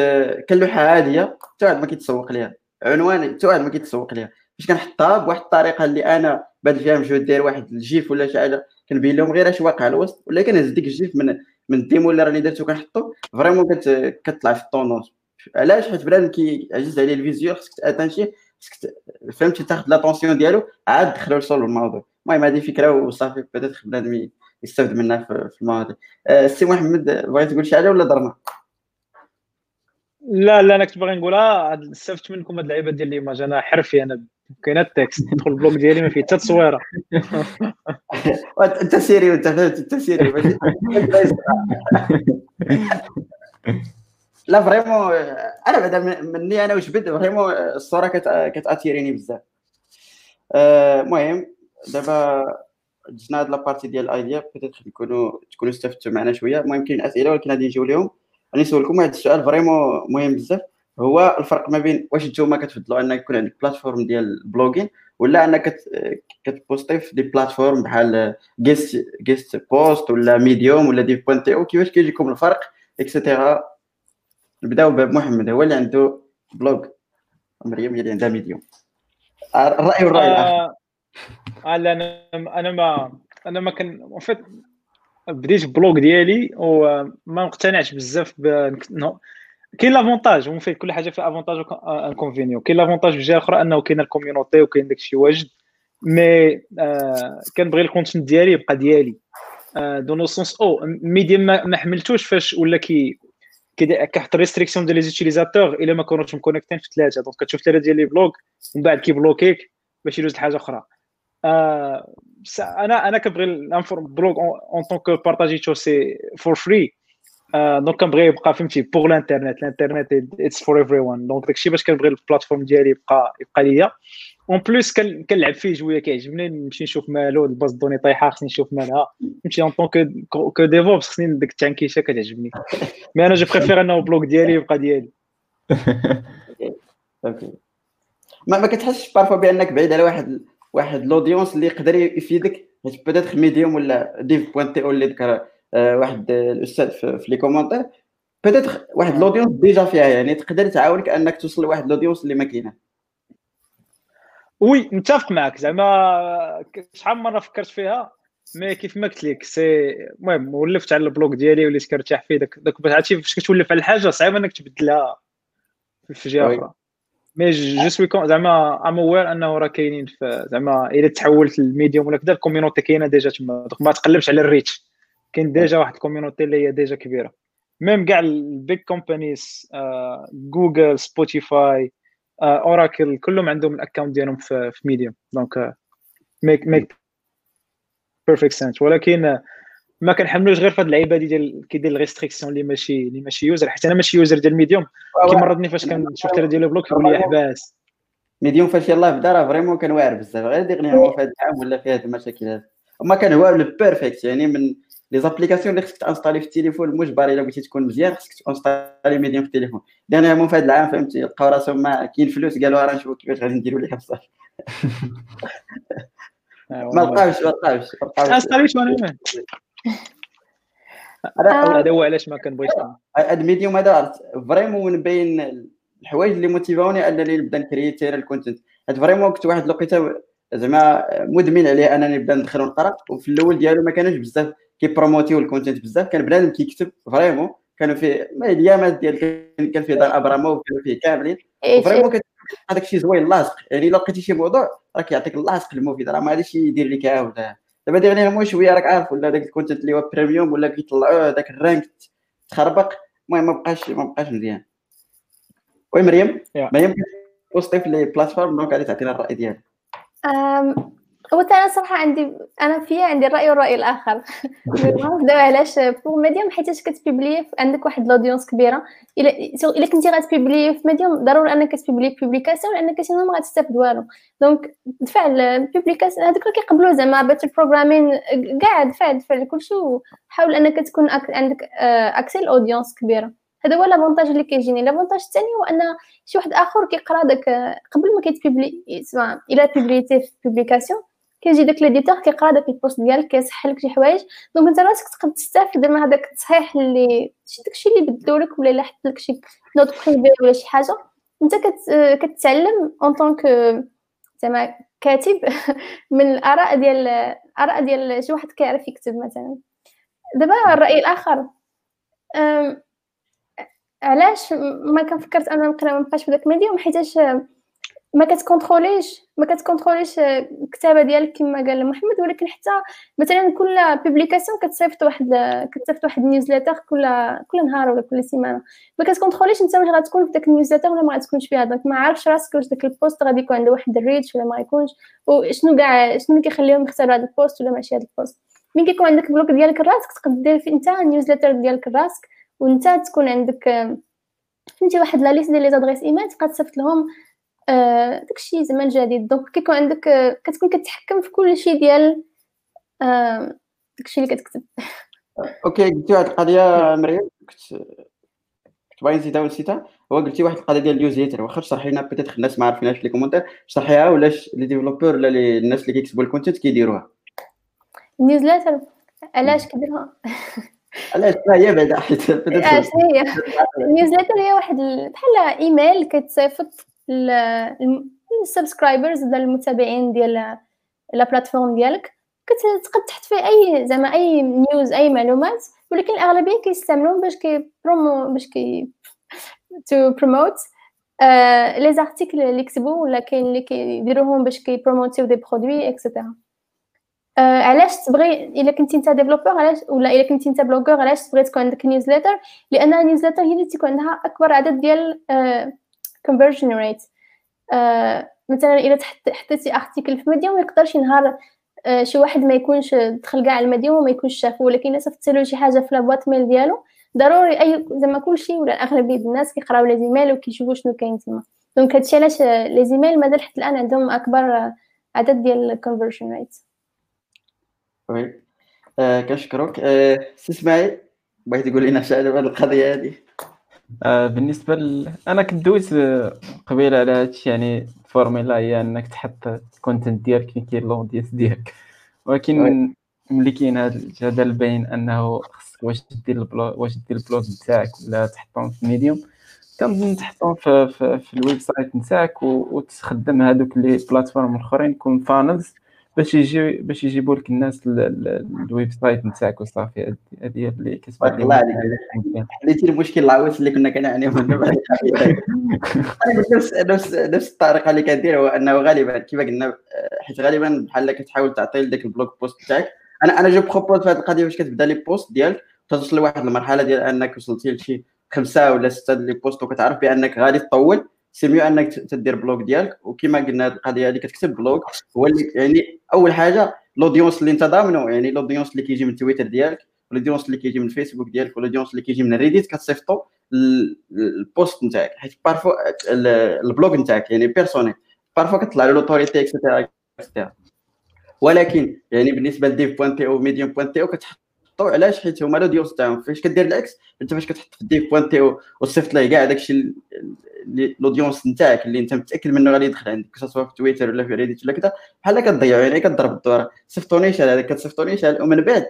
كنلوحها عادية حتى واحد ما كيتسوق ليها. عنوان حتى واحد ما كيتسوق ليها. فاش كنحطها بواحد الطريقة اللي أنا بعد فيها مجهود داير واحد ال GIF ولا شي حاجة كنبين لهم غير أش واقع الوسط ولا كنهز ديك ال GIF من من ال démo اللي راني درتو كنحطو vraiment كتطلع في ال tendances علاش؟ حيت بنادم كيعجز عليه ال visuel خصك تاتانشي خصك فهمتي؟ تاخذ l'attention ديالو عاد دخلو لصول الموضوع. المهم هذه فكرة وصافي بدات بنادم يستافد منها في المواضيع السي محمد بغيت تقول شي حاجة ولا درنا لا لا أنا كنت باغي نقولها. استفدت منكم هاد اللعيبة ديال l'image. أنا حرفي أنا كاين ال texte ندخل ال blog ديالي ما فيه حتى تصويرة. [laughs] أنت سيري وانت فهمت أنت سيري. [laughs] لا vraiment أنا بعدا مني أنا واش بد فريمون الصورة كتاتيريني بزاف. المهم دابا جنا هاد la partie ديال ال idea peut-être تكونوا تكونوا استفدتوا معنا شوية. المهم كاين أسئلة ولكن غادي نجيو لهم غادي نسولكم واحد السؤال vraiment مهم بزاف. هو الفرق ما بين واش نتوما كتفضلوا ان يكون عندك plateforme ديال ال blogging ولا أنك كتبوستي في des plateformes بحال guest guest post ولا Medium ولا dev point to كيفاش كيجيكم الفرق؟ et cetera نبداو بمحمد هو اللي عنده blog مريم هي اللي عندها Medium. الرأي والرأي الآخر. آه لا أنا أنا ما أنا ما كان en fait بديت blog ديالي وما مقتنعش بزاف كاين l'avantage و en fait كل حاجة فيها avantage و inconvénient كاين l'avantage في الجهه الاخرى أنه كاين ال community وكاين داكشي واجد mais آه كنبغي ال content ديالي يبقى ديالي. آه dans sens où Medium ما حملتوش فاش ولا كي كيحط restriction ديال les utilisateurs الا ما كانوش مكونيكتين في ثلاثة donc كتشوف ثلاثة ديال les blogs ومن بعد كيبلوكيك باش يدوز لحاجة أخرى. آه أنا أنا كنبغي blog en tant que بارطاجيتو c'est for free donc كنبغي يبقى فهمتي pour الانترنت الانترنت it's for everyone donc داكشي باش كنبغي ال plateforme ديالي يبقى يبقى ليا. en plus كنلعب فيه شوية كيعجبني نمشي نشوف مالو ال base de données طايحه خصني نشوف مالها نمشي en tant que DevOps خصني ديك التانكيشه كتعجبني mais أنا je préfère انه ال blog ديالي يبقى ديالي ما ما كتحسش parfois بأنك بعيد على واحد واحد l'audience اللي يقدر يفيدك حيت بدات Medium ولا dev point to اللي ذكر واحد الاستاذ في les commentaires peut-être واحد l'audience déjà فيها يعني تقدر تعاونك انك توصل لواحد l'audience اللي ما كاينة oui متفق معك زعما شحال من مرة فكرت فيها mais كيف ما قلت لك سي المهم ولفت على ال blog ديالي وليت كنرتاح فيه داك داك عرفتي فاش كتولف على الحاجة صعيب إنك تبدلها في جهه أخرى. mais je suis زعما I'm aware أنه راه كاينين زعما إلا تحولت ل Medium ولا كذا ال community كاينة déjà تما. ما تقلبش على ال reach. كاين déjà واحد ال community اللي هي déjà كبيرة. même كاع ال big companies Google Spotify Oracle كلهم عندهم ال account ديالهم في, في Medium donc make make perfect sense ولكن ما كنحملوش غير في هاد اللعيبه ديال كيدير ال restriction اللي ماشي اللي ماشي user حيت أنا ماشي user ديال Medium كيمرضني فاش كنشوف ترى ديال ال blog يقول لي احباس Medium فاش يلاه بدا راه vraiment كان واعر بزاف. غير dernièrement في هذا العام ولا في هذه المشاكل هذه. وما كان هو ال perfect يعني من les applications اللي خصك تانستالي في التليفون مجبر الا بغيتي تكون مزيان خصك تانستالي Medium في التليفون dernièrement في هذا العام فهمتي لقاو راسهم ما كاين فلوس قالوا راه نشوفوا كيفاش غادي نديروا ليها بصح ما لقاوش ما لقاوش ما انستالي أنا هذا هذا هو علاش ما كنبغيش هذا ال Medium هذا vraiment من بين الحوايج اللي موتيفاوني انني نبدا نكريتي ال content هاد vraiment كنت واحد الوقيته زعما مدمن عليه انني نبدا ندخل ونقرا وفي الأول ديالو ما كانش بزاف كيبروموتيو ال content بزاف. كان بنادم كيكتب vraiment كانوا فيه ما اليامات ديال كان- فيه دار ابراموف كانوا فيه كاملين. إيش- فريمون كت- هذاك الشيء زوين لاصق. يعني إلا لقيتي شي موضوع راه كيعطيك اللاصق المفيد. راه ما غاديش يدير لك ولا دابا دير مو شوية راك عارف ولا داك الكونتنت اللي هو بريميوم ولا كيطلعوه داك الرانك تخربق. المهم ما بقاش ما بقاش مزيان. وي مريم. مريم بوستي في لي بلاتفورم دونك غادي تعطينا الرأي ديالك. أم، هو أنا صراحة عندي أنا فيا عندي الرأي والرأي الآخر. [laughs] دابا علاش pour Medium حيتاش كتبيبلي عندك واحد l'audience كبيرة. إلا سو- إلا كنتي غتبيبلي في Medium ضروري أنك تبيبلي publication لأنك sinon ما غتستافد والو. donc دفع ال publications هذوك اللي كيقبلوا زعما Better Programming كاع دفع دفع لكلشي وحاول أنك تكون أك... عندك accès ال audience كبيرة. هذا هو l'avantage اللي كيجيني. l'avantage الثاني هو أن شي واحد آخر كيقرا داك قبل ما كيتبيبلي اسمع إلا بيبليتي في publication كيجي داك l'éditeur كيقرا داك ال post ديالك كيصحح لك شي حوايج. donc انت راسك تقدر تستافد من هذاك التصحيح اللي شي داكشي اللي بدلو لك ولا إلا لك شي note privée ولا شي حاجة. انت كت... كتعلم en tant que زعما كاتب [laughs] من الآراء ديال الاراء ديال شي واحد كيعرف يكتب مثلا. دابا الرأي الآخر. أم، علاش ما كنفكرت أنا نقرأ ما نبقاش في داك ال Medium حيتاش ما كتكونتروليش ما كتكونتروليش الكتابه ديالك كما قال محمد ولكن حتى مثلا كل publication كتصيفط واحد كتصيفط واحد newsletter كل كل نهار ولا كل سيمانة. ما كتكونتروليش انت واش غتكون في داك ال newsletter ولا ما غتكونش فيها. donc ما عارفش راسك واش داك ال post غادي يكون عنده واحد ال reach ولا ما يكونش وشنو كاع شنو اللي كيخليهم يختاروا هذا ال post ولا ماشي هذا ال post ملي كيكون عندك blog ديالك راسك تقدر دير في انت ال newsletter ديالك راسك وانت تكون عندك آه، فهمتي واحد la liste ديال les adresses email تبقى تصيفط لهم آه، داكشي زعما الجديد donc كيكون عندك آه، كتكون كتحكم في كل شيء ديال آه، داكشي اللي كتكتب. OK قلتي واحد القضية مريم. كنت كنت باغي نزيدها ونسيتها. هو قلتي واحد القضية ديال ال newsletter واخا تشرحي لنا peut-être الناس ما عارفينهاش في les commentaires شرحيها ولا les développeurs ولا الناس اللي كيكتبوا ال content كيديروها؟ ال newsletter علاش كديرها علاش؟ لا هي بعدا حيت [laughs] آه، شنو هي [laughs] هي واحد ال- بحال إيميل كتصيفط لل subscribers ولا المتابعين ديال la plateforme ديالك كتقد تحط فيه أي زعما أي news أي معلومات ولكن الأغلبية كيستعملوهم باش كي برومو باش كي to promote les articles اللي يكتبوا ولا كاين اللي كيديروهم باش كيبروموتيو des produits et cetera علاش تبغي إلا كنتي انت developer علاش ولا إلا كنتي انت blogger علاش تبغي تكون عندك newsletter لأن ال newsletter هي اللي تيكون عندها أكبر عدد ديال conversion rate مثلا الا حطيتي article في Medium ما يقدرش ينهار آه، شي واحد ما يكونش دخل كاع ال Medium وما يكونش شافو ولكن صيفطتي له شي حاجة في la boîte mail ديالو ضروري اي زعما كلشي ولا أغلبية الناس كيقراو les emails وكيشوفوا شنو كاين تما. donc هادشي علاش les emails مازال حتى الآن عندهم أكبر آه، عدد ديال ال conversion rate oui. آه، كنشكرك. آه، سي إسماعيل بغيتي تقول لنا شي هذه القضية هذه آه، بالنسبة ل... أنا كنت دويت آه، قبيلة على هادشي يعني الفورميلا هي إنك تحط ال content ديالك فين كاين ال audience ديالك. ولكن ملي كاين هذا الجدل بين أنه خصك واش دير ال blog واش دير ال blog نتاعك ولا تحطهم في Medium كنظن تحطهم في, في, في ال website نتاعك وتخدم هذوك les plateformes الاخرين يكون funnels باش يجي باش يجيبوا لك الناس ال website نتاعك وصافي هذه- اللي كتبان بارك الله عليك حليتي المشكل العويص اللي كنا كنعانيو منه. بعد [laughs] نفس نفس نفس الطريقة اللي كدير هو أنه غالبا كما قلنا حيت غالبا بحال كتحاول تعطي لذاك ال blog post تاعك. أنا أنا je propose في هذه القضية باش كتبدا les posts ديالك توصل لواحد المرحلة ديال أنك وصلتي لشي خمسة ولا ستة les posts وكتعرف بأنك غادي تطول. c'est mieux انك تدير blog ديالك وكما قلنا هذه القضية هذه كتكتب blog هو اللي يعني أول حاجة ال audience اللي انت ضامنه يعني ال audience اللي كيجي من تويتر ديالك وال audience اللي كيجي من فيسبوك ديالك والاودينس اللي كيجي من Reddit كتصيفطو ال- ال post نتاعك. حيت parfois ال- ال blog نتاعك يعني personnel parfois كتطلع له l'autorité et cetera et cetera ولكن يعني بالنسبة ل dev point to Medium point to كتحطوا علاش؟ حيت هما l'audience تاعهم فاش كدير العكس انت فاش كتحط في ديف بوان تي أو وصيفط ليه كاع داكشي لوديونس نتاعك اللي انت متأكد منه غادي يدخل عندك سواء في تويتر ولا في ريديت ولا كذا بحال كتضيعوا يعني كضرب الدوره صيفطوني شحال هذاك كتصيفطوني شحال ومن بعد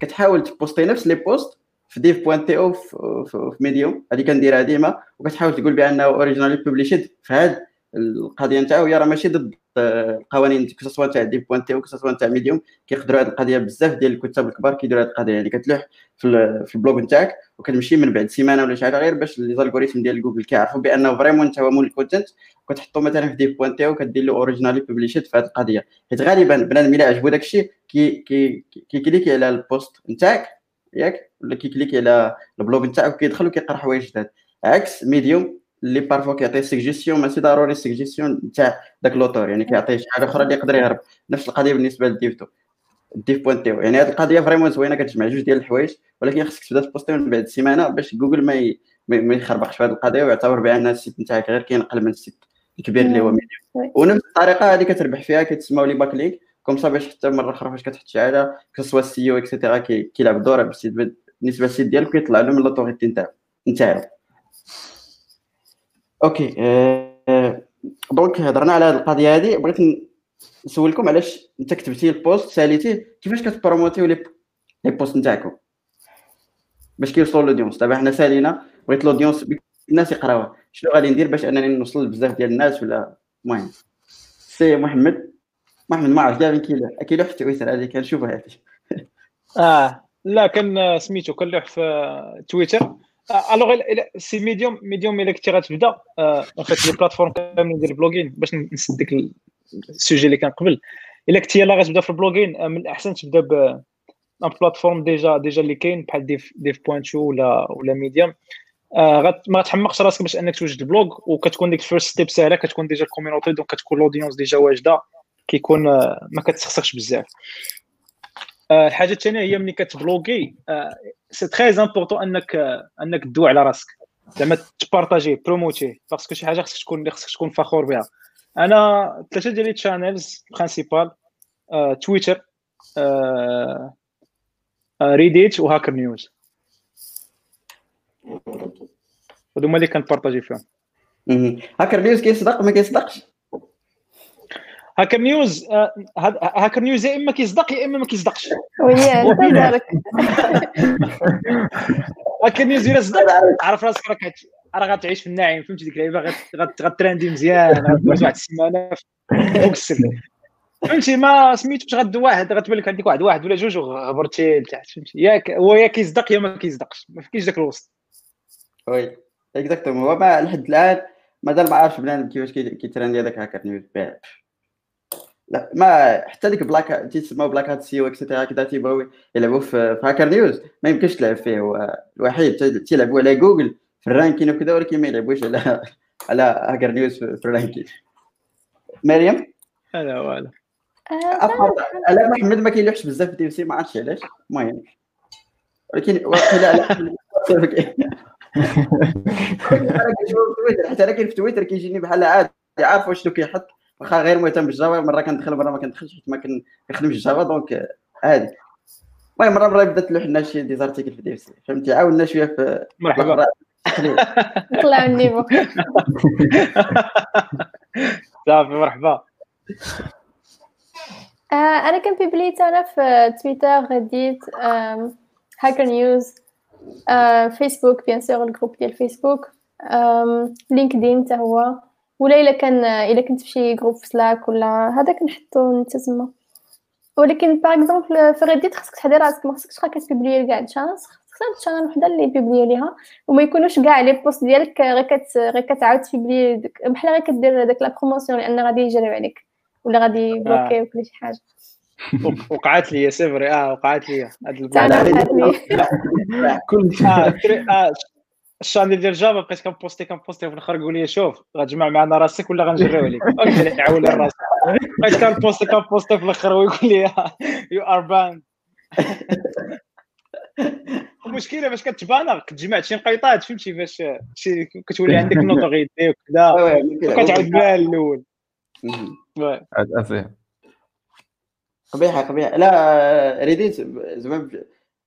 كتحاول تبوستي نفس لي بوست في ديف بوان تي أو في ميديوم هذه كنديرها ديما وكتحاول تقول بأنه اوريجينالي بوبليشد في هذا القضية نتاعو هي راه ماشي ضد القوانين كسوا تاع ديف بوان تي أو كسوا تاع ميديوم كيقدروا هذه القضية بزاف ديال الكتاب الكبار كيديروا هذه القضية. يعني كتلوح في, في ال blog نتاعك وكتمشي من بعد سيمانة ولا شي غير باش les algorithmes ديال جوجل كيعرفوا بأنه vraiment انت هو مول ال content وكتحطو مثلا في dev point to كدير له originally published في هذه القضية. حيت غالبا بنادم إلا عجبو داك الشيء كي كي كيكليكي على ال post نتاعك ياك ولا كيكليكي على ال blog نتاعك وكيدخل وكيقرا حوايج جداد. عكس Medium اللي parfois كيعطي سيجيسيون ماشي ضروري سيجيسيون نتاع داك l'auteur يعني كيعطي شي حاجة أخرى اللي يقدر يهرب. نفس القضية بالنسبة لل dev to dev point to يعني هذه القضية vraiment زوينة كتجمع جوج ديال الحوايج ولكن خصك تبدا تبوستي من بعد سيمانه باش جوجل ما ي... ما يخربقش في هذه القضية ويعتبر بأن ال site نتاعك غير كينقل من ال site الكبير اللي هو Medium ونفس الطريقة هذه كتربح فيها كيتسموا les backlinks comme ça باش حتى مرة أخرى فاش كتحط شي حاجة que ce soit ال SEO et cetera كيلعب دور بالنسبة لل site ديالك كيطلع له من l'autorité نتاعو نتاعو. OK أه donc هضرنا على هذه القضية هذه بغيت نسولكم علاش أنت كتبتي ال post سأليتيه كيفاش كتبروموتيو les les posts نتاعكم؟ باش كيوصلوا l'audience دابا حنا سالينا بغيت l'audience الناس يقراوها. شنو غادي ندير باش أنني نوصل لبزاف ديال الناس ولا؟ المهم سي محمد محمد ما عرفت كاع كاين كاين في تويتر. هذه كنشوفها هذه [laughs] آه لا كان سميتو كنلوح في تويتر. alors c'est Medium Medium الا كنتي غتبدا en fait les plateformes كاملين ديال ال blogging باش نسد ديك ال sujet اللي كان قبل. الا كنتي يلاه غتبدا في ال blogging من الأحسن تبدأ ب une plateforme déjà déjà اللي كاين بحال dev dev point to ولا ولا Medium آه ما تحمقش راسك باش أنك توجد ال blog وكتكون ديك ال first step سهلة كتكون déjà ال community donc كتكون ال audience déjà واجدة كيكون آه ما كتسخسخش بزاف. آه الحاجة الثانية هي ملي كتبلوغي c'est très important أنك أنك تدوي على راسك. زعما تبارطاجي بروموتي parce que شي حاجة خصك تكون خصك تكون فخور بها. أنا ثلاثة ديال les channels principales تويتر Reddit و Hacker News هادو هما اللي كنبارطاجي فيهم. Hacker News كيصدق ما كيصدقش؟ Hacker News Hacker News يا إما كيصدق يا إما ما كيصدقش. [laughs] انت دارك [laughs] Hacker News إلا صدق عرف راسك راك راه غتعيش في النعيم فهمتي ديك اللعيبه غترندي مزيان غتدوز [laughs] واحد السيمانه فوق السلم فهمتي ما سميتو باش غدو واحد غتبان لك عندك واحد واحد ولا جوج وغبرتي لتحت فهمتي. ياك هو يا كيصدق يا ما كيصدقش ما فيكيش داك الوسط. oui exactement هو ما لحد الآن مازال ما عارفش بنادم كيفاش كيترندي هذاك Hacker News. لا ما حتى ديك black تيسموا black hat SEO et cetera كذا تيبغيو يلعبوا في, Hacker News ما يمكنش تلعب فيه هو الوحيد تيلعبوا على جوجل في ال ranking وكذا ولكن ما يلعبوش على على Hacker News في ال ranking مريم هو هذا على محمد ما كيلوحش بزاف في دي سي ما عرفتش علاش المهم ولكن واقيلا على حتى أنا كاين في تويتر كيجيني بحال عادي عارف واش كيحط واخا غير مهتم بال Java مرة كندخل مره ما كندخلش حيت ما كنخدمش ال Java donc عادي. المهم مره مرة بدات تلوح لنا شي des articles في دي سي فهمتي عاودنا شوية في مرحبا. [laughs] طلعوا ال niveau. [laughs] صافي مرحبا. أنا كنبيبلي أنا في تويتر Reddit Hacker News فيسبوك bien sûr ال groupe ديال فيسبوك LinkedIn حتى هو. ولا إلا كان إلا كنت في شي groupe في Slack ولا هذا كنحطو تسمى ولكن par exemple في Reddit خصك تحضر راسك ما خصكش غير كتبيبلي كاع ال channels خصك channel وحده اللي بيبلي ليها وما يكونوش كاع les posts ديالك غير كت غير كتعاود تبيبلي بحال غير كدير داك la promotion لأن غادي يجريو عليك ولا غادي يبلوكيو ولا شي حاجة. وقعت لي c'est vrai آه وقعت لي كل [laughs] ال channel ديال Java بقيت كنبوستي كنبوستي في الأخر يقول لي شوف غتجمع معنا راسك ولا غنجريو عليك؟ قلت له عاول راسك. بقيت كنبوستي كنبوستي في الأخر ويقول لي you are banned المشكلة باش كتبانا كتجمع شي نقيطات فهمتي؟ باش كتولي عندك notoriété وكذا كتعاود بها الأول. عاد قبيحة قبيحة. لا Reddit زعما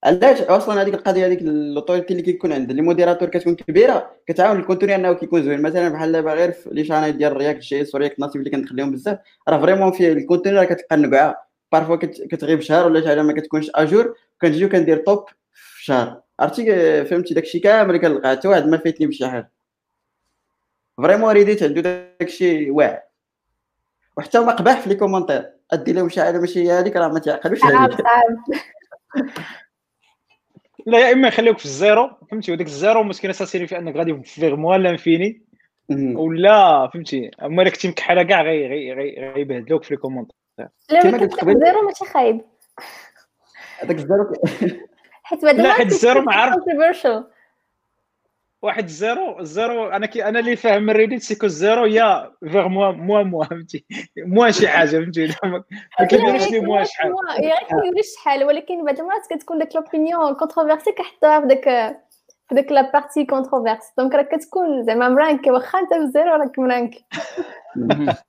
علاش أصلا هذيك القضية هذيك l'autorité اللي كيكون عند les modérateurs كتكون كبيرة كتعاون ال contenu أنه كيكون زوين. مثلا بحال دابا غير في les channels ديال React JS و React Native اللي كنخليهم بزاف راه vraiment فيه ال contenu راه كتلقى النقعه parfois كت- كتغيب شهر ولا شي حاجة ما كتكونش à jour كنجيو كندير top في شهر. عرفتي فهمتي؟ داكشي كامل كنلقى حتى واحد ما فايتني بشي حاجة. vraiment Reddit عنده داكشي واعر. وحتى هما قباح في لي كومونتير أدي لهم شي حاجة ماشي هي هذيك راه ما تعقلوش عليك صعب [laughs] لا يا إما يخليوك في الزيرو فهمتي وديك الزيرو مشكل أساسي في أنك غادي فيغ موان لانفيني. ولا فهمتي أما الا كنتي مكحله كاع غي- غي- غي- غيبهدلوك في لي كومونت لا ما كنت. زيرو ماشي خايب هذاك الزيرو حيت بعدا لا، حيت الزيرو ما عارف. واحد الزيرو الزيرو أنا كي أنا اللي فاهم من ريديت سيكو الزيرو يا فيغ موا موا موا فهمتي؟ موا شي حاجة فهمتي؟ [laughs] ما ما كيديروش لي موا شحال. هي غير كيقولوا شحال ولكن بعض المرات كتكون داك l'opinion controversée كيحطوها في داك في داك la partie controverse donc راه كتكون زعما مرانكي واخا أنت في ال zéro راك مرانكي [laughs]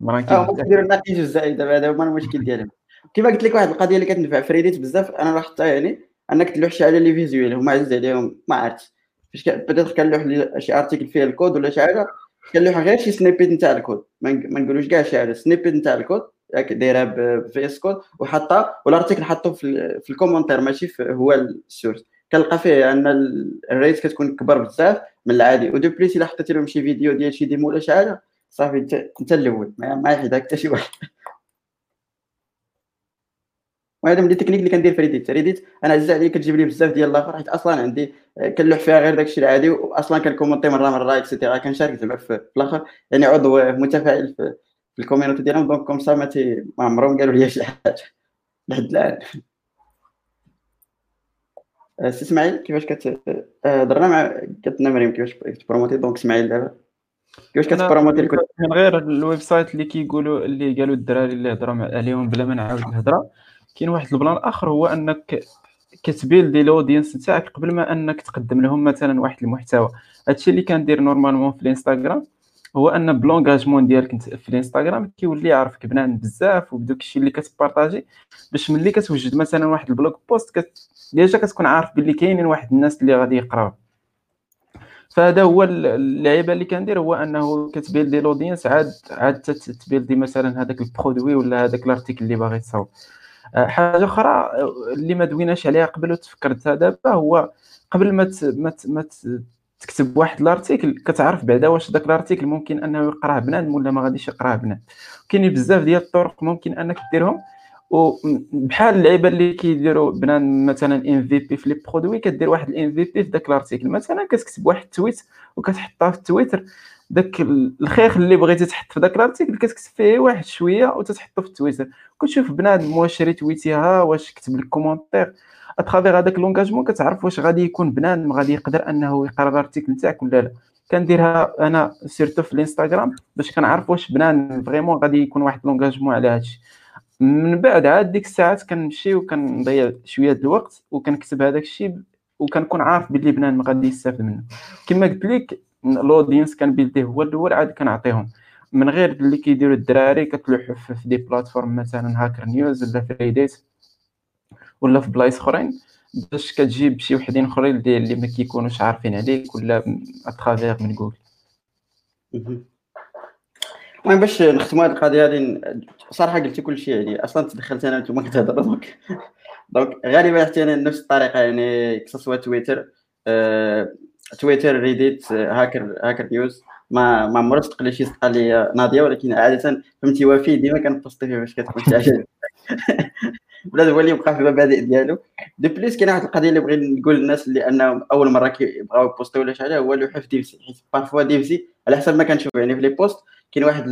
مرانكي كيديروا النتيجه الزائده هذا هو المشكل ديالهم. كيما قلت لك واحد القضية اللي كتنفع في Reddit بزاف أنا لاحظتها يعني. انك تلوح شي حاجة اللي visuel هما عزيز عليهم ما عرفتش. فاش بدات كنلوح لي شي article فيه الكود ولا شي حاجة كنلوح غير شي snippet نتاع الكود. ما نق- ما نقولوش كاع شي حاجة snippet نتاع الكود ياك دايرها ب VS Code وحطها وال article حطه في, في ال commentaire ماشي في هو ال source كنلقى فيه أن ال- ال rate كتكون كبر بزاف من العادي. و de plus إلا حطيتي لهم شي فيديو ديال شي démo ولا شي حاجة صافي انت الأول ما يحيدك حتى شي واحد. وهذا من les techniques اللي كندير في Reddit Reddit أنا عزيز عليا كتجيب لي بزاف ديال الآخر حيت أصلا عندي آه، كنلوح فيها غير داكشي العادي واصلا كنكومونتي مرة مرة et cetera كنشارك زعما في الآخر. يعني عضو متفاعل في, ال community ديالهم donc comme ça ما عمرهم قالوا لي شي حاجة لحد الآن. آه، سي إسماعيل كيفاش كت آه، درنا مع كتنا مريم كيفاش كتبروموتي؟ donc إسماعيل دابا كيفاش كتبروموتي الكود؟ غير ال website اللي كيقولوا اللي قالوا الدراري اللي هضروا عليهم بلا ما نعاود الهضره كاين واحد ال plan آخر هو أنك كتبيلدي ال audience نتاعك قبل ما أنك تقدم لهم مثلا واحد المحتوى. هادشي اللي كندير normalement في الإنستغرام هو أن باللونغاجمون ديالك في الإنستغرام كيولي يعرفك بنان بزاف وبدوك الشيء اللي كتبارطاجي باش ملي كتوجد مثلا واحد البلوك بوست كت... ديجا كتكون عارف باللي كاينين واحد الناس اللي غادي يقراو. فهذا هو ال- اللعيبة اللي كندير هو أنه كتبيلدي الاودينس عاد عاد تبيلدي مثلا هذاك البرودوي ولا هذاك الأرتيكل اللي باغي تصاوب. حاجة أخرى آه، اللي ما دويناش عليها قبل وتفكرتها دابا هو قبل ما. ما. تكتب واحد الأرتيكل كتعرف بعدا واش داك الأرتيكل ممكن أنه يقراه بنادم ولا ما غاديش يقراه بنادم كاينين بزاف ديال الطرق ممكن أنك ديرهم وبحال اللعيبة اللي كيديروا بنان مثلا MVP في les produits كدير واحد ال MVP في داك الأرتيكل مثلا كتكتب واحد ال tweet وكتحطها في التويتر داك الخيخ اللي بغيتي تحط في داك الأرتيكل كتكتب فيه واحد شوية وتتحطو في التويتر. كتشوف بنادم واش ريتويتيها واش كتب لك commentaire. à travers هذاك l'engagement كتعرف واش غادي يكون بنادم غادي يقدر أنه يقرأ الأرتيكل نتاعك ولا لا. كنديرها أنا surtout في الإنستغرام باش كنعرف واش بنادم vraiment غادي يكون واحد l'engagement على هادشي. من بعد عاد ديك الساعات كنمشي وكنضيع شوية الوقت وكنكتب هذاك الشيء وكنكون عارف باللي بنادم غادي يستافد منه. كما قلت لك ال audience كنبيلديه هو الأول عاد كنعطيهم. من غير اللي كيديروا الدراري كتلوح في des plateformes مثلا Hacker News ولا في Reddit ولا في بلايص أخرين باش كتجيب شي وحدين أخرين اللي اللي ما كيكونوش عارفين عليك ولا à travers من جوجل مهم. المهم باش نختموا هذه القضية هذه صراحة قلتي كل شيء يعني أصلا تدخلت أنا وأنتم كتهضروا donc. donc غالبا حتى أنا نفس الطريقة يعني سواء تويتر آه، تويتر Reddit Hacker Hacker News. ما ما عمرها صدق لي شي صدقه لي ناضيه ولكن عادة فهمتي وفي ديما كنبوستي فيه باش كتكون حاجة. [laughs] بلاد هو اللي يبقى في المبادئ ديالو. de plus كاين واحد القضية اللي بغيت نقول للناس اللي انهم أول مرة كيبغاو يبوستيو ولا شي حاجة هو اللوحه في DevC حيت parfois DevC على حسب ما كنشوف يعني في les posts كاين واحد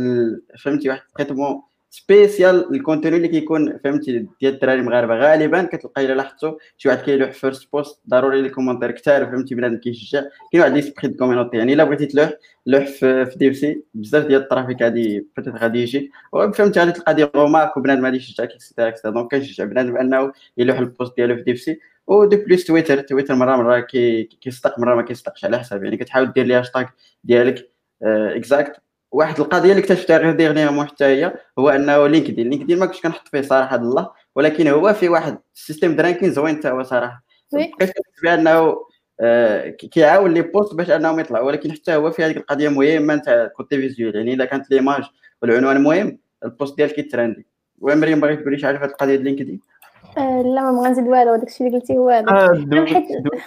فهمتي واحد ال traitement spécial ل contenu اللي كيكون فهمتي ديال الدراري المغاربة. غالبا كتلقى إلا لاحظتوا شي واحد كيلوح first post ضروري les commentaires كثار فهمتي بنادم كيشجع. كاين واحد l'esprit de community يعني إلا بغيتي تلوح لوح في, DevC بزاف ديال ال traffic غادي peut-être غادي يجي. وفهمتي غادي تلقى des remarques وبنادم غادي يشجعك et cetera et cetera donc كنشجع بنادم انه يلوح ال post ديالو في DevC و de plus تويتر تويتر مرة مرة كي- كيصدق مرة ما كيصدقش. على حسب يعني كتحاول دير les hashtags ديالك exacts واحد القضية اللي اكتشفتها غير dernièrement حتى هي هو أنه LinkedIn. LinkedIn ما كنتش كنحط فيه صراحة الله ولكن هو في واحد ال système de ranking زوين حتى هو صراحة. بقيت بأنه آه، كي- كيعاون les posts باش أنهم يطلعوا ولكن حتى هو في هذيك القضية مهمة نتاع côté visuel يعني إلا كانت l'image والعنوان مهم ال post ديالك يترندي. ومريم بغيت تقولي شي حاجة في هذه القضية ديال LinkedIn. لا ما بغا نزيد والو داكشي اللي قلتي هو هذاك آه، دوز- حيت- دوز-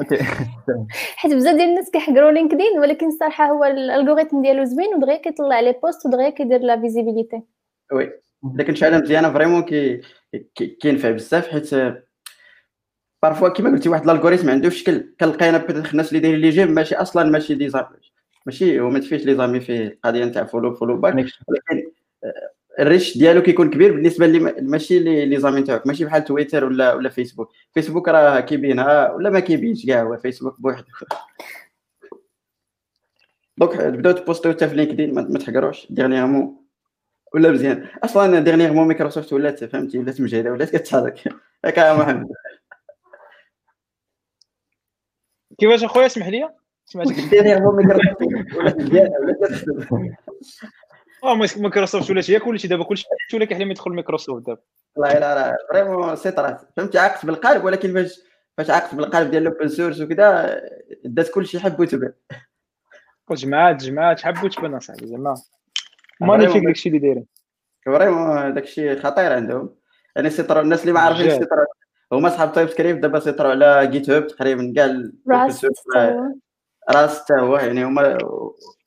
OK. [laughs] حيت بزاف ديال الناس كيحقروا LinkedIn ولكن الصراحه هو ال algorithme ديالو زوين ودغيا كيطلع les posts ودغيا كيدير la visibilité. oui. شي حاجة مزيانة vraiment كي كي- كينفع بزاف حيت parfois كيما قلتي واحد ال algorithme عنده شكل كنلقينا peut-être الناس اللي دايرين les j'aime ماشي أصلا ماشي les amis. ماشي هو ما تفيش les amis فيه القضية نتاع follow follow back. ولكن ال reach ديالو كيكون كبير بالنسبة لي ماشي les les amis تاعك ماشي بحال تويتر ولا ولا فيسبوك. فيسبوك راه كيبينها ولا ما كيبينش كاع هو فيسبوك بوحدو. donc تبداو تبوستيو حتى في LinkedIn ما تحقروش dernièrement ولا مزيان. أصلا dernièrement مايكروسوفت ولات فهمتي؟ ولات مجهدة ولات كتحرك. هكا يا محمد. كيفاش أخويا؟ اسمح لي. سمعتك dernièrement مايكروسوفت ولات مزيانه ولات كتخدم آه مايك- مايكروسوفت ولات هي كلشي دابا كلشي ولا كيحلم يدخل مايكروسوفت دابا. والله لا لا vraiment سيطرات فهمتي؟ عاقت بالقلب ولكن فاش فاش عاقت بالقلب ديال ال open source وكذا دات كلشي حب وتبع. وجماعات جماعات حبوا تبان اصاحبي زعما. magnifique داكشي اللي دايرين. vraiment داكشي خطير عندهم. يعني سيطروا الناس اللي ما عارفين. سيطروا هما صحاب تايب سكريبت دابا سيطروا على جيت هاب تقريبا كاع source. راس حتى هو يعني هما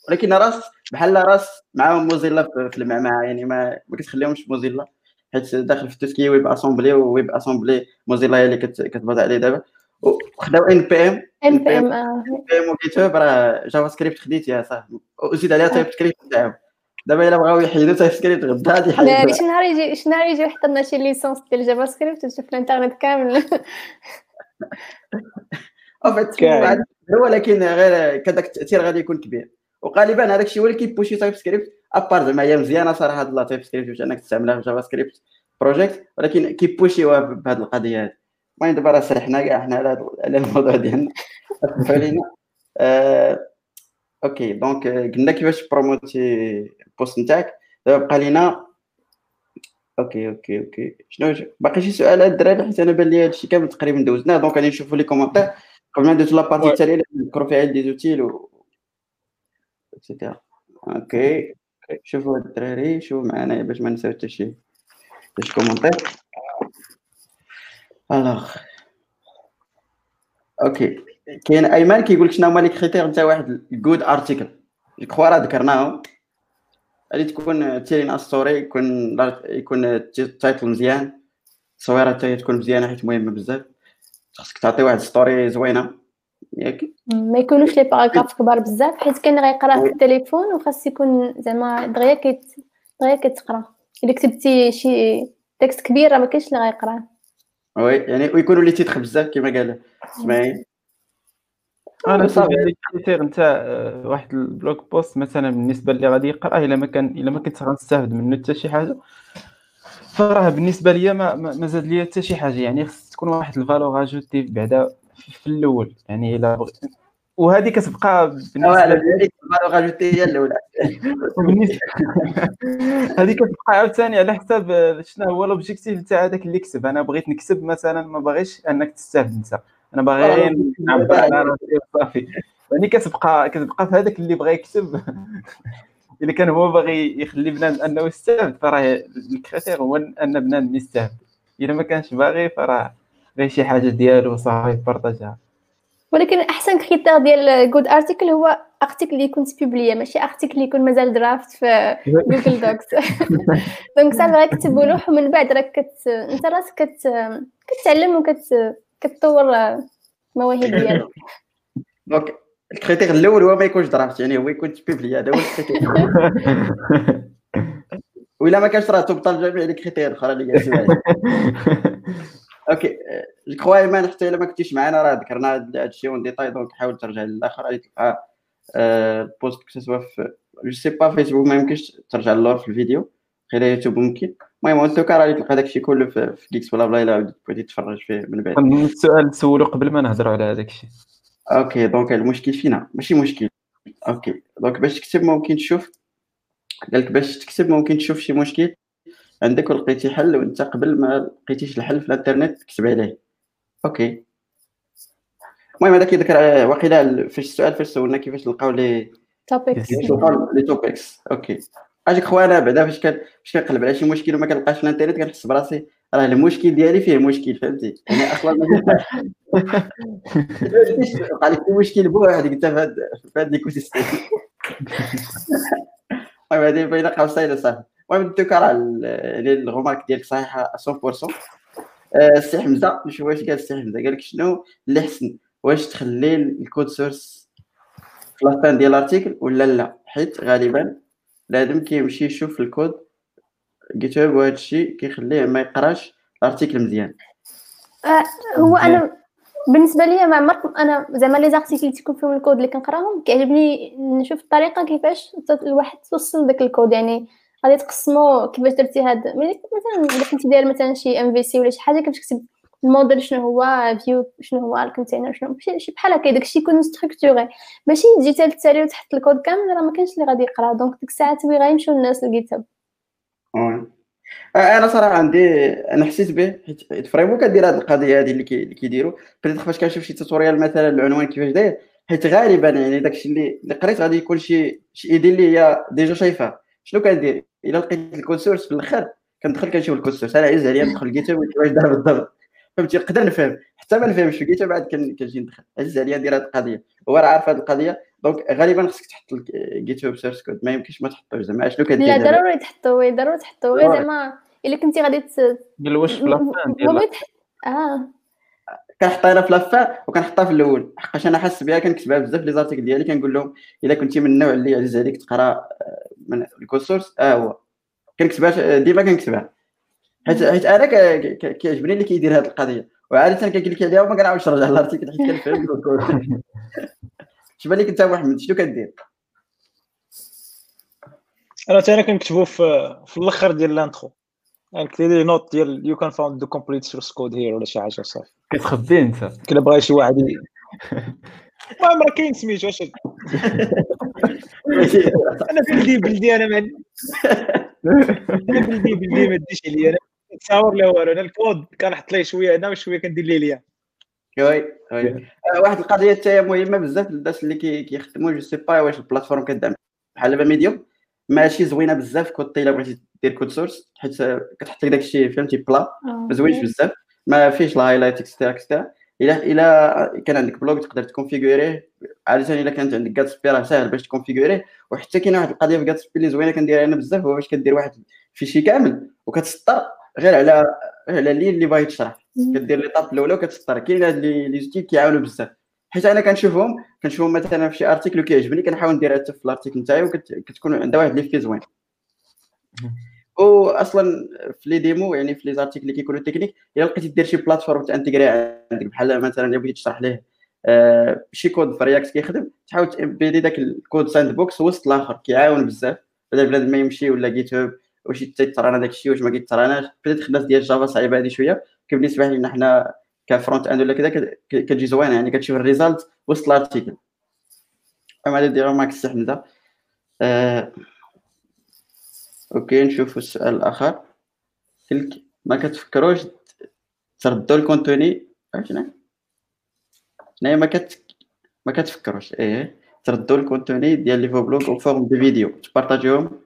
ولكن راس بحال راس معاهم موزيلا في المعمعه يعني ما ما كتخليهمش موزيلا حيت داخل في التسكي ويب أسامبلي ويب أسامبلي موزيلا هي اللي كت- كتباز عليه دابا. وخداو ان بي ام ام بي ام آه. بي ام وجيت هاب راه جافا سكريبت خديت يا صاحبي. وزيد عليها تايب سكريبت تاعهم. دابا الا بغاو يحيدوا تايب سكريبت غدا غادي ناري يحيدوا شي نهار يجي شي نهار يجي حطنا شي licence ديال JavaScript وتشوف الانترنت كامل. [laughs] عاد ولكن غير كذاك التأثير غادي يكون كبير. وغالبا هذاك الشيء هو اللي كيبوشي TypeScript à part زعما هي مزيانه صراحة هاد la TypeScript باش أنك تستعملها في JavaScript project ولكن كيبوشيوها بهذه القضية هذه المهم دابا راه سرحنا كاع حنا على الموضوع ديالنا. أسمحوا لينا. آه، OK donc آه، قلنا كيفاش بروموتي ال post نتاعك. دابا بقى لينا. OK OK OK. شنو باقي شي سؤال على الدراري حيت أنا بان لي هادشي كامل تقريبا دوزناه. donc غادي نشوفوا les commentaires قبل ما ندوزو la partie. التالية نذكروا فيها des outils et cetera OK شوفوا الدراري شوفوا معنا باش ما نساو حتى شي حتى شي commentaire alors OK كاين ايمن كيقول لك شنو هما les critères نتاع واحد ال good article je crois راه ذكرناهم غادي تكون تيرين story يكون يكون ال title مزيان التصويره هي تكون مزيانه حيت مهمه بزاف خاصك تعطي واحد story زوينه ياك. ما يكونوش les paragraphes كبار بزاف حيت كاين غيقرا في التليفون وخاص يكون زعما دغيا كيت دغيا كتقرا. إلا كتبتي شي texte كبير راه ما كاينش اللي غيقراه. oui يعني ويكونوا les titres بزاف كما قال إسماعيل. أنا صافي. ال critère نتاع آه، واحد ال blog post مثلا بالنسبة اللي غادي يقراه إلا ما كان إلا ما كنت غنستافد منه حتى شي حاجة. فراه بالنسبة ليا ما, ما ما زاد ليا حتى شي حاجة يعني خص تكون واحد ال valeur ajoutée بعدا في الأول يعني إلا بغ... وهذه كتبقى بالنسبة [laughs] هذه كتبقى عاوتاني على حساب آه، شنو هو l'objectif نتاع هذاك اللي كتب أنا بغيت نكتب مثلا ما باغيش أنك تستافد أنت. أنا باغي غير نعبر على راسي صافي. يعني كتبقى كتبقى في هذاك اللي بغى يكتب. [laughs] إلا كان هو باغي يخلي بنادم أنه يستافد فراه ال critère هو أن بنادم يستافد. إلا ما كانش باغي فراه غير شي حاجة ديالو صافي partage ها؟ ولكن أحسن critère ديال good article هو article اللي يكون publié ماشي ارتيكل اللي يكون مازال draft في جوجل دوكس donc صافي غير كتب ولوح ومن بعد راك كت أنت راسك كت... كتعلم وكت كتطور المواهب [laughs] ديالك. donc ال critère الأول هو ما يكونش draft يعني هو يكون publié هذا هو ال critère وإلا ما كانش راه تبطل جميع les critères الاخرى اللي معايا okay je crois ايمان حتى إلا ما كنتيش معنا راه ذكرنا هذا الشيء en détail donc حاول ترجع للآخر. غادي تلقى ال post que ce soit في je sais pas فيسبوك ما يمكنش ترجع للور في الفيديو غير يوتيوب ممكن. المهم ان توكا غادي تلقى داكشي كله في كيكس بلا بلا إلا بغيتي تفرج فيه من بعد. السؤال تسولو قبل ما نهضروا على هذاك الشيء أوكي دونك المشكل فينا. ماشي مشكل. أوكي دونك باش تكتب ممكن تشوف قالك باش تكتب ممكن تشوف شي مشكل عندك ولقيتي حل وانت قبل ما لقيتيش الحل في الانترنت تكتب عليه أوكي. المهم هذا كيذكر واقيلا فاش السؤال فاش سولنا كيفاش نلقاو لي topics les topics okay. أجيك خويا بعدا فاش كان فاش كنقلب على شي مشكل وما كنلقاش في الانترنت كنحس براسي راه المشكل ديالي فيه مشكل فهمتي؟ يعني أصلا ما [laughs] وقع لك مشكل بوحدك انت في هذا ال ecosystem [laughs] المهم هذه باينه قوسين صافي المهم راه يعني ال remarque ديالك صحيحة 100% السي حمزة نشوف واش قال السي حمزة. قال لك شنو؟ اللي حسن واش تخلي ال code source في la fin ديال ال article ولا لا؟ حيت غالبا لازم كيمشي يشوف الكود جيت هاب وهذا الشيء كيخليه ما يقراش ال article مزيان. آه هو أنا بالنسبة لي ما عمرت أنا زعما les articles تيكون فيهم الكود اللي كنقراهم كيعجبني نشوف الطريقة كيفاش الواحد توصل داك الكود. يعني غادي تقسمو كيفاش درتي هاد مثلا كنتي داير مثلا شي MVC ولا شي حاجة كيفاش تكتب الموديل شنو هو view شنو هو ال container شنو شي بحال هكا داكشي يكون structuré ماشي تجي حتى للتالي وتحط الكود كامل راه ما كاينش اللي غادي يقرا. donc ديك الساعات oui غيمشيو الناس للجيت هاب أنا صراحة عندي أنا حسيت به حيت vraiment كدير هذه القضية هذه اللي كيديروا بديت فاش كنشوف شي tutorial مثلا العنوان كيفاش داير حيت غالبا يعني داكشي اللي قريت غادي يكون شي شي idée اللي هي déjà شايفها شنو كندير إلا لقيت ال code source في الأخر كندخل كنشوف ال code source أنا عز عليا ندخل جيت واش دار بالضبط. فهمتي؟ نقدر نفهم. حتى ما نفهمش في جيت بعد كنجي ندخل. عز عليا ندير هذه القضية. هو راه عارف هذه القضية. donc غالبا خصك تحط جيت هاب source code ما يمكنش ما تحطوش زعما. شنو كدير لا ضروري تحطو ضروري تحطو. غير زعما إلا كنتي غادي ديال واش في la fin ديال آه. كنحطها أنا في la fin وكنحطها في الأول. حقاش أنا حاس بها كنكتبها بزاف les articles ديالي كنقول لهم إلا كنتي من النوع اللي عزيز عليك تقرا من ال code source آه هو. كنكتبها ديما كنكتبها حيت حيت أنا كيعجبني اللي كيدير هذه القضية. وعادة كن clique عليها وما كنعاودش نرجع لل article حيت كنفهم شبان لك انت محمد شنو كدير؟ أنا تانا كنكتبو في في الأخر ديال ال intro. يعني كتب لي note ديال you can found the complete source code here ولا شي حاجة صافي. كتخبي أنت. كلا بغا شي واحد [laughs] المهم راه كاين سميتو واش [laughs] أنا بلدي بلدي أنا ما أنا بلدي بلدي ما ديش عليا أنا تصاور لا والو. أنا الكود كنحط ليه شوية هنا وشوية كندير ليه ليا oui oui واحد القضية حتى مهمة بزاف للناس اللي كيخدموا je sais pas واش ال plateforme كدعم. بحال دابا ميديوم ماشي زوينة بزاف كود الا بغيتي دير code source حيت كتحط لك داكشي فهمتي بلا. ما زوينش بزاف. ما فيش ال highlight et cetera et cetera الا إلا كان عندك blog تقدر ت configurer يه عادة إلا كانت عندك جاتسبي راه ساهل باش ت configurer يه وحتى كاينة واحد القضية في جاتسبي اللي زوينة كنديرها أنا بزاف هو باش كدير واحد fichier كامل وكتسطر غير على على ال ligne اللي باغي تشرح. كدير لي étape الأولى وكتسطر. كاين هاد les outils كيعاونوا بزاف. حيت أنا كنشوفهم كنشوفهم مثلا في شي article كيعجبني كنحاول نديرها حتى في ال article نتاعي وكتكون عندها واحد l'effet زوين. واصلا في لي ديمو يعني في لي زارتيكل اللي كيكونوا تكنيك الا لقيتي دير شي بلاتفورم تانتيغري عندك بحال مثلا الا بغيتي تشرح ليه آه شي كود في رياكت كيخدم تحاول تبيدي داك الكود ساند بوكس وسط الآخر كيعاون بزاف. بدل بلاد ما يمشي ولا جيت هاب واش تيطرانا داك الشيء واش ما كيطراناش بدات الناس ديال جافا صعيبة هذه شوية. بالنسبة لنا حنا كفرونت اند ولا كذا كتجي زوينة يعني كتشوف الريزالت وسط الارتيكل أما هذا ديرو ماك السي حمزة آه OK نشوف السؤال الآخر. تلك ما كتفكروش تردوا ال contenu؟ عرفتنا هنايا ما كت ما كتفكروش. إيه تردوا ال contenu ديال les blogs en forme de vidéo. تبارطاجيوهم.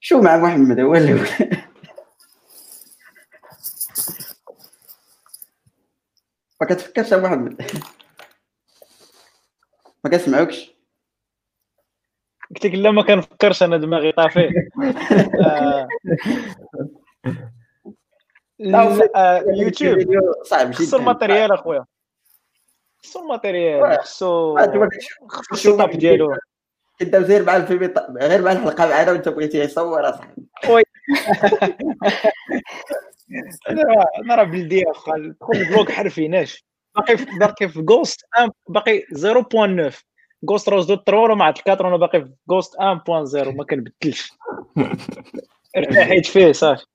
شو مع محمد؟ هو اللي [laughs] ما كتفكرش محمد. [laughs] ما كنسمعوكش قلت لك لا ما كنفكرش أنا دماغي طافي. [laughs] يوتيوب. صعب خصو الماتيريال أخويا. خصو الماتيريال خصو خصو الطاب ديالو. كداو غير مع الفيلم غير مع الحلقة معنا وأنت بغيتي يصور اصاحبي خويا. [laughs] أنا راه بلدي اخا دخل البلوك حرفيناش باقي باقي في غوست باقي 0.9 غوست روز دو 3 راه مع 4 أنا باقي في غوست 1.0 ما كنبدلش [laughs] ارتاحيت فيه صافي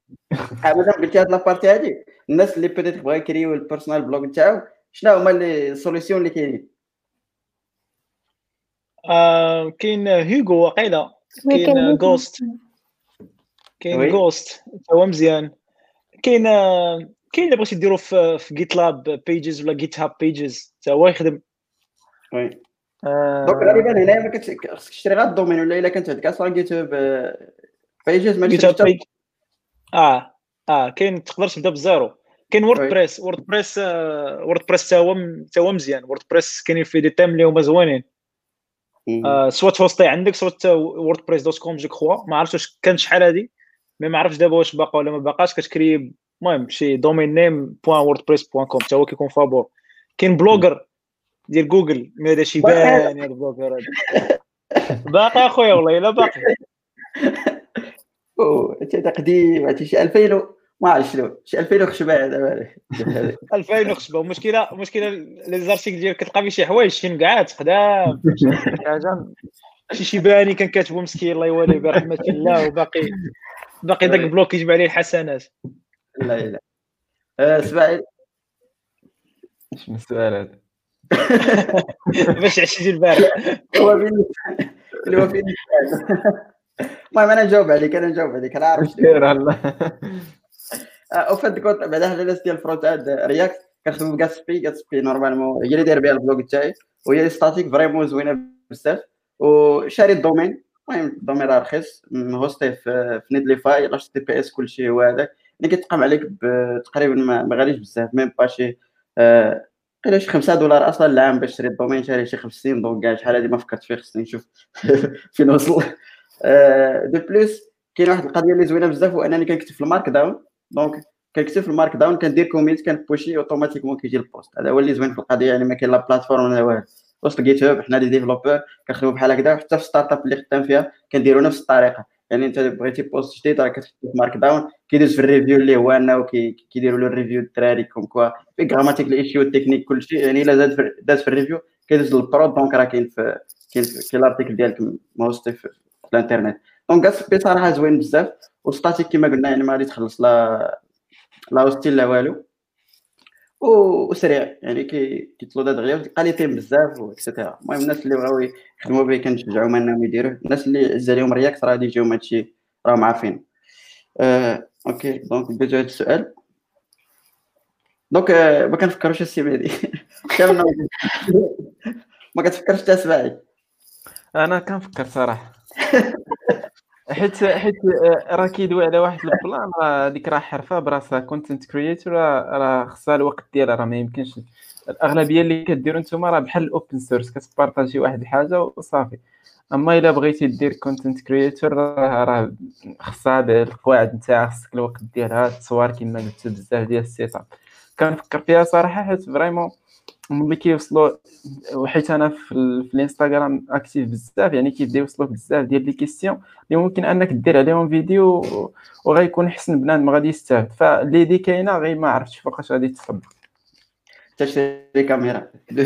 مادام قلتي هاد لابارتي هادي الناس اللي بيتيت بغا يكريو البيرسونال بلوك نتاعو شنو هما لي سوليسيون اللي كاينين؟ آه كاين هيغو وقيله وي كاين غوست كاين oui. Ghost هو مزيان. كاين كاين اللي بغيتي ديرو في GitLab Pages ولا GitHub Pages حتى هو يخدم. oui. donc غالبا هنايا ما خصك تشري غير ال domaine ولا إلا كانت عندك أصلا Git Pages ما GitHub تشريش آه آه كاين تقدر تبدا ب zéro. كاين WordPress WordPress WordPress تا هو تا هو مزيان. WordPress كاينين فيه des thèmes اللي هما زوينين. آه، سوا تهوستي عندك سوا وورد بريس دوت كوم جو كخوا. ما عرفتش واش كان شحال هادي مي ما عرفتش دابا واش باقا ولا ما باقاش. كتكري المهم شي دومين نيم بوان وورد بريس بوان كوم حتى هو كيكون فابور كاين بلوجر ديال جوجل مي هذا شي. بان يا البلوجر هذا باقي أخويا والله إلا باقي. هادشي هذا قديم هادشي شي 2000 و- ما عرفت شنو شي 2000 وخشبة دابا 2000 [laughs] وخشبة المشكلة المشكلة لي زارتيكل ديالك كتلقى فيه شي حوايج شي نقعات قدام شي حاجة. شي شيباني كان كاتبو مسكين الله يواليه برحمة الله وباقي باقي داك بلوك يجمع عليه الحسنات. لا لا. آه، اسماعيل شنو السؤال هذا؟ [laughs] باش عشتي البارح. هو فين اللي هو فين المهم أنا نجاوب عليك أنا نجاوب عليك أنا عارف شنو. خير الله. أو فات كنت بعدا الناس ديال الفرونت إند رياكت كنخدموا بكاسبي كاسبي نورمالمون. هي اللي داير بها البلوغ تاعي وهي اللي ستاتيك فريمون زوينة بزاف وشاري الدومين. المهم الدومين راه رخيص هوستي في نيدليفاي لاش تي بي اس كلشي هو هذاك اللي كيتقام عليك تقريبا ما ما غاليش بزاف ميم با شي آه، قيلا شي 5 دولار أصلا العام باش تشري الدومين شاري شي 50 دونك كاع شحال هادي ما فكرت فيه خصني نشوف [laughs] فين وصل. آه، de plus كاين واحد القضية اللي زوينة بزاف هو أنني كنكتب في ال Markdown donc كنكتب في ال Markdown كندير commit كنبوشي automatiquement كيجي ال post هذا هو اللي زوين في القضية يعني ما كاين لا plateforme ولا والو وسط GitHub حنا les développeurs كنخدموا بحال هكذا وحتى في startup اللي خدام فيها كنديروا نفس الطريقة. يعني انت بغيتي post جديد راه كتحط في Markdown كيدوز في ال review اللي هو انه كي- كيديروا له ال review الدراري comme quoi. في grammatique ال issue ال technique كلشي يعني إلا زاد داز في ال review كيدوز للبرود دونك راه كاين في كاين في الارتيكل ديالك موستي في, الانترنت. دونك كاسبي صراحة زوين بزاف وستاتيك كما قلنا يعني ما غادي تخلص لا لا هوستيل لا والو. وسريع. يعني كي كيطلو دات غير بزاف واكسيتيرا المهم الناس اللي بغاو يخدموا به كنشجعوهم انهم يديروه. الناس اللي عز عليهم رياكت راه غادي يجيهم هادشي راهم عارفين آه، أوكي. دونك بديتو هاد السؤال. donc آه، ما كنفكروش السي مهدي [laughs] كامل ما كتفكرش تسمعي أنا كنفكر صراحة. [laughs] حيت حيت آه، راه كيدوي على واحد ال plan راه هذيك راه حرفة براسها content creator راه خصها الوقت ديالها راه ما يمكنش. الأغلبية اللي كديروا نتوما راه بحال ال open source كتبارطاجي واحد الحاجة وصافي. أما إلا بغيتي دير content creator راه راه خصها القواعد نتاعها خصك الوقت ديالها التصوير كما قلت بزاف ديال ال setup كنفكر فيها صراحة حيت فريمون ملي كيوصلوا وحيت أنا في, ال- في الإنستغرام أكتيف بزاف يعني كيبدا يوصلوك بزاف ديال لي كيسيون اللي ممكن أنك دير عليهم فيديو وغيكون حسن بنادم غادي يستافد. فاللي دي كاينة غير ما عرفتش فوقاش غادي تطبق تشري كاميرا. [laughs]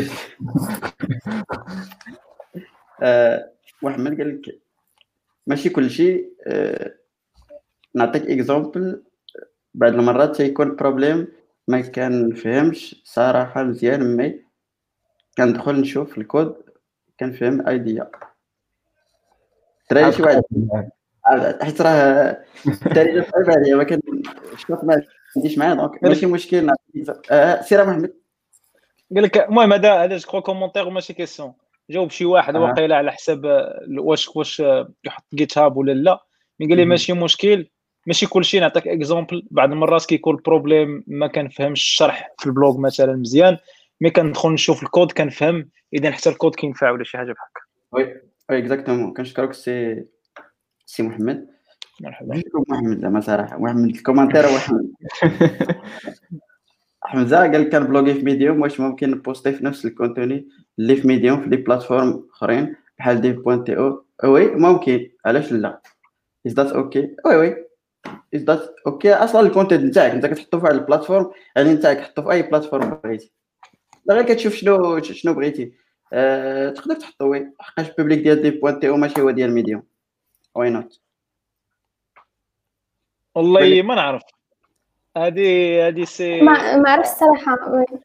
آه، محمد قال لك ماشي كل شيء. آه، نعطيك اكزومبل بعض المرات تيكون بروبليم ما كنفهمش صراحة مزيان مي كندخل نشوف الكود كنفهم أيديا. ترى شي واحد. حيت راه الدارجه صعيبه عليا ما كان الشوط ما عنديش معاه دونك ماشي مشكل. آه، سير محمد قال لك المهم هذا هذا جو كرو كومونتير وماشي كيسيون جاوب شي واحد آه. واقيلا على حساب واش واش يحط GitHub ولا لا. mais قال لي. ماشي مشكل. ماشي كلشي نعطيك exemple بعض المرات كيكون ال problème ما كنفهمش الشرح في ال blog مثلا مزيان. mais كندخل نشوف الكود كنفهم إذا حتى الكود كينفع ولا شي حاجة بحال هكا. oui oui exactement كنشكرك سي سي محمد. مرحبا. محمد زعما صراحة. محمد ال commentaire هو حمد [laughs] حمزه قال كان bloguer في Medium واش ممكن ن poster في نفس ال contenu اللي في Medium في les plateformes أخرين بحال Dev point to؟ oui ممكن. علاش لا؟ is that okay oui oui that's okay أصلا ال content نتاعك أنت كتحطو في واحد ال plateforme يعني نتاعك حطو في أي plateforme بغيتي. غير كتشوف شنو شنو بغيتي. أه تقدر تحطو oui حقاش ال public ديال Dev point to ماشي هو ديال Medium why not والله ما نعرف. هادي هادي سي ما ما عرفتش الصراحة.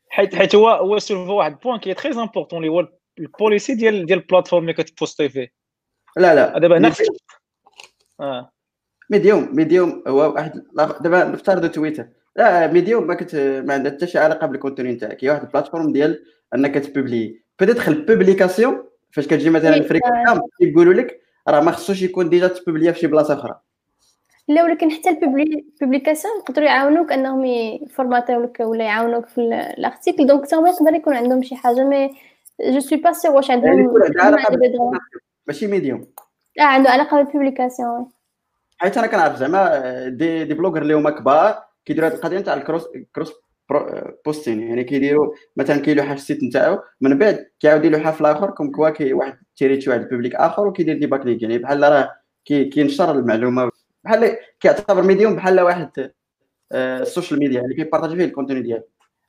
حيت حيت هو هو سولف واحد point qui très important اللي هو ال policy ديال ديال ال plateforme اللي كت poster فيه. لا لا. دابا هنا آه. Medium Medium هو واحد دابا نفترضوا تويتر. لا Medium ما كت ما عندها حتى شي علاقة بال contenu نتاعك. هي واحد ال plateforme ديال أنك ت publier peut-être ال publications فاش كتجي مثلا oui، فريق آه. كيقولوا لك راه ما خصوش يكون déjà ت publié في شي بلاصة أخرى. لا ولكن حتى ال publications يقدروا يعاونوك أنهم يفورماتيو لك ولا يعاونوك في ال article donc حتى هما يقدر يكون عندهم شي حاجة mais je suis pas sûr واش يعني عندهم بال publications، ماشي Medium. آه عنده علاقة بالبوبليكاسيون حيت أنا كنعرف زعما des des blogueurs اللي هما كبار كيديروا هذه القضية نتاع ال cross cross pro- posting. يعني كيديروا مثلا كيلوحها في ال site نتاعو من بعد كيعاود يلوحها في الآخر comme quoi كي واحد تيريتي واحد ال public آخر وكيدير des backlinks يعني بحال راه كي كينشر المعلومة. بحال كيعتبر Medium بحال واحد آه، ال social media اللي كي partager فيه ال contenu ديالو.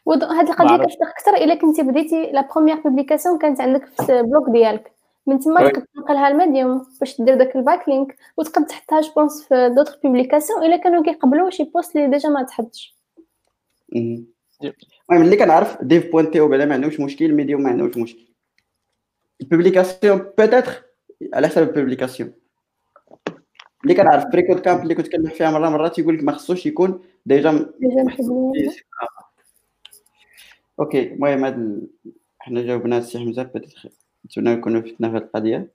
وهاد القضية. كتفتح أكثر إلا كنتي بديتي la première publication كانت عندك في ال blog ديالك. من تما. تقدر تنقلها ال Medium باش دير داك ال backlink وتقدر تحطها je pense في d'autres publications الا كانوا كيقبلوا شي post اللي déjà ما تحطش مهم. المهم اللي كنعرف Dev point to بعدا ما عندهمش مشكل Medium ما عندهمش مشكل. ال publications peut-être على حسب ال publication اللي كنعرف ب freeCodeCamp اللي كنت كنلوح فيها مرة مره تيقول لك ما خصوش يكون ديجا ديجا مبوبلي أوكي المهم هاد ال... حنا جاوبنا السي حمزة peut-être نتمنى نكونوا فتنا في القضية.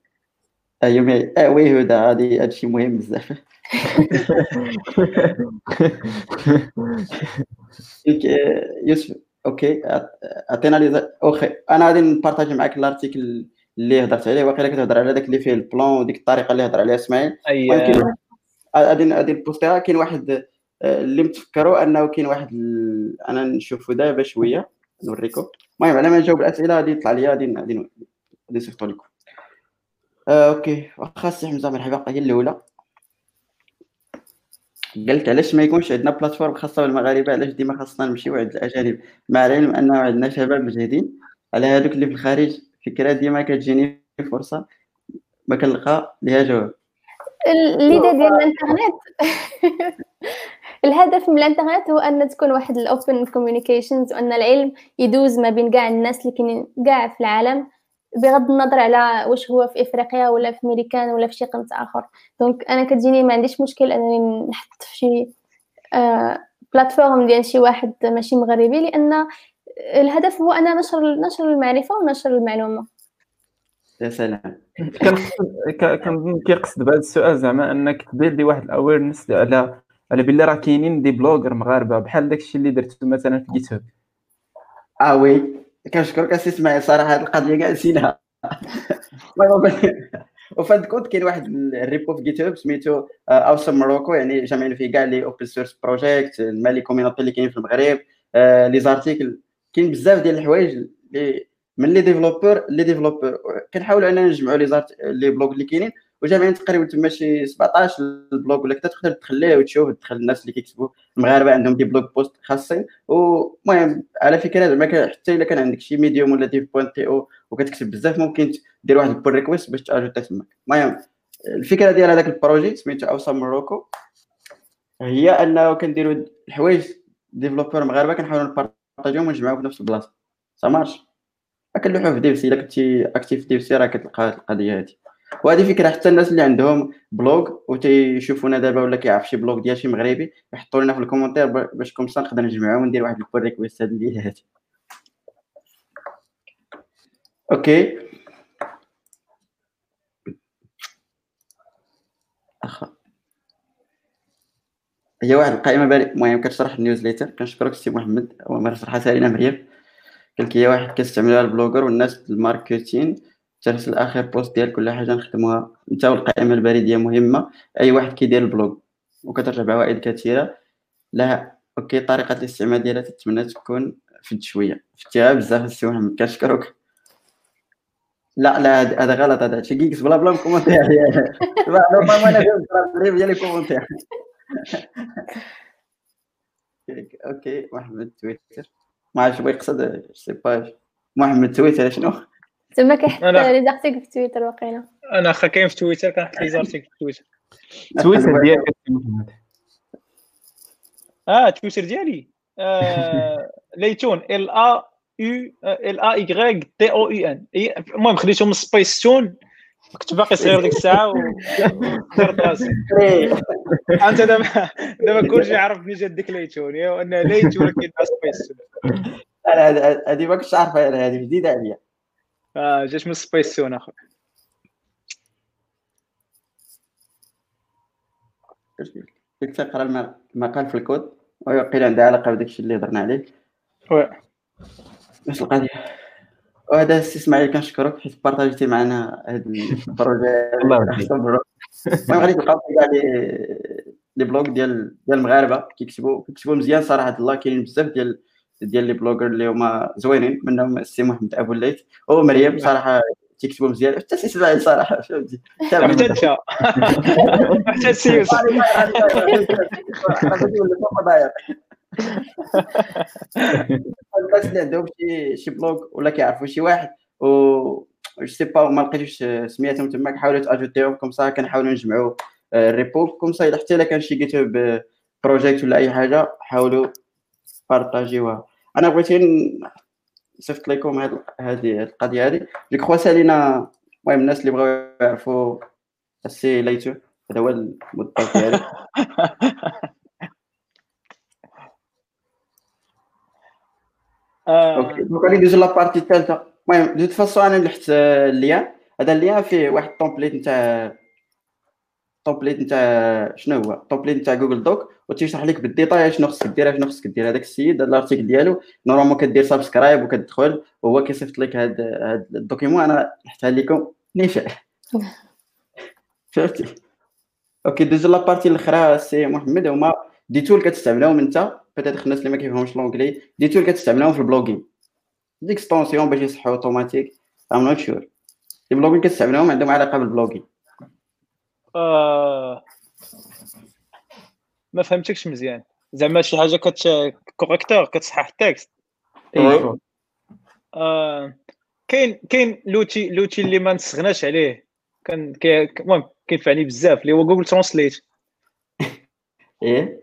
ايوا mais أه oui هدى هادي هادشي مهم بزاف. [laughs] يوسف أوكي عطينا لي okay أنا غادي ن partager معاك ال article اللي هضرت عليه واقيلا كتهضر على داك اللي فيه ال plan وديك الطريقة اللي هضر عليها إسماعيل. المهم كاين غادي غادي نبوستيها. كاين واحد آه، اللي متفكروا أنه كاين واحد. أنا نشوفو دابا شوية نوريكم المهم على ما نجاوب الأسئلة غادي يطلع لي غادي غادي غادي نصيفطو لكم آه، okay. واخا السي حمزه مرحبا هي الأولى. قالت علاش ما يكونش عندنا plateforme خاصة بالمغاربة؟ علاش ديما خاصنا نمشيو عند الأجانب؟ مع العلم أنه عندنا شباب مجهدين على هذوك اللي في الخارج فكرة ديما كتجيني فرصة ما كنلقى ليها جواب. ال l'idée ديال الإنترنت. [laughs] الهدف من الإنترنت هو أن تكون واحد ال open communications وأن العلم يدوز ما بين كاع الناس اللي كاينين كاع في العالم. بغض النظر على واش هو في إفريقيا ولا في أمريكان ولا في شي قنت آخر. donc أنا كتجيني ما عنديش مشكل أنني نحط في شي آه plateforme ديال شي واحد ماشي مغربي لأن الهدف هو أن نشر نشر المعرفة ونشر المعلومة. يا سلام. كنظن كيقصد بهذا السؤال زعما أنك ت build ي واحد ال awareness على على بلي راه كاينين des blogueurs مغاربة بحال داك الشيء اللي درتو مثلا في جيت هاب آه وي. كنشكرك اسي إسماعيل صراحة هذه القضية كاع نسيناها. وفي هاد الكود كاين واحد ال repo في GitHub سميتو Awesome Morocco يعني جامعين فيه كاع les open source projects les communities اللي كاينين في المغرب آه، les articles كاين بزاف ديال الحوايج من les développeurs les développeurs كنحاولوا اننا نجمعوا les art- les blogs اللي كاينين وجامعين تقريبا تما شي 17 ال blog ولا كذا تقدر تدخل وتشوف تدخل الناس اللي كيكتبوا. المغاربة عندهم des blog posts خاصين. ومهم على فكرة زعما حتى إلا كان عندك شي Medium ولا Dev point to وكتكتب بزاف ممكن دير واحد ال pull request باش ت ajouté تماك المهم الفكرة ديال هذاك ال projet سميتو Awesome Morocco هي أنه كنديروا الحوايج développeurs مغاربة كنحاولوا نبارطاجيهم ونجمعوهم في نفس البلاصة. ça marche كنلوحوا في DevC إلا كنتي actif في DevC راه كتلقى القضية هادي. وهذه فكرة حتى الناس اللي عندهم blog وتيشوفونا دابا ولا كيعرف شي blog ديال شي مغربي يحطوا لنا في ال commentaire ب- باش comme ça نقدر نجمعهم وندير واحد ال pull request هاد الليلة هادي okay. اخا هي واحد القائمة بالي المهم كتشرح ال newsletter كنشكرك سي محمد. هو ما شرحتها مريم. قال لك هي واحد كيستعملوها ال bloggers والناس ال marketing ترسل اخر post ديال كل حاجة نخدموها انت والقائمه البريديه مهمه اي واحد كيدير ال blog وكترجع بعوائد كثيره لها okay طريقه الاستعمال ديالها تتمنى تكون فد شوية فتيها بزاف السي محمد كنشكرك لا لا هذا غلط هذا شي كيكس بلا بلا كومونتير نورمالمون أنا ديال الكومونتير أوكي محمد تويتر ما عرفتش بغا يقصد سي با محمد تويتر شنو زعما كيحط لي زارتيكل في تويتر واقيلا. أنا أخا كاين في تويتر كنحط لي زارتيكل في تويتر. تويتر ديالك آه تويتر ديالي. آه ليتون ال ا يو ال ا y تي أو إي ان المهم خديتهم من سبيس تون كنت باقي صغير ديك الساعة ودرت راسي. أنت دابا دابا كلشي عرف منين جات ديك ليتون. وان ليت ولكن سبيس تون لا هذه ما كنتش عارفها أنا هذه جديدة عليا. آه جات من سبيس تون اخويا كنت تقرأ المقال في الكود؟ ويقيل عنده علاقة بداك الشيء اللي هضرنا عليه. oui. نفس القضية. وهذا السي إسماعيل كنشكرك حيت partageيتي معنا هذا ال projet. الله يرضيك. projet. المهم غادي تلقاو كاع les les blogs ديال ديال المغاربة. كيكتبوا كيكتبوا مزيان صراحة الله كاينين بزاف ديال ديال les bloggers اللي هما زوينين منهم السي محمد ابو الليث ومريم صراحة تيكتبوا مزيان حتى السي اسماعيل صراحة فهمتي حتى انت حتى السي يوسف الناس اللي عندهم شي شي بلوغ ولا كيعرفوا شي واحد و جو سي با ما لقيتوش سميتهم تماك حاولوا تاجوتيهم كوم سا كنحاولوا نجمعوا الريبو كوم سا الا حتى الا كان شي جيت بروجيكت ولا اي حاجة حاولوا بارطاجيوها أنا بغيت غير صيفط لكم هاد هذه القضية هذه جو كخوا سالينا المهم الناس اللي بغاو يعرفوا السي ليتو هذا هو المدة ديالي آه، [laughs] أوكي. دونك غادي لابارتي الثالثة. المهم دو فاسون أنا لحت الليان هذا الليان فيه واحد التومبليت نتاع تومبليت نتاع شنو هو؟ تومبليت نتاع جوجل دوك وتيشرح لك بالديتاي شنو خصك دير شنو خصك دير هذاك السيد هذا الأرتيكل ديالو نورمالمون كدير سبسكرايب وكتدخل وهو كيصيفط لك هذا هذا الدوكيمون. أنا لحتها لكم نافع [laughs] فهمتي؟ أوكي دوزو لابارتي الأخرى سي محمد. هما دي تول كتستعملهم أنت. بيتيتر الناس اللي ما كيفهموش لونجلي دي تول كتستعملهم في البلوغين. ديكستونسيون باش يصحوا أوتوماتيك. ام نوت شور البلوغين كتستعملهم عندهم علاقة بالبلوغين. آه، ما فهمتكش مزيان. زعما شي حاجة كت كوريكتور كتصحح التكست. oui. آه، كاين كاين l'outil l'outil اللي ما نستغناش عليه. كان المهم كينفعني بزاف اللي هو جوجل Translate [laughs] إيه.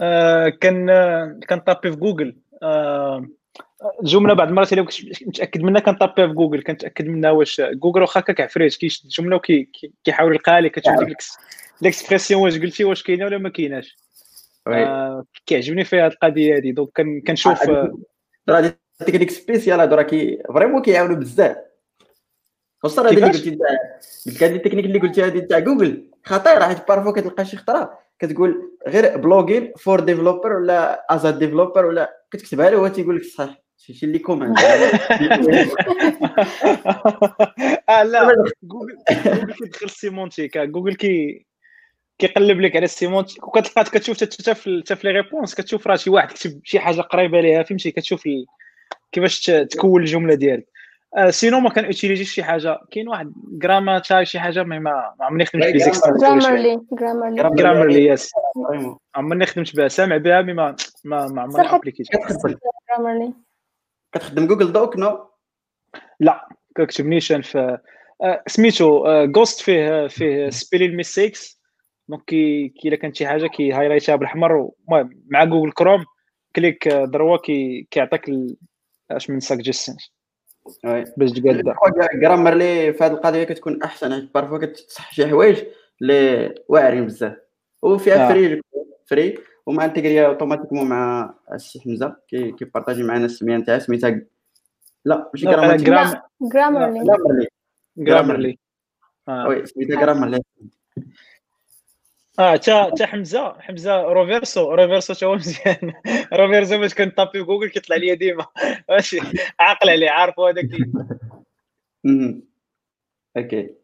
آه، كان آه، كنطابي في جوجل آه، الجمله بعض المرات إلا كنت متأكد منها كنطابيها في جوجل كنتأكد منها واش جوجل واخا هكاك عفريت كيشد الجمله وكيحاول يلقاها لك كتشوف ديك ال expression واش قلتي واش كاينة ولا ما كايناش. آه، كيعجبني فيها هذه القضية هذه دونك كن- كنشوف آه، راه تكنيك سبيسيال هادو راه كي فريمون كيعاونوا بزاف. خصوصا هادي اللي؟ قلتي قلت هادي التكنيك اللي قلتي هادي تاع جوجل. خطيرة حيت بارفو كتلقى شي خطرة كتقول غير بلوغين فور ديفلوبر ولا ازا ديفلوبر ولا كتكتبها له هو تيقول لك صح [laughs] شي شي اللي كوماند آه لا. جوجل جوجل كيدخل السيمونتيك آه، جوجل كي كيقلب لك على السيمونتيك وكتلقى كتشوف حتى في حتى في لي ريبونس كتشوف راه شي واحد كتب شي حاجة قريبة ليها فهمتي؟ كتشوف كيفاش تكون الجملة ديالك. آه سينو ما كان اوتيليزي شي حاجة. كاين واحد جراما شي حاجة ما ما عمرني خدمت بليزيك جرامرلي جرامرلي جرامرلي يس عمرني خدمت بها. سامع بها مي ما ما ما عمرني كتخدم جرامرلي كتخدم جوجل دوك نو؟ لا كتكتبنيش أنا في آه، سميتو جوست فيه فيه سبيلين ميستيكس دونك كي إلا كانت شي حاجة كي هايلايتها بالاحمر المهم مع جوجل كروم كليك آه، دروا كي كيعطيك أش من ساجيستنس وي. باش تقاد جرامرلي في هذه القضية كتكون أحسن حيت بارفو كتصح شي حوايج اللي واعرين بزاف. وفيها آه. فري فري ومع انتيغريا اوتوماتيكمون مع السي حمزة كي كيبارطاجي معنا السمية نتاعها سميتها لا ماشي جرامر جرام جرامرلي جرامرلي جرامرلي آه وي سميتها جرامرلي آه تا تا حمزه حمزه روفيرسو روفيرسو تا هو مزيان روفيرسو باش كنطابي في جوجل كيطلع لي ديما ماشي عاقل عليه عارف هذاك. أوكي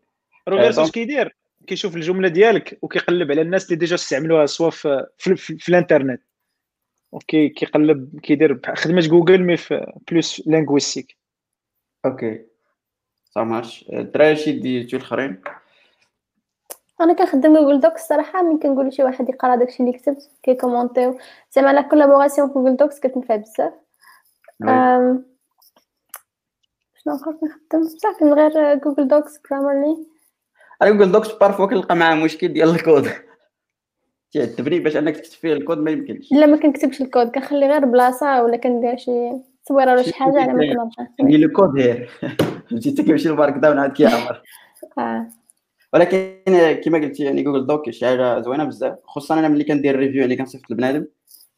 روفيرسو اش كيدير كيشوف الجملة ديالك وكيقلب على الناس اللي ديجا استعملوها سواء في, في, في, في الانترنت. أوكي كيقلب كيدير خدمة جوجل مي في بلوس لينغويستيك أوكي. سامارش الدراري شي ديتو الاخرين أنا كنخدم جوجل دوكس الصراحه ملي كنقول لشي واحد يقرأ داكشي اللي كتبت كيكومونتيو. زعما لا كولابوراسيون في جوجل دوكس كتنفع بزاف. شنو آخر كنخدم؟ من غير جوجل دوكس جرامرلي أنا جوجل دوكس بارفو كنلقى معاه مشكل ديال الكود تيعذبني باش أنك تكتب فيه الكود ما يمكنش. لا ما كنكتبش الكود. كنخلي غير بلاصة ولا كندير شي تصويرة ولا شي حاجة على ما كنعرفش. يعني لو كود هير فهمتي كيمشي لل markdown عاد كيعمر آه. ولكن كما قلتي يعني Google Docs شي حاجة زوينة بزاف. خصوصا أنا ملي كندير review يعني كنصيفط لبنادم.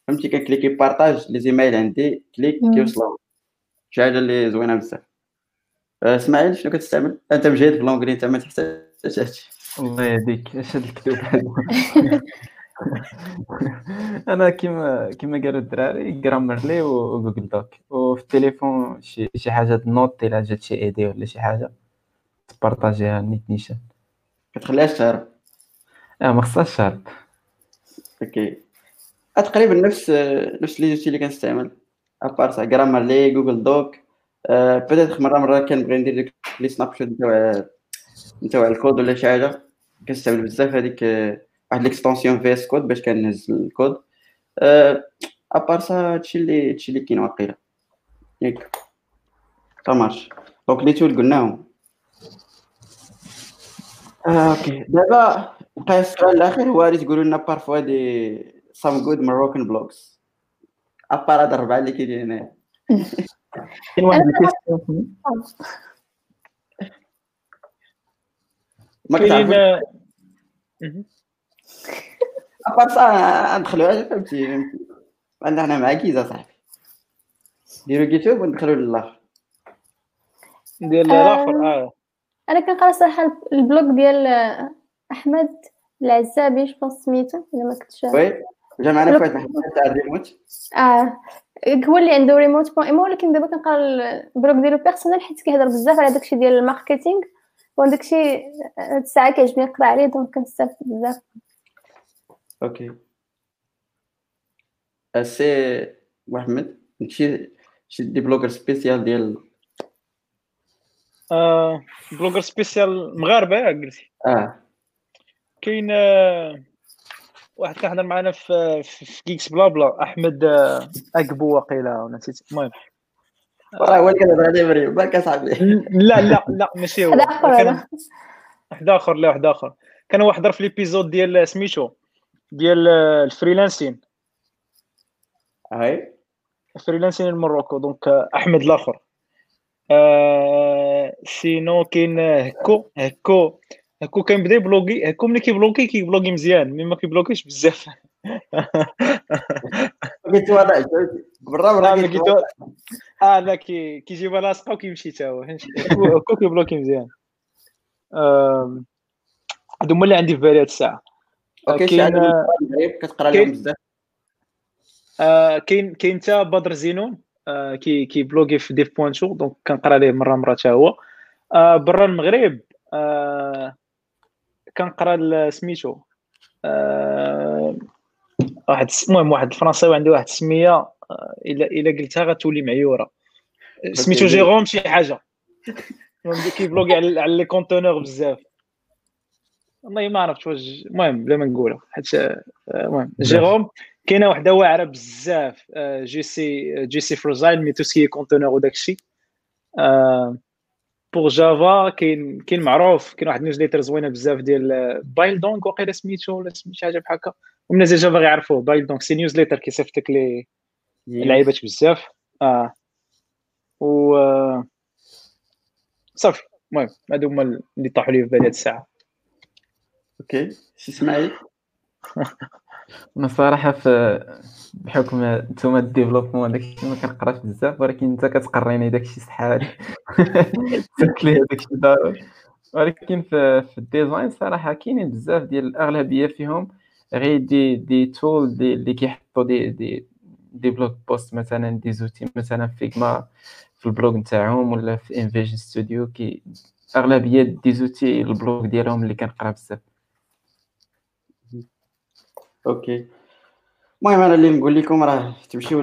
فهمتي؟ كنكليكي partage les emails عندي clique. كيوصلوا. شي حاجة اللي زوينة بزاف. آه، إسماعيل شنو كتستعمل؟ أنت مجهد في l'anglais أنت ما تحتاجش الله يهديك. اش هاد الكتب [laughs] أنا كيما كيما قالوا الدراري Grammarly و Google Docs. وفي التليفون شي شي حاجة note الا جات شي idée ولا شي حاجة تبارطاجيها نيت نيشان. كتخليهاش تهرب آه ما خصهاش شارب. OK. آه، تقريبا نفس آه، نفس les outils اللي كنستعمل. à part ça Grammarly Google Docs. peut-être مره مرة كنبغي ندير les snapshots نتاع نتاع الكود ولا شي حاجة كنستعمل بزاف هذيك آه، واحد l'extension VS Code باش كنهز ال code. à part ça هادشي اللي هادشي اللي كاين واقيلا. ياك marche. donc les tools قلناهم. آه، OK دابا بقى السؤال الأخير. هو اللي تقولوا لنا parfois des some good Moroccan blogs ابار هاد الربعة اللي كاينين هنايا كاين واحد أنا- الكيستيون ما آه،. أبار سا ندخلوها فهمتي فهمتي. عندنا حنا مع كيزا صاحبي. ديروا كيتوب وندخلوا للآخر. ديال آه. الآخر آه. أنا كنقرأ صراحة البلوك ديال آه، أحمد العزابي جو سميتو إلا ما كنتش وي جا معنا الحلقة تاع الريموت آه. هو اللي عنده remote.ma ولكن دابا كنقرأ ال blog ديالو personnel حيت كيهضر بزاف على داكشي ديال ال marketing. وداكشي هاد الساعة كيعجبني نقرأ عليه donc كنستافد بزاف. OK. سي محمد شي شي des bloggers spécial ديال؟ آه، blogger spécial مغاربة ياك قلتي؟ آه. كاين آه، واحد كيحضر معنا في في في كيكس بلا بلا أحمد آه، اكبو واقيلا ولا نسيت. المهم. راه هو اللي كتهضر عليه مريم بالك اصاحبي لا لا لا ماشي. هو هذا آخر كان هذا واحد آخر لا واحد آخر. كان حضر في ليبيزود ديال سميتو ديال الفريلانسين. هاي فريلانسين المروكو دونك أحمد الآخر. آه سينو كاين هكو هكو هكو كيبدا يبلوغي هكو ملي كيبلوغي كيبلوغي مزيان. mais ما كيبلوغيش بزاف. قلت واضح ما قلت. آه لا كي كيجيبها لاصقه وكيمشي حتى هو. هكو كيبلوكي مزيان. هادو هما اللي عندي في بالي هاد الساعة. كاين المغرب كتقرا لهم بزاف. آه، كاين كاين حتى بدر زينون. آه، كي كي بلوغي في dev.to donc كنقرا ليه مره مرة حتى هو. آه، برا المغرب كنقرا سميتو. واحد المهم واحد الفرنساوي عنده واحد السميه آه، الا إلا قلتها غتولي معيورة. سميتو أوكي. جيروم شي حاجة. المهم كيبلوغي على les conteneurs بزاف. والله ما عرفت واش المهم بلا ما نقولها. حيت آه، المهم. جيروم كاينة وحدة واعرة بزاف. آه، Jessie Jessie Frazelle mais tout ce qui conteneurs وداك الشيء pour Java كاين كاين معروف كاين واحد ال newsletter زوينة بزاف ديال Baeldung وقيلا سميتو ولا سميت شي حاجة بحال هكا. ومن ديال Java غيعرفوه Baeldung c'est newsletter كيصيفط لك les لعيبات بزاف. آه. و آه، صافي. المهم هادو هما اللي طاحوا لي في بالي هاد الساعة. OK شي اسماعيل أنا صراحة في بحكم نتوما ال développement داكشي ما كنقراش بزاف ولكن انت كتقريني داكشي سحالي قلت [laughs] لي داكشي ضروري. ولكن في, في ال design صراحة كاينين بزاف ديال الأغلبية فيهم غير دي دي تول دي اللي كيحطوا des des des blog posts مثلا des outils مثلا Figma في ال blog نتاعهم ولا في InVision Studio كي أغلبية des outils ال blog ديالهم اللي كنقرا بزاف. OK. المهم أنا اللي نقول لكم راه تمشيو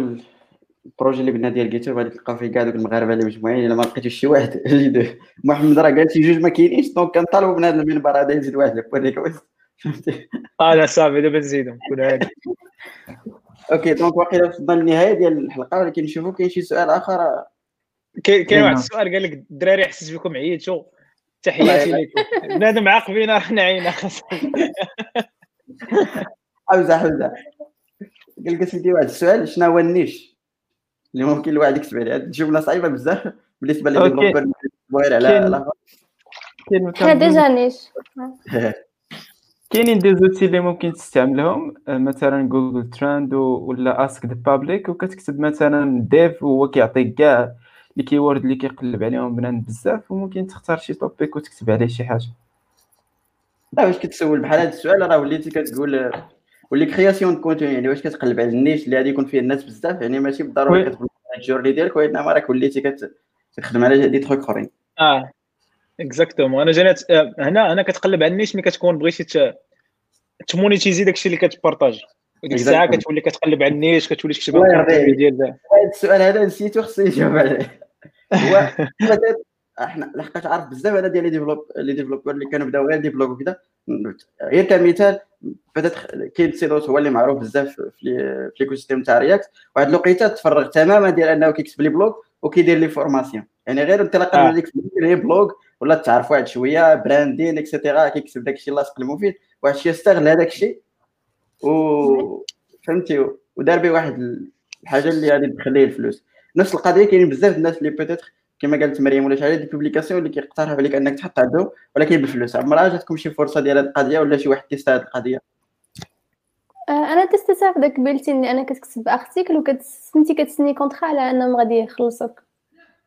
ال projet اللي قلنا ديال GitHub غادي تلقاو فيه كاع دوك المغاربه اللي مجموعين إلا ما لقيتوش شي واحد. [laughs] محمد راه قال شي جوج ما كاينينش donc كنطالبوا من هذا المنبر هذا يزيد واحد لو [laughs] آه لا صافي دابا نزيدهم كل هادي OK donc واقيلا وصلنا للنهايه ديال الحلقة ولكن نشوفوا كاين شي سؤال آخر. كاين كاين واحد نعم. السؤال قال لك الدراري حسيت بكم عييتوا تحياتي لكم. بنادم عاقبين راه نعينا. [laughs] حوزة حوزة. قال لك سيدي واحد السؤال شنو هو ال niche اللي ممكن الواحد يكتب عليها هاد الجملة صعيبة بزاف بالنسبة غير على كاين- déjà niche. كاينين des outils اللي ممكن تستعملهم؟ آه، مثلا Google Trends ولا Ask the Public وكتكتب مثلا dev وهو كيعطيك كاع ال keywords اللي كيقلب عليهم بنان بزاف وممكن تختار شي topic وتكتب عليه شي حاجة. لا واش كتسول بحال هذا السؤال؟ راه وليتي كتقول و les créations contenu يعني واش كتقلب على ال niche اللي غادي يكون فيه الناس بزاف؟ يعني ماشي بالضروره. كتقول ال journey ديالك وإنما راك وليتي كت- كتخدم على des trucs أخرين. آه exactement أنا جاني آه، هنا أنا كتقلب على ال niche ملي كتكون بغيتي تمونيتيزي داكشي اللي كتبارطاجي وديك الساعة. كتولي كتقلب على ال niche كتولي تكتب. ديال ذا. هذا السؤال هذا نسيتو خصني نجاوب عليه هو [laughs] إحنا لحقاش عارف بزاف أنا ديال لي ديفلوب لي ديفلوبر اللي كانوا بداو غير ديفلوب وكذا غير كمثال بدات كاين سيروس هو اللي معروف بزاف في لي- في ليكو سيستيم تاع رياكت واحد الوقيتة تفرغ تماما ديال أنه كيكتب لي بلوغ وكيدير لي فورماسيون يعني غير انطلاقا آه. من ديك لي بلوغ ولا تعرف واحد شوية براندين اكسيتيرا كيكتب داك الشيء لاصق المفيد واحد الشيء استغل هذاك الشيء و فهمتي ودار به واحد الحاجة اللي غادي تدخل ليه الفلوس. نفس القضية كاينين بزاف الناس اللي peut-être كما قالت مريم ولا شي حاجة des publications اللي كيقترحوا عليك أنك تحط عندهم ولكن بفلوس. عمرها جاتكم شي فرصة ديال هذه القضية ولا شي واحد testé هذه القضية؟ آه، أنا تستسع في داك بيلتي إني أنا كتكتب article وكتسنتي كتسني contrat على أنهم غادي يخلصوك.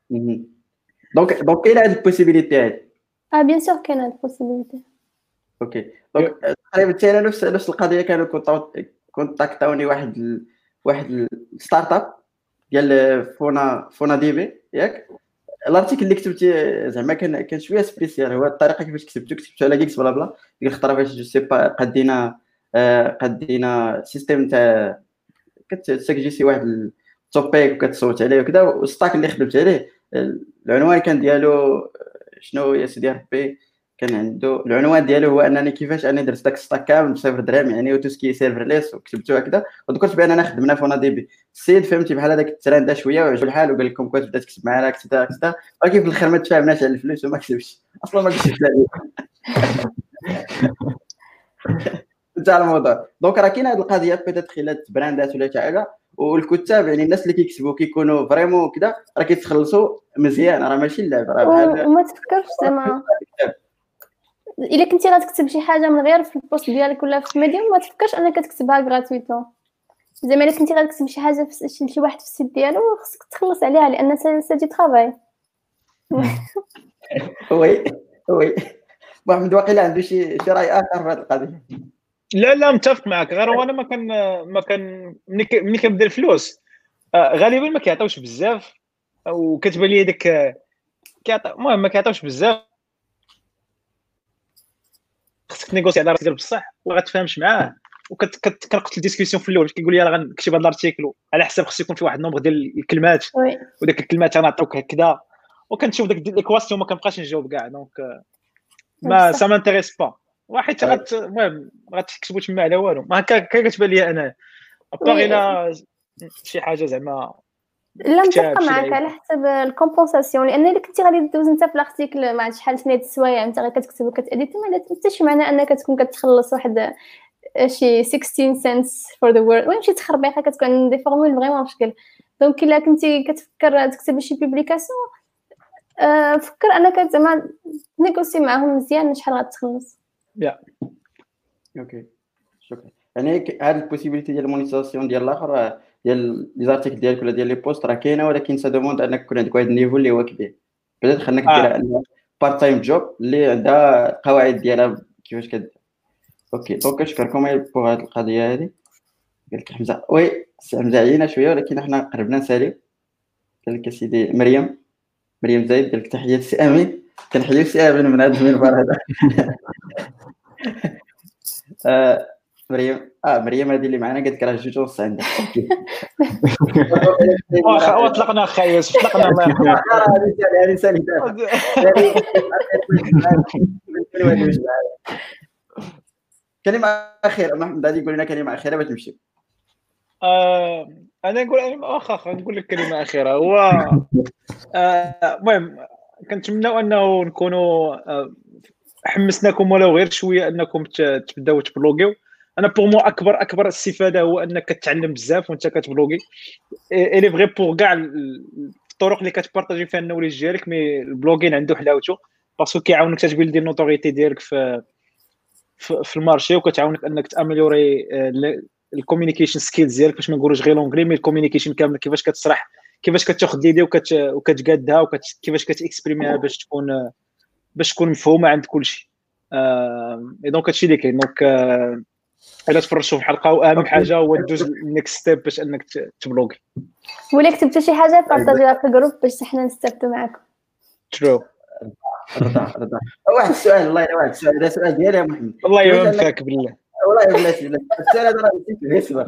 donc donc كاينة هذه ال possibilité هذه أه bien sûr كاين هاد ال possibilité okay تقريبا حتى نفس نفس القضية كانوا كونتاكتاوني واحد ال... واحد ال startup ديال Fauna FaunaDB ياك؟ ال article اللي كتبتي زعما كان كان شوية spécial هو الطريقة كيفاش كتبتو كتبتو على GeeksBlabla. ديك الخطره فاش je sais pas قدينا آه، قدينا système تاع كتسجلي واحد ال topic وكتصوت عليه وكذا وال stack اللي خدمت عليه العنوان كان ديالو شنو يا سيدي ربي؟ كان عنده العنوان ديالو هو أنني كيفاش أنا درت داك ال stack كامل بصفر درهم يعني و tout ce qui serverless وكتبتو هكذا وذكرت بأننا خدمنا FaunaDB السيد فهمتي بحال هذاك الترند شوية وعجبو الحال وقال لكم كنت بدا تكتب معنا كذا كذا ولكن في الآخر ما تفاهمناش على الفلوس وما كتبش. أصلا ما كتبش عليه [laughs] انت على الموضوع. donc راه كاينة هذه القضية peut-être خلال براندات ولا شي حاجة. والكتاب يعني الناس اللي كيكتبوا كيكونوا vraiment كذا راه كيتخلصوا مزيان. راه ماشي اللعب راه بحال وما تفكرش زعما. [laughs] إلا كنتي غتكتب شي حاجة من غير في ال post ديالك ولا في Medium ما تفكرش أنك كتكتبها gratuitement زعما إلا كنتي غتكتب شي حاجة في شي واحد في ال site ديالو خصك تخلص عليها لأن c'est du travail oui oui. محمد واقيلا عنده شي شي رأي آخر في هذه القضية؟ لا لا متفق معك غير هو أنا ما كان ما كان ملي كنبدا الفلوس آه، غالبا ما كيعطيوش بزاف وكتبان لي داك آه، كيعطي المهم ما كيعطيوش بزاف. خصك تنيغوسي على راسك بصح وما غتفاهمش معاه وكنقتل ال discussion في الأول كيقول لي راه غنكتب هذا ال article على حساب خصو يكون في واحد ال nombre ديال الكلمات. oui. وداك الكلمات غنعطيوك هكذا. وكنشوف داك l'équation ما كنبقاش نجاوب كاع. donc آه، ما. ça m'intéresse pas واحد غت المهم ما غتكتبوا تما على والو. ما هكا كتبان لي أنا. à part. إلى شي حاجة زعما لا متفقة شي معك. على حسب ال compensation لأن إلا كنتي غادي دوز انت في ال article مع شحال ثنيه السوايع أنت غير كتكتب وكتاديتي ما حتى شي معنى أنك تكون كتخلص واحد شي 16 cents for the word المهم شي تخربيقة كتكون des formules vraiment مشكل. donc إلا كنتي كتفكر تكتب شي publication آه، فكر أنك زعما نيغوسي معاهم مزيان شحال غتخلص. okay شكرا. يعني هاد ال possibilité ديال ال monétisation ديال الآخر آه، ديال les articles ديالك ولا ديال les posts راه كاينة ولكن ça demande أنك يكون عندك واحد ال niveau اللي هو كبير. peut-être خليك. ديرها part time job اللي عندها القواعد ديالها كيفاش كدير okay donc نشكركم pour هاد القضية هادي. قال لك حمزة. oui سي حمزة عيينا شوية ولكن حنا قربنا نساليو. قال لك اسيدي مريم. مريم زايد قال لك تحية لسي امين كنحيي سي امين من هذا المنبر [laughs] هذا. آه، مريم. آه مريم هذه اللي معنا قالت لك راه جوج ونص عندك. [laughs] واخا وطلقنا اخا يوسف طلقنا الله يرحمه هذه سالي [laughs] [laughs] كلمة أخيرة محمد غادي يقول لنا كلمة أخيرة باش نمشي. آه، أنا نقول أنا واخا نقول لك كلمة أخيرة. هو آه، المهم كنتمناو أنه نكونوا آه، حمسناكم ولو غير شوية أنكم تبداو تبلوغيو. أنا pour moi أكبر أكبر الاستفاده هو أنك كتعلم بزاف وأنت كتبلوغي. il est vrai pour كاع الطرق اللي كتبارطاجي فيها ال knowledge ديالك mais ال blogging عنده حلاوته parce que كيعاونك تتبيلدي ال notoriété ديالك في في ال marché وكتعاونك أنك تامليوري ال communication skills ديالك باش ما نقولوش غير l'anglais mais ال communication كامل كيفاش كتشرح كيفاش كتاخذ l'idée وكت وكتقادها وكيفاش كتاكسبريميها باش تكون باش تكون مفهومة عند كلشي. et donc هادشي اللي كاين. donc إلا تفرجتوا في الحلقة واهم حاجة هو دوز ال next step باش إنك تبلوغي. ولا كتبتوا شي حاجة بارطاجيها في ال groupe باش حنا نستافدوا معاكم؟ ترو رضا رضا واحد السؤال الله واحد السؤال هذا سؤال ديالي يا محمد. الله يوفقك بالله. والله بلاتي السؤال هذا راه نسيت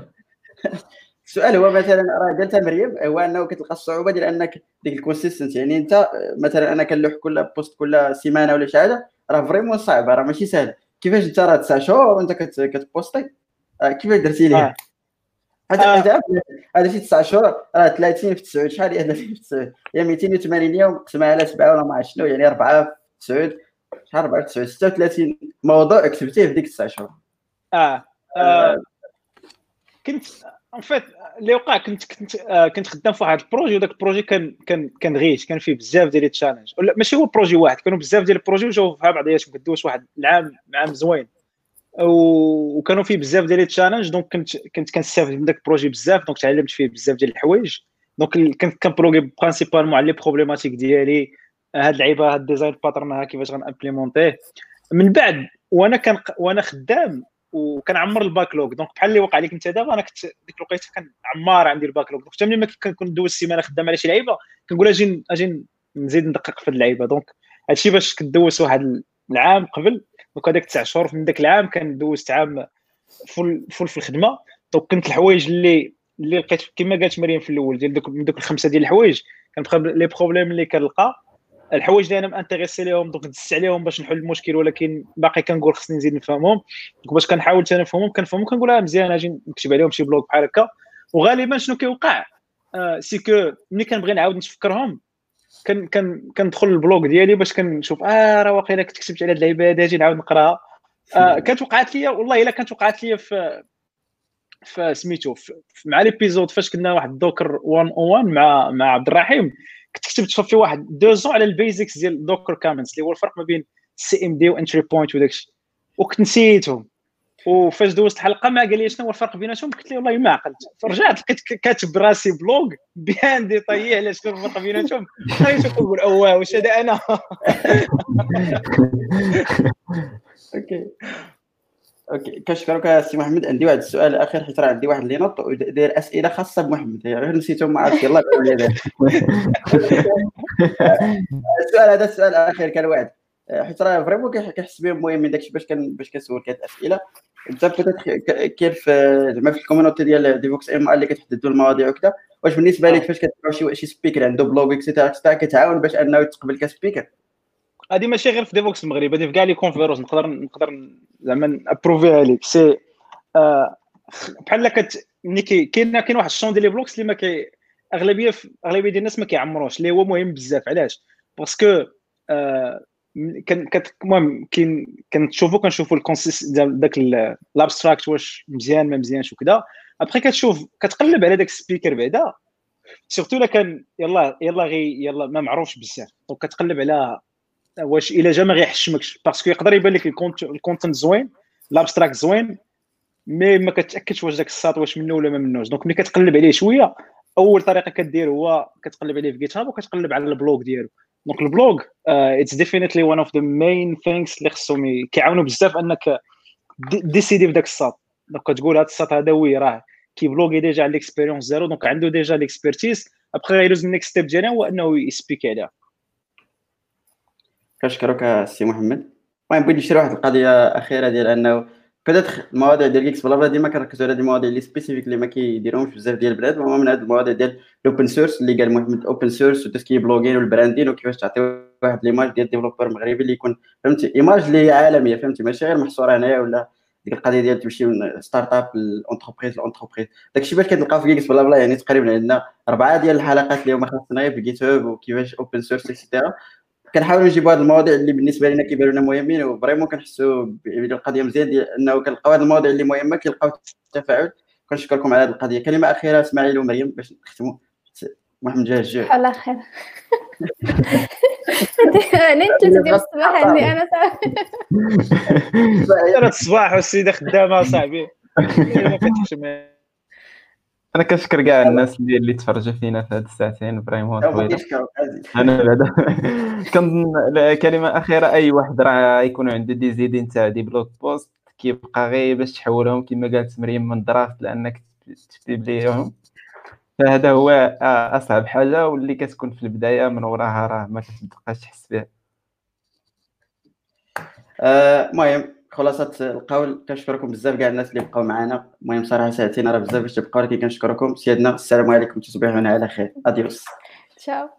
السؤال هو مثلا راه قالتها مريم هو أنه كتلقى الصعوبة ديال أنك ديك ال consistent يعني أنت مثلا أنا كنلوح كل post كل سيمانة ولا شي حاجة راه vraiment صعبة راه ماشي سهل. كيفاش انت راه تسع شهور وانت كتبوستي؟ كيفاش درتي ليها هذا هذا شي تسع شهور راه 30 في 9 شحال هي؟ 30 في 9 هي 280 يوم قسمها على سبعة ولا ما عرفت شنو يعني 4 في 9 شحال 4 في 9 36 موضوع كتبتيه في ديك التسع شهور آه, آه. كنت en fait اللي وقع كنت كنت آه كنت خدام في واحد ال projet وداك ال projet كان كان كان riche كان فيه بزاف ديال ال challenges. ولا ماشي هو projet واحد كانوا بزاف ديال ال projets وجاو فيها بعضياتهم كدوز واحد العام عام زوين. وكانوا فيه بزاف ديال ال challenges donc كنت كنت كنستافد من داك ال projet بزاف donc تعلمت فيه بزاف ديال الحوايج. donc كنت كن blogger principalement على les problématiques ديالي هاد اللعيبه هاد ال design pattern ها كيفاش غن implémenter يه من بعد وأنا كان وأنا خدام وكنعمر ال backlog. دونك بحال اللي وقع لك انت دابا أنا كنت ديك الوقيته كنعمار عندي ال backlog. حتى ملي ما كنكون ندوز السيمانة خدام على شي لعيبة كنقول أجي أجي نزيد ندقق في اللعيبة. donc هادشي باش كدوز واحد العام قبل. donc هذاك تسع شهور من ذاك العام كان دوزت عام full full في الخدمة. donc كنت الحوايج اللي اللي لقيت كما قالت مريم في الأول ديال دوك من دوك الخمسة ديال الحوايج كان les problèmes اللي كنلقى. الحوايج اللي أنا intéressé ليهم donc دزت عليهم باش نحل المشكل ولكن باقي كنقول خصني نزيد نفهمهم. donc باش كنحاول حتى نفهمهم كنفهمهم كنقول آه مزيان أجي نكتب عليهم شي blog بحال هكا. وغالبا شنو كيوقع؟ آه c'est que ملي كنبغي نعاود نتفكرهم كن كن كندخل ال blog ديالي باش كنشوف آه راه واقيلا كنت كتبت على هاد اللعيبه هادي أجي نعاود نقراها. آه كانت وقعت لي والله إلا كانت وقعت لي في في سميتو مع l'épisode فاش كنا واحد ال Docker 101 مع مع عبد الرحيم. كنت كتبت في واحد. دوزون على ال basics ديال Docker commands اللي هو الفرق ما بين CMD و entrypoint وداك الشيء. وكنت نسيتهم. وفاش دوزت الحلقة ما قال لي شنو هو الفرق بيناتهم؟ قلت له والله ما عقلت. فرجعت لقيت كاتب راسي blog bien détaillé على شنو الفرق بيناتهم. خليت نقول اواه واش هذا أنا؟ [laughs] [laughs] Okay. Okay كنشكرك سي محمد عندي واحد السؤال الأخير حيت راه عندي واحد la note وداير أسئلة خاصة بمحمد. غير نسيتهم ما عرفتش يلاه [laughs] السؤال هذا السؤال الأخير كان واحد. حيت راه vraiment كيحس بهم مهم من داكشي باش كان باش كنسول كانت اسئله انت كيف زعما في ال community ديال Devoxx ملي كتحددوا المواضيع وكذا واش بالنسبة لك فاش كتلقى شي شي speaker عنده blog et cetera كتعاون باش أنه يتقبل ك speaker هذه ماشي غير في ديفوكس المغرب هذه في كاع لي كونفيروس نقدر نقدر زعما ابروفيها لك سي آه بحال كت ملي كاين كاين واحد الشون ديال لي بلوكس اللي ما كي أغلبية أغلبية ديال الناس ما كيعمروش اللي هو مهم بزاف. علاش؟ باسكو آه المهم كاين كنشوفوا الكونسيست ديال داك الابستراكت واش مزيان ما مزيانش وكذا ابخي كتشوف كتقلب على داك السبيكر بعدا. surtout إلا كان يلا يلا غي يلا ما معروفش بزاف. donc كتقلب على واش إلا جا ما غيحشمكش. parce que يقدر يبان لك ال content زوين ال abstract زوين mais ما كتأكدش واش داك الساط واش منه ولا ما منوش. donc ملي كتقلب عليه شوية أول طريقة كدير هو كتقلب عليه في GitHub وكتقلب على ال blog ديالو. donc ال blog it's definitely one of the main things اللي خصهم كيعاونوا بزاف أنك décider في ذاك الساط. donc كتقول هذا الساط هذا oui راه كي blogger déjà على ال expérience ديالو donc عنده déjà l'expertise après غيدوز ال next step ديالها هو أنه يسبيكي عليها. كنشكرك سي محمد. المهم بغيت نشير واحد القضية أخيرة ديال أنه بدات المواضيع ديال Geeks Blabla ديما كنركزوا على هاد المواضيع اللي spécifiques اللي ما كيديروهمش بزاف ديال البلاد وهما من هاد المواضيع ديال ال open source اللي قال محمد open source وتسكي blogging وال branding وكيفاش تعطي واحد l'image ديال developer مغربي اللي يكون فهمتي؟ image اللي عالمية فهمتي؟ ماشي غير محصورة هنايا ولا ديك القضية ديال تمشي من startup l'entreprise l'entreprise داكشي باش كتلقى في Geeks Blabla يعني تقريبا عندنا أربعة ديال الحلقات اللي هما خاصنا غير في GitHub وكيفاش open source et cetera كنحاولوا نجيبوا هذه المواضيع اللي بالنسبة لنا كيبانوا لنا مهمين و vraiment كنحسوا بهذه القضية مزيان ديال إنه كنلقاو هذه المواضيع اللي مهمة كيلقاو التفاعل كنشكركم على هذه القضية. كلمة أخيرة إسماعيل ومريم باش نختموا. محمد جاهز. على خير. أنا إنت ديال الصباح عندي أنا صافي الصباح والسيدة خدامة صاحبي. [laughs] أنا كنشكر كاع الناس اللي اللي تفرجوا فينا في هاد الساعتين vraiment طويله أنا بعدا. [laughs] كنظن كلمة أخيرة أي واحد راه يكون عنده des dizaines تاع des blog posts كيبقى غير باش تحولهم كما قالت مريم من draft لأنك تبيبليهم فهذا هو أصعب حاجة واللي كتكون في البداية من وراها راه ما كتبقاش تحس بها. المهم خلاصة القول كنشكركم بزاف كاع الناس اللي بقاو معنا. المهم صراحة ساعتين راه بزاف باش تبقاو ولكن كنشكركم. سيادنا السلام عليكم تصبحون على خير. اديوس تشاو